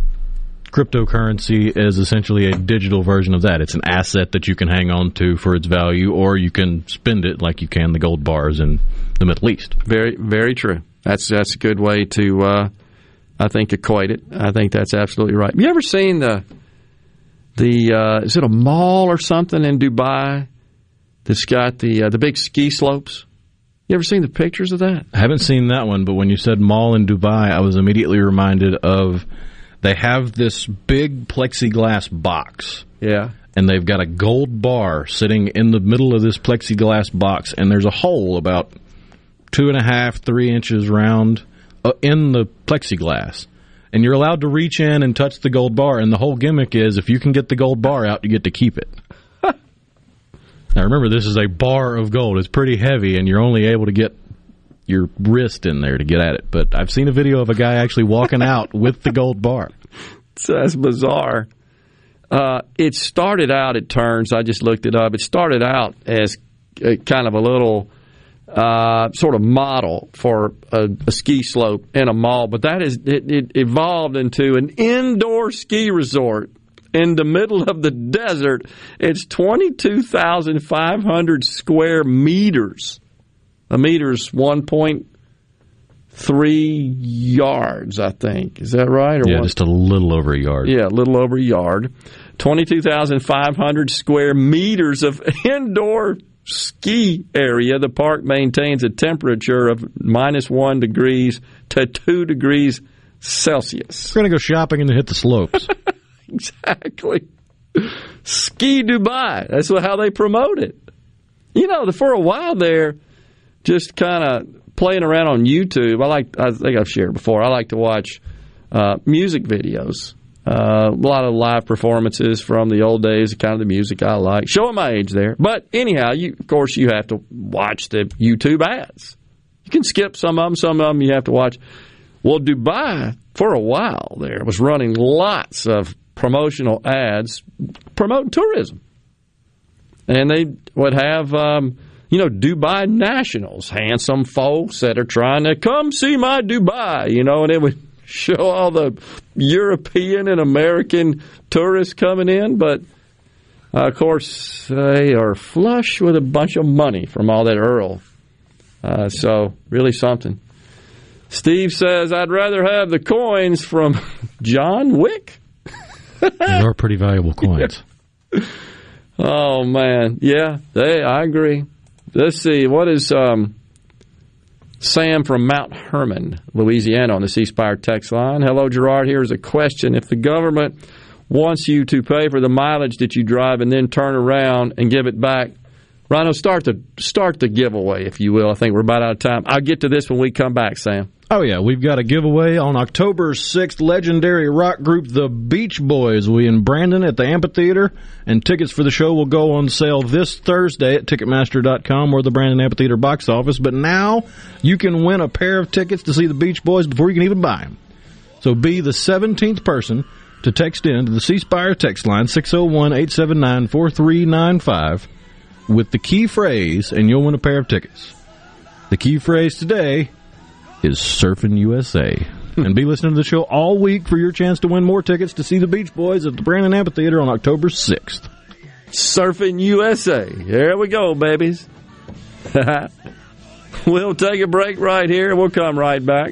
cryptocurrency is essentially a digital version of that. It's an asset that you can hang on to for its value, or you can spend it like you can the gold bars in the Middle East. Very, very true. That's that's a good way to, uh, I think, equate it. I think that's absolutely right. Have You ever seen the the uh, is it a mall or something in Dubai that's got the uh, the big ski slopes? You ever seen the pictures of that? I haven't seen that one, but when you said mall in Dubai, I was immediately reminded of they have this big plexiglass box. Yeah. And they've got a gold bar sitting in the middle of this plexiglass box, and there's a hole about two and a half, three inches round uh, in the plexiglass. And you're allowed to reach in and touch the gold bar, and the whole gimmick is if you can get the gold bar out, you get to keep it. now remember, this is a bar of gold. It's pretty heavy, and you're only able to get your wrist in there to get at it. But I've seen a video of a guy actually walking out with the gold bar. So that's bizarre. Uh, it started out, it turns, I just looked it up, it started out as a, kind of a little uh, sort of model for a, a ski slope in a mall, but that is it, it evolved into an indoor ski resort in the middle of the desert. It's 22,500 square meters. A meter's 1.2 three yards, I think. Is that right? Or yeah, just a little over a yard. Yeah, a little over a yard. 22,500 square meters of indoor ski area. The park maintains a temperature of minus one degrees to two degrees Celsius. We're going to go shopping and hit the slopes. exactly. Ski Dubai. That's how they promote it. You know, for a while there, just kind of playing around on YouTube. I like. I think I've shared before. I like to watch uh, music videos. Uh, a lot of live performances from the old days, kind of the music I like. Showing my age there, but anyhow, you of course you have to watch the YouTube ads. You can skip some of them. Some of them you have to watch. Well, Dubai for a while there was running lots of promotional ads promoting tourism, and they would have. Um, you know, Dubai nationals, handsome folks that are trying to come see my Dubai, you know, and it would show all the European and American tourists coming in, but uh, of course they are flush with a bunch of money from all that Earl. Uh, so really something. Steve says, I'd rather have the coins from John Wick. they are pretty valuable coins. oh man, yeah, they. I agree. Let's see. What is um, Sam from Mount Hermon, Louisiana, on the C Spire text line? Hello, Gerard. Here's a question: If the government wants you to pay for the mileage that you drive and then turn around and give it back, Rhino, start the start the giveaway, if you will. I think we're about out of time. I'll get to this when we come back, Sam. Oh, yeah. We've got a giveaway on October 6th. Legendary rock group The Beach Boys will be in Brandon at the amphitheater, and tickets for the show will go on sale this Thursday at Ticketmaster.com or the Brandon Amphitheater box office. But now you can win a pair of tickets to see The Beach Boys before you can even buy them. So be the 17th person to text in to the C Spire text line 601 879 4395 with the key phrase, and you'll win a pair of tickets. The key phrase today is Surfing USA. Hmm. and be listening to the show all week for your chance to win more tickets to see the Beach Boys at the Brandon Amphitheater on October 6th. Surfing USA. Here we go, babies. we'll take a break right here. And we'll come right back.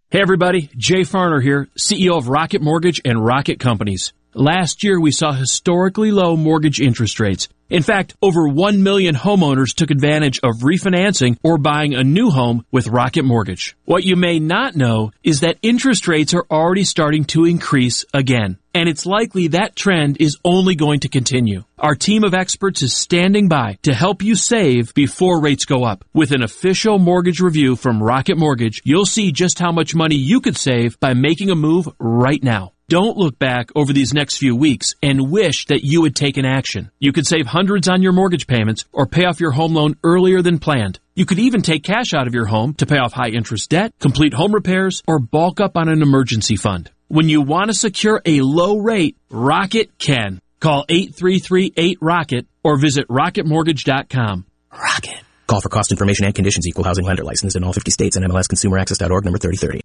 Hey everybody, Jay Farner here, CEO of Rocket Mortgage and Rocket Companies. Last year we saw historically low mortgage interest rates. In fact, over 1 million homeowners took advantage of refinancing or buying a new home with Rocket Mortgage. What you may not know is that interest rates are already starting to increase again. And it's likely that trend is only going to continue. Our team of experts is standing by to help you save before rates go up. With an official mortgage review from Rocket Mortgage, you'll see just how much money you could save by making a move right now. Don't look back over these next few weeks and wish that you had taken action. You could save hundreds on your mortgage payments or pay off your home loan earlier than planned. You could even take cash out of your home to pay off high interest debt, complete home repairs, or bulk up on an emergency fund. When you want to secure a low rate, Rocket can. Call 833-8ROCKET or visit rocketmortgage.com. Rocket. Call for cost information and conditions. Equal housing lender license in all 50 states and MLSConsumerAccess.org number 3030.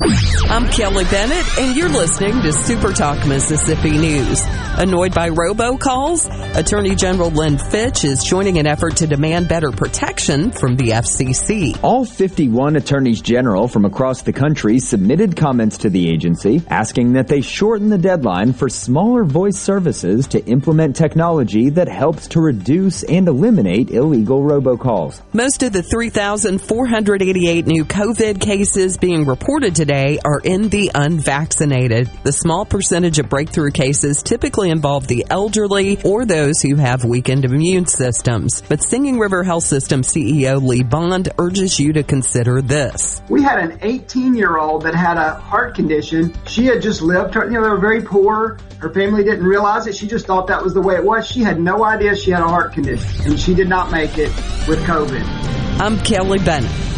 I'm Kelly Bennett, and you're listening to Super Talk Mississippi News. Annoyed by robocalls? Attorney General Lynn Fitch is joining an effort to demand better protection from the FCC. All 51 attorneys general from across the country submitted comments to the agency asking that they shorten the deadline for smaller voice services to implement technology that helps to reduce and eliminate illegal robocalls. Most of the 3,488 new COVID cases being reported today are in the unvaccinated. The small percentage of breakthrough cases typically involve the elderly or those who have weakened immune systems. But Singing River Health System CEO Lee Bond urges you to consider this. We had an 18 year old that had a heart condition. She had just lived, you know, they were very poor. Her family didn't realize it. She just thought that was the way it was. She had no idea she had a heart condition and she did not make it with COVID. I'm Kelly Bennett.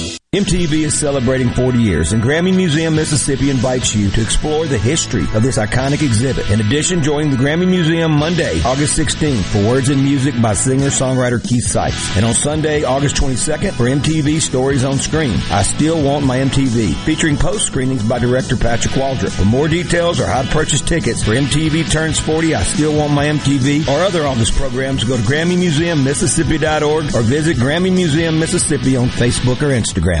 MTV is celebrating 40 years, and Grammy Museum Mississippi invites you to explore the history of this iconic exhibit. In addition, join the Grammy Museum Monday, August 16th for Words and Music by singer-songwriter Keith Sykes. And on Sunday, August 22nd for MTV Stories on Screen, I Still Want My MTV, featuring post screenings by director Patrick Waldrop. For more details or how to purchase tickets for MTV Turns 40, I Still Want My MTV, or other August programs, go to GrammyMuseumMississippi.org or visit Grammy Museum Mississippi on Facebook or Instagram.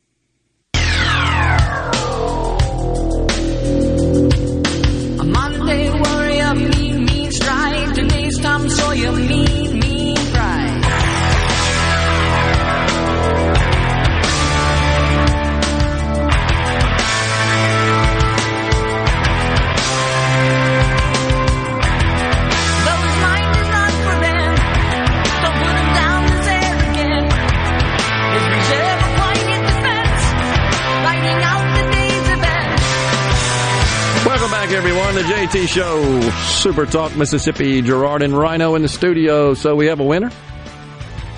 The JT Show, Super Talk Mississippi. Gerard and Rhino in the studio. So we have a winner.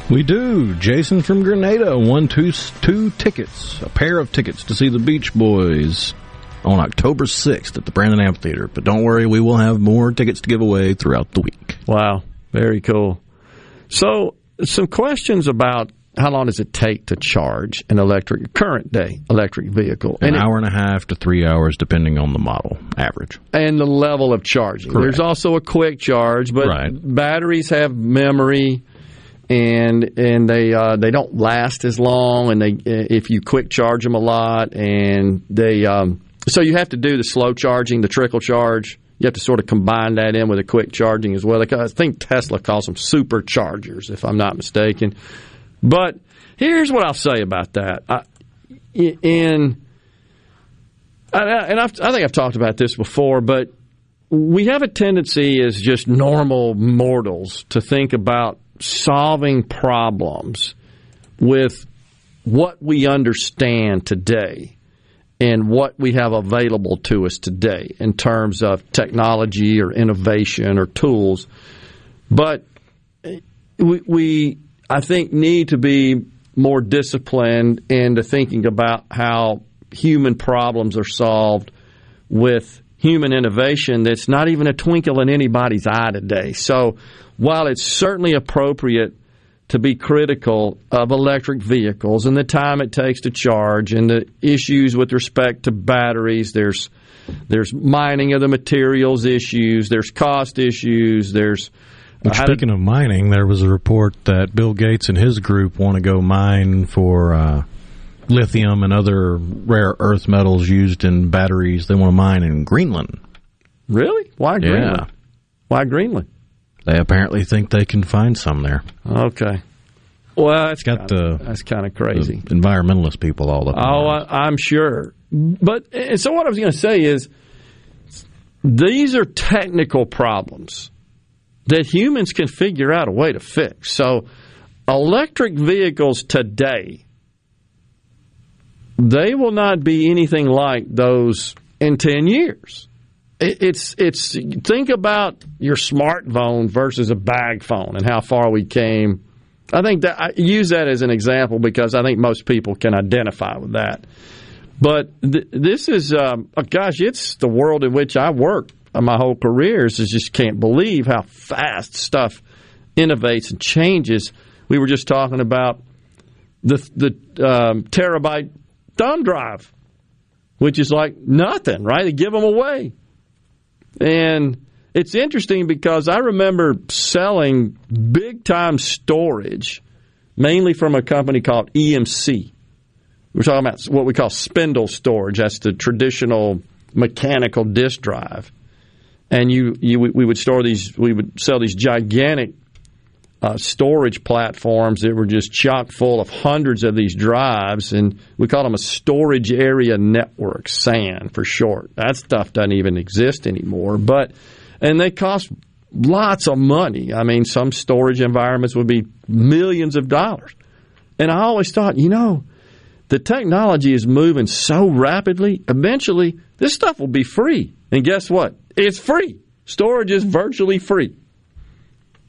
We do. Jason from Grenada won two two tickets, a pair of tickets to see the Beach Boys on October 6th at the Brandon Amphitheater. But don't worry, we will have more tickets to give away throughout the week. Wow, very cool. So, some questions about how long does it take to charge an electric current day electric vehicle, An it- hour and a half to three hours, depending on the model, average. and the level of charging. Correct. There's also a quick charge, but Right. batteries have memory, and and they uh, they don't last as long, and they if you quick charge them a lot, and they um, so you have to do the slow charging, the trickle charge. You have to sort of combine that in with a quick charging as well. I think Tesla calls them superchargers, if I'm not mistaken. But here's what I'll say about that. I, in and I've, I think I've talked about this before, but we have a tendency as just normal mortals to think about solving problems with what we understand today and what we have available to us today in terms of technology or innovation or tools. But we, we I think, need to be more disciplined into thinking about how human problems are solved with human innovation that's not even a twinkle in anybody's eye today. So while it's certainly appropriate to be critical of electric vehicles and the time it takes to charge and the issues with respect to batteries, there's there's mining of the materials issues, there's cost issues, there's Which, speaking of mining, there was a report that Bill Gates and his group want to go mine for uh, lithium and other rare earth metals used in batteries. They want to mine in Greenland. Really? Why Yeah. Greenland? Why Greenland? They apparently think they can find some there. Okay. Well, that's got kinda, the that's kind of crazy. environmentalist people all up. Oh, I, I'm sure. But and so what I was going to say is these are technical problems that humans can figure out a way to fix. So electric vehicles today they will not be anything like those in 10 years. It's it's think about your smartphone versus a bag phone and how far we came. I think that I use that as an example because I think most people can identify with that. But th- this is, um, oh, gosh, it's the world in which I worked my whole career. Is just can't believe how fast stuff innovates and changes. We were just talking about the the um, terabyte thumb drive, which is like nothing, right? They give them away, and it's interesting because I remember selling big time storage, mainly from a company called EMC. We're talking about what we call spindle storage. That's the traditional mechanical disk drive. And you, you, we would store these. We would sell these gigantic uh, storage platforms that were just chock full of hundreds of these drives, and we call them a storage area network, SAN for short. That stuff doesn't even exist anymore, but and they cost lots of money. I mean, some storage environments would be millions of dollars. And I always thought, you know, the technology is moving so rapidly. Eventually, this stuff will be free. And guess what? It's free. Storage is virtually free.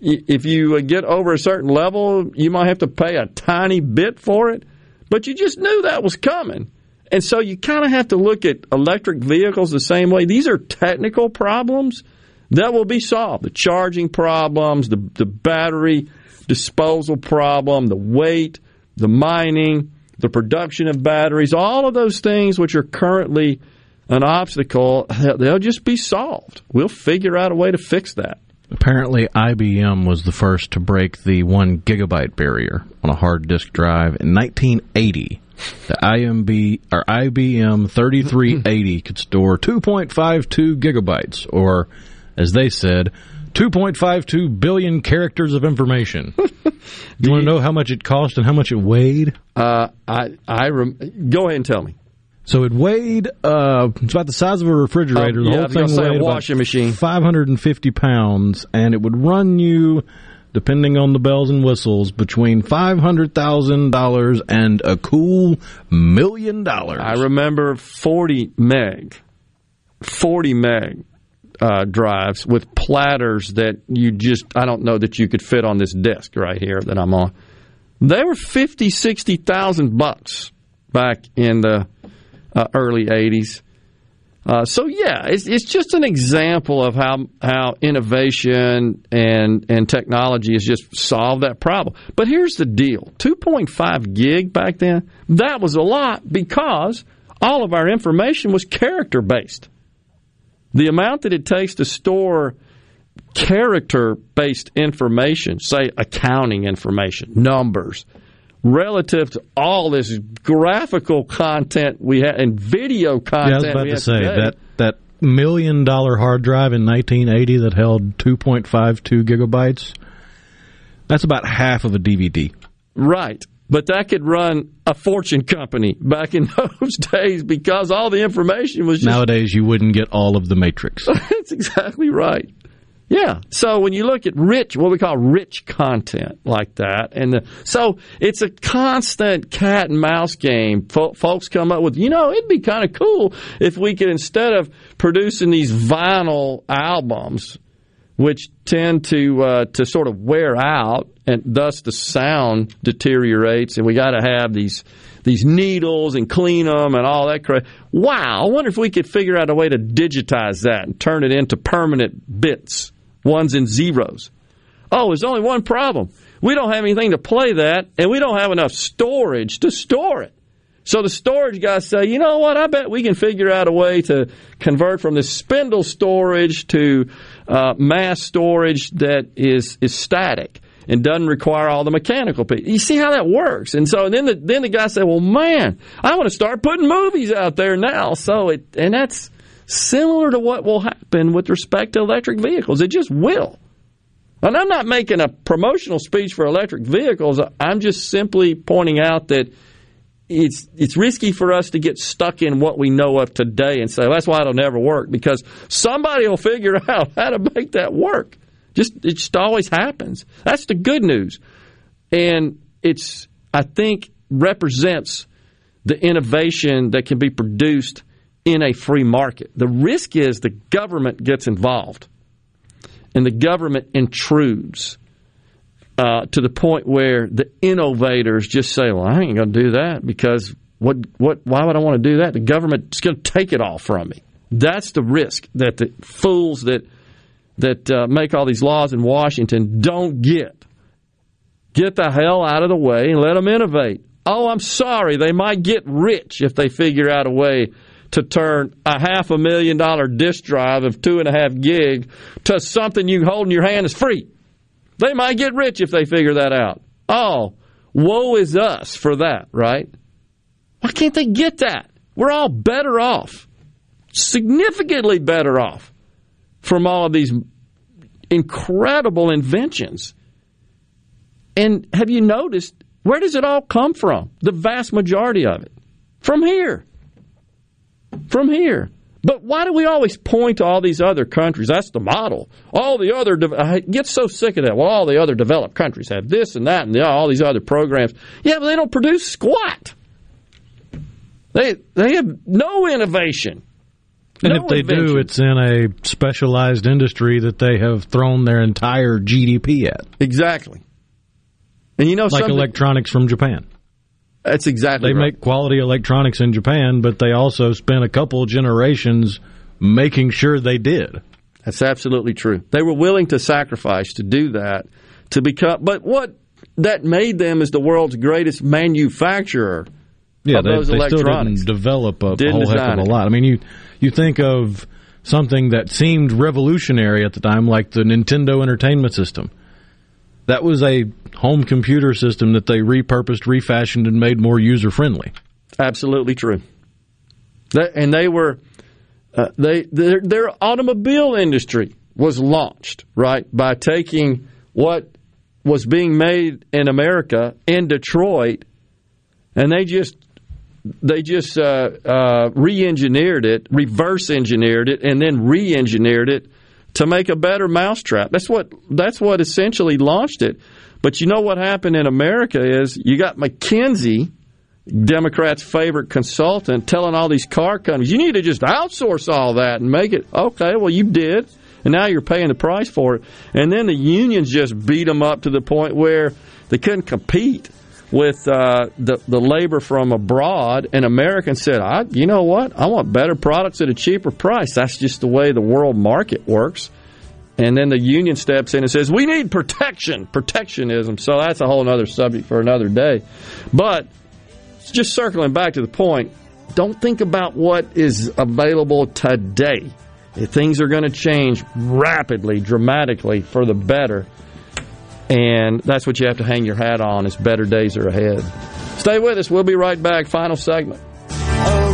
If you uh, get over a certain level, you might have to pay a tiny bit for it, but you just knew that was coming. And so you kind of have to look at electric vehicles the same way. These are technical problems that will be solved. The charging problems, the, the battery disposal problem, the weight, the mining, the production of batteries, all of those things which are currently an obstacle, they'll just be solved. We'll figure out a way to fix that. Apparently, IBM was the first to break the one gigabyte barrier on a hard disk drive in 1980. The IMB or IBM 3380 could store 2.52 gigabytes, or as they said, 2.52 billion characters of information. Do you want to know how much it cost and how much it weighed? Uh, I, I rem- go ahead and tell me. So it weighed uh, it's about the size of a refrigerator. Oh, the yeah, whole thing a weighed about washing machine. 550 pounds, and it would run you, depending on the bells and whistles, between five hundred thousand dollars and a cool million dollars. I remember 40 meg, 40 meg uh, drives with platters that you just, I don't know that you could fit on this desk right here that I'm on. They were 50, 60,000 bucks back in the uh, early 80s. Uh, so yeah, it's, it's just an example of how how innovation and and technology has just solved that problem. But here's the deal: 2.5 gig back then, that was a lot because all of our information was character based. The amount that it takes to store character based information, say accounting information, numbers, relative to all this graphical content we had and video content. yeah, I was about to say today. that that million dollar hard drive in 1980 that held 2.52 gigabytes. That's about half of a DVD. Right. But that could run a fortune company back in those days because all the information was just. Nowadays, you wouldn't get all of the matrix. That's exactly right. Yeah. So when you look at rich, what we call rich content like that, and the, so it's a constant cat and mouse game. Fo- folks come up with, you know, it'd be kind of cool if we could instead of producing these vinyl albums, which tend to uh, to sort of wear out, and thus the sound deteriorates, and we got to have these these needles and clean them and all that crap. Wow! I wonder if we could figure out a way to digitize that and turn it into permanent bits, ones and zeros. Oh, there's only one problem. We don't have anything to play that, and we don't have enough storage to store it. So the storage guys say, you know what? I bet we can figure out a way to convert from this spindle storage to uh, mass storage that is is static and doesn't require all the mechanical pieces. You see how that works? And so then the then the guy said, well, man, I want to start putting movies out there now. So it and that's similar to what will happen with respect to electric vehicles. It just will. And I'm not making a promotional speech for electric vehicles. I'm just simply pointing out that it's it's risky for us to get stuck in what we know of today and say that's why it'll never work because somebody will figure out how to make that work. Just it just always happens. That's the good news, and it's I think represents the innovation that can be produced in a free market. The risk is the government gets involved, and the government intrudes uh, to the point where the innovators just say, "Well, I ain't going to do that because what? What? Why would I want to do that? The government's going to take it all from me." That's the risk that the fools that that uh, make all these laws in Washington don't get. Get the hell out of the way and let them innovate. Oh, I'm sorry, they might get rich if they figure out a way to turn a half a million dollar disk drive of two and a half gig to something you hold in your hand is free. They might get rich if they figure that out. Oh, woe is us for that, right? Why can't they get that? We're all better off, significantly better off from all of these incredible inventions. And have you noticed where does it all come from? The vast majority of it. From here. From here. But why do we always point to all these other countries? That's the model. All the other, de- I get so sick of that. Well, all the other developed countries have this and that and the, all these other programs. Yeah, but they don't produce squat. They they have no innovation. And No if they do, it's in a specialized industry that they have thrown their entire GDP at. Exactly. And you know like electronics from Japan. That's exactly They right. make quality electronics in Japan, but they also spent a couple generations making sure they did. That's absolutely true. They were willing to sacrifice to do that to become. But what that made them is the world's greatest manufacturer Yeah, of they, those they still didn't develop a Didn't whole heck of a lot. I mean, you you think of something that seemed revolutionary at the time, like the Nintendo Entertainment System. That was a home computer system that they repurposed, refashioned, and made more user friendly. Absolutely true. That, and they were uh, they their, their automobile industry was launched right by taking what was being made in America in Detroit, and they just they just uh, uh, re-engineered it, reverse engineered it, and then re-engineered it to make a better mousetrap. That's what that's what essentially launched it. But you know what happened in America is you got McKinsey, Democrats' favorite consultant, telling all these car companies, you need to just outsource all that and make it. Okay, well, you did. And now you're paying the price for it. And then the unions just beat them up to the point where they couldn't compete with uh, the, the labor from abroad. And Americans said, I, you know what? I want better products at a cheaper price. That's just the way the world market works. And then the union steps in and says, we need protection, protectionism. So that's a whole other subject for another day. But just circling back to the point, don't think about what is available today. Things are going to change rapidly, dramatically for the better. And that's what you have to hang your hat on is better days are ahead. Stay with us. We'll be right back. Final segment. Oh,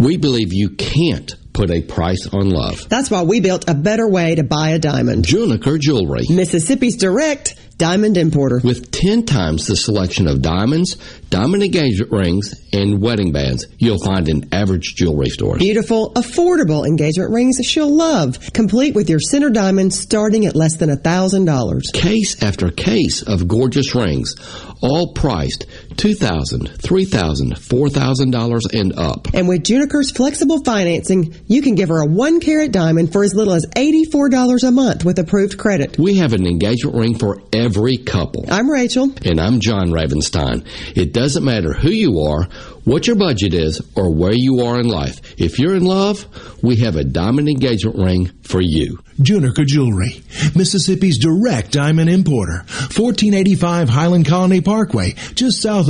We believe you can't put a price on love. That's why we built a better way to buy a diamond. Juniker Jewelry. Mississippi's direct diamond importer. With 10 times the selection of diamonds, diamond engagement rings, and wedding bands you'll find in average jewelry stores. Beautiful, affordable engagement rings she'll love, complete with your center diamond starting at less than a $1,000. Case after case of gorgeous rings, all priced $2,000, $3,000, $4,000 and up. And with Juniker's flexible financing, you can give her a one carat diamond for as little as $84 a month with approved credit. We have an engagement ring for every couple. I'm Rachel. And I'm John Ravenstein. It doesn't matter who you are, what your budget is, or where you are in life. If you're in love, we have a diamond engagement ring for you. Juniker Jewelry, Mississippi's direct diamond importer. 1485 Highland Colony Parkway, just south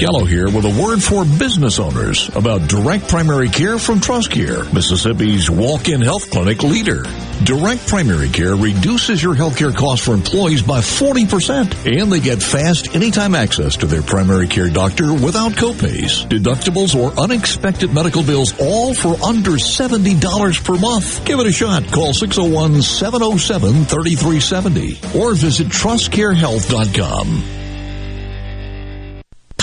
Gallo here with a word for business owners about direct primary care from TrustCare, Mississippi's walk-in health clinic leader. Direct primary care reduces your healthcare costs for employees by 40% and they get fast anytime access to their primary care doctor without copays, deductibles, or unexpected medical bills all for under $70 per month. Give it a shot. Call 601-707-3370 or visit trustcarehealth.com.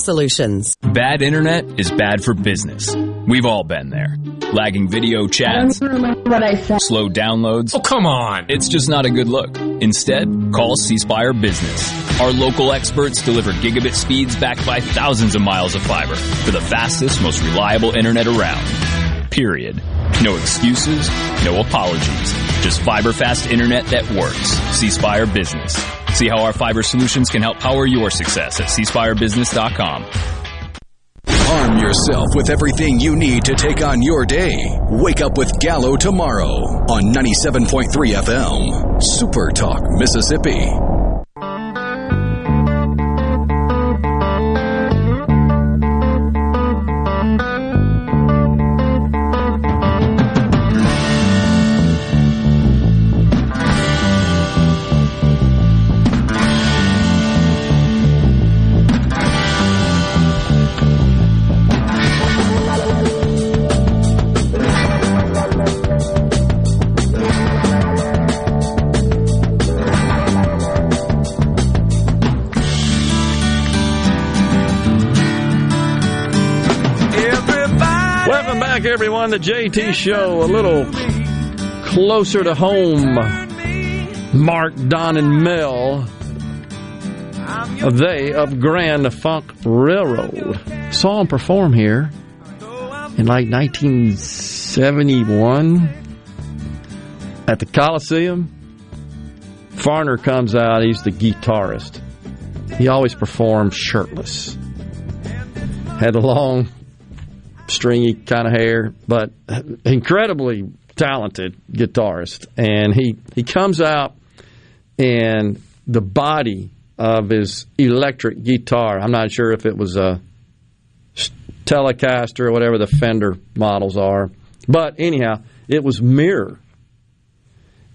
solutions. Bad internet is bad for business. We've all been there. Lagging video chats, slow downloads. Oh, come on. It's just not a good look. Instead, call C Spire Business. Our local experts deliver gigabit speeds backed by thousands of miles of fiber for the fastest, most reliable internet around. Period. No excuses, no apologies. Just fiber fast internet that works. C Spire Business. See how our fiber solutions can help power your success at cspirebusiness.com. Arm yourself with everything you need to take on your day. Wake up with Gallo tomorrow on 97.3 FM. Super Talk, Mississippi. Everyone. The JT Show, a little closer to home. Mark, Don, and Mel. they of Grand Funk Railroad. Saw him perform here in like 1971 at the Coliseum. Farner comes out, he's the guitarist. He always performed shirtless. Had a long, stringy kind of hair, but incredibly talented guitarist. And he, he comes out, and the body of his electric guitar, I'm not sure if it was a Telecaster or whatever the Fender models are, but anyhow, it was mirror.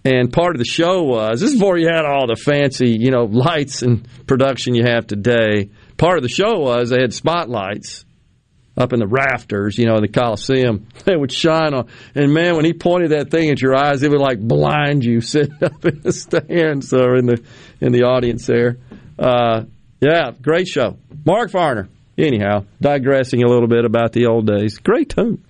And part of the show was this is before you had all the fancy, you know, lights and production you have today. Part of the show was they had spotlights up in the rafters, you know, in the Coliseum. They would shine on, and man, when he pointed that thing at your eyes, it would like blind you sitting up in the stands or in the in the audience there. Uh, yeah, great show. Mark Farner. Anyhow, digressing a little bit about the old days. Great tune.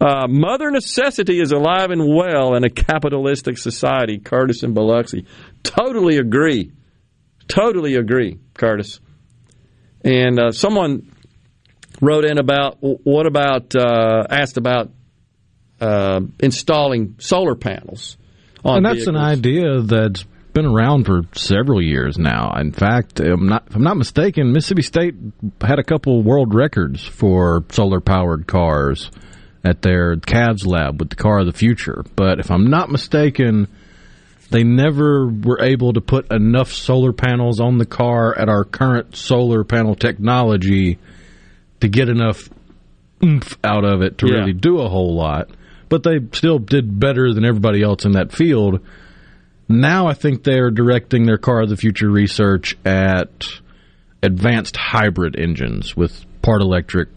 Uh, Mother necessity is alive and well in a capitalistic society. Curtis and Biloxi. Totally agree. Totally agree, Curtis. And uh, someone wrote in about what about uh, asked about uh, installing solar panels on and that's vehicles. an idea that's been around for several years now. In fact, I'm not, if I'm not mistaken, Mississippi State had a couple world records for solar powered cars at their CAVS lab with the car of the future. But if I'm not mistaken, they never were able to put enough solar panels on the car at our current solar panel technology to get enough oomph out of it to Yeah. really do a whole lot. But they still did better than everybody else in that field. Now I think they're directing their car of the future research at advanced hybrid engines with part electric,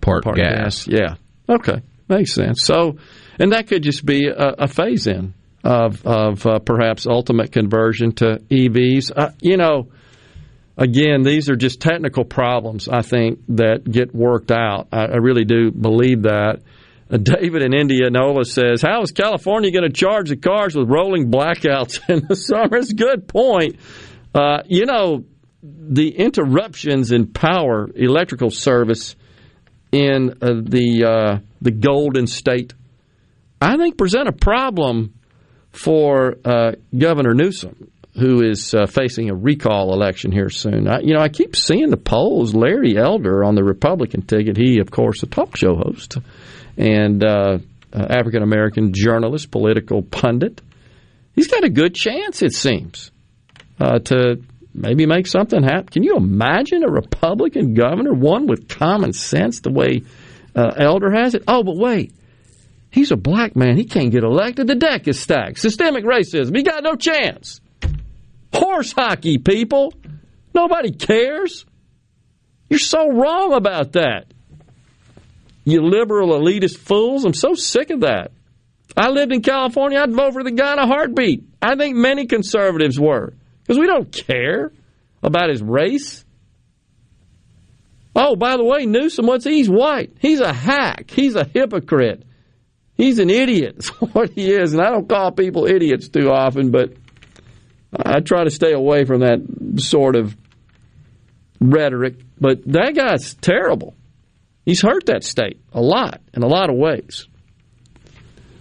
part, Part gas. gas, Yeah. Okay. Makes sense. So, and that could just be a, a phase in of, of uh, perhaps ultimate conversion to EVs. Uh, you know, again, these are just technical problems, I think, that get worked out. I, I really do believe that. Uh, David in Indianola says, How is California going to charge the cars with rolling blackouts in the summer? It's a good point. Uh, you know, the interruptions in power, electrical service in uh, the uh, the Golden State, I think present a problem for uh, Governor Newsom, who is uh, facing a recall election here soon. I, you know, I keep seeing the polls. Larry Elder on the Republican ticket. He, of course, a talk show host and uh, African American journalist, political pundit. He's got a good chance, it seems, uh, to maybe make something happen. Can you imagine a Republican governor, one with common sense, the way uh, Elder has it? Oh, but wait. He's a black man. He can't get elected. The deck is stacked. Systemic racism. He got no chance. Horse hockey, people. Nobody cares. You're so wrong about that. You liberal elitist fools. I'm so sick of that. I lived in California. I'd vote for the guy in a heartbeat. I think many conservatives were. Because we don't care about his race. Oh, by the way, Newsom, what's he? He's white. He's a hack. He's a hypocrite. He's an idiot. That's what he is. And I don't call people idiots too often, but I try to stay away from that sort of rhetoric. But that guy's terrible. He's hurt that state a lot in a lot of ways.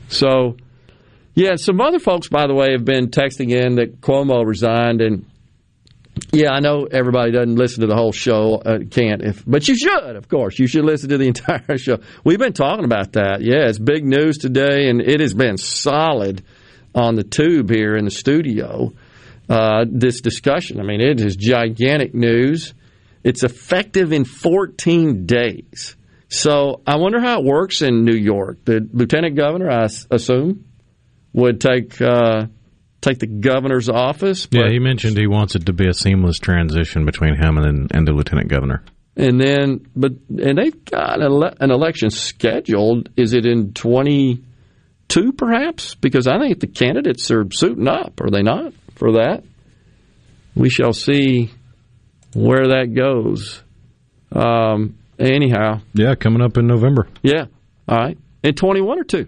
So, yeah, some other folks, by the way, have been texting in that Cuomo resigned, and yeah, I know everybody doesn't listen to the whole show, uh, can't, if, but you should, of course. You should listen to the entire show. We've been talking about that. Yeah, it's big news today, and it has been solid on the tube here in the studio. Uh, this discussion, I mean, it is gigantic news. It's effective in 14 days. So I wonder how it works in New York. The lieutenant governor, I assume, would take uh, take the governor's office. Yeah, he mentioned he wants it to be a seamless transition between him and, and the lieutenant governor. And then, but and they've got an, ele- an election scheduled. Is it in twenty two, perhaps? Because I think the candidates are suiting up, are they not? For that, we shall see where that goes. Um, anyhow, Yeah, coming up in November. yeah. All right, in twenty one or two.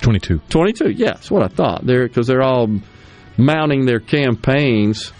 22. 22, yeah, that's what I thought. They're because they're all mounting their campaigns.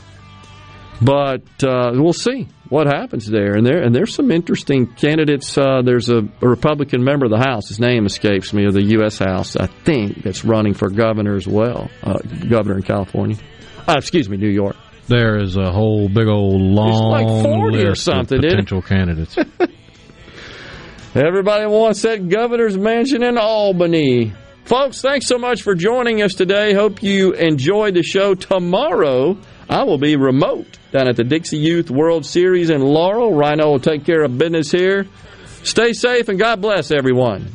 But uh, we'll see what happens there. And there and there's some interesting candidates. Uh, there's a, a, Republican member of the House. His name escapes me of the U.S. House. I think that's running for governor as well. Uh, governor in California. Uh, excuse me, New York. There is a whole big old long like 40 list or something, of potential candidates. Everybody wants that governor's mansion in Albany. Folks, thanks so much for joining us today. Hope you enjoyed the show. Tomorrow, I will be remote down at the Dixie Youth World Series in Laurel. Rhino will take care of business here. Stay safe and God bless everyone.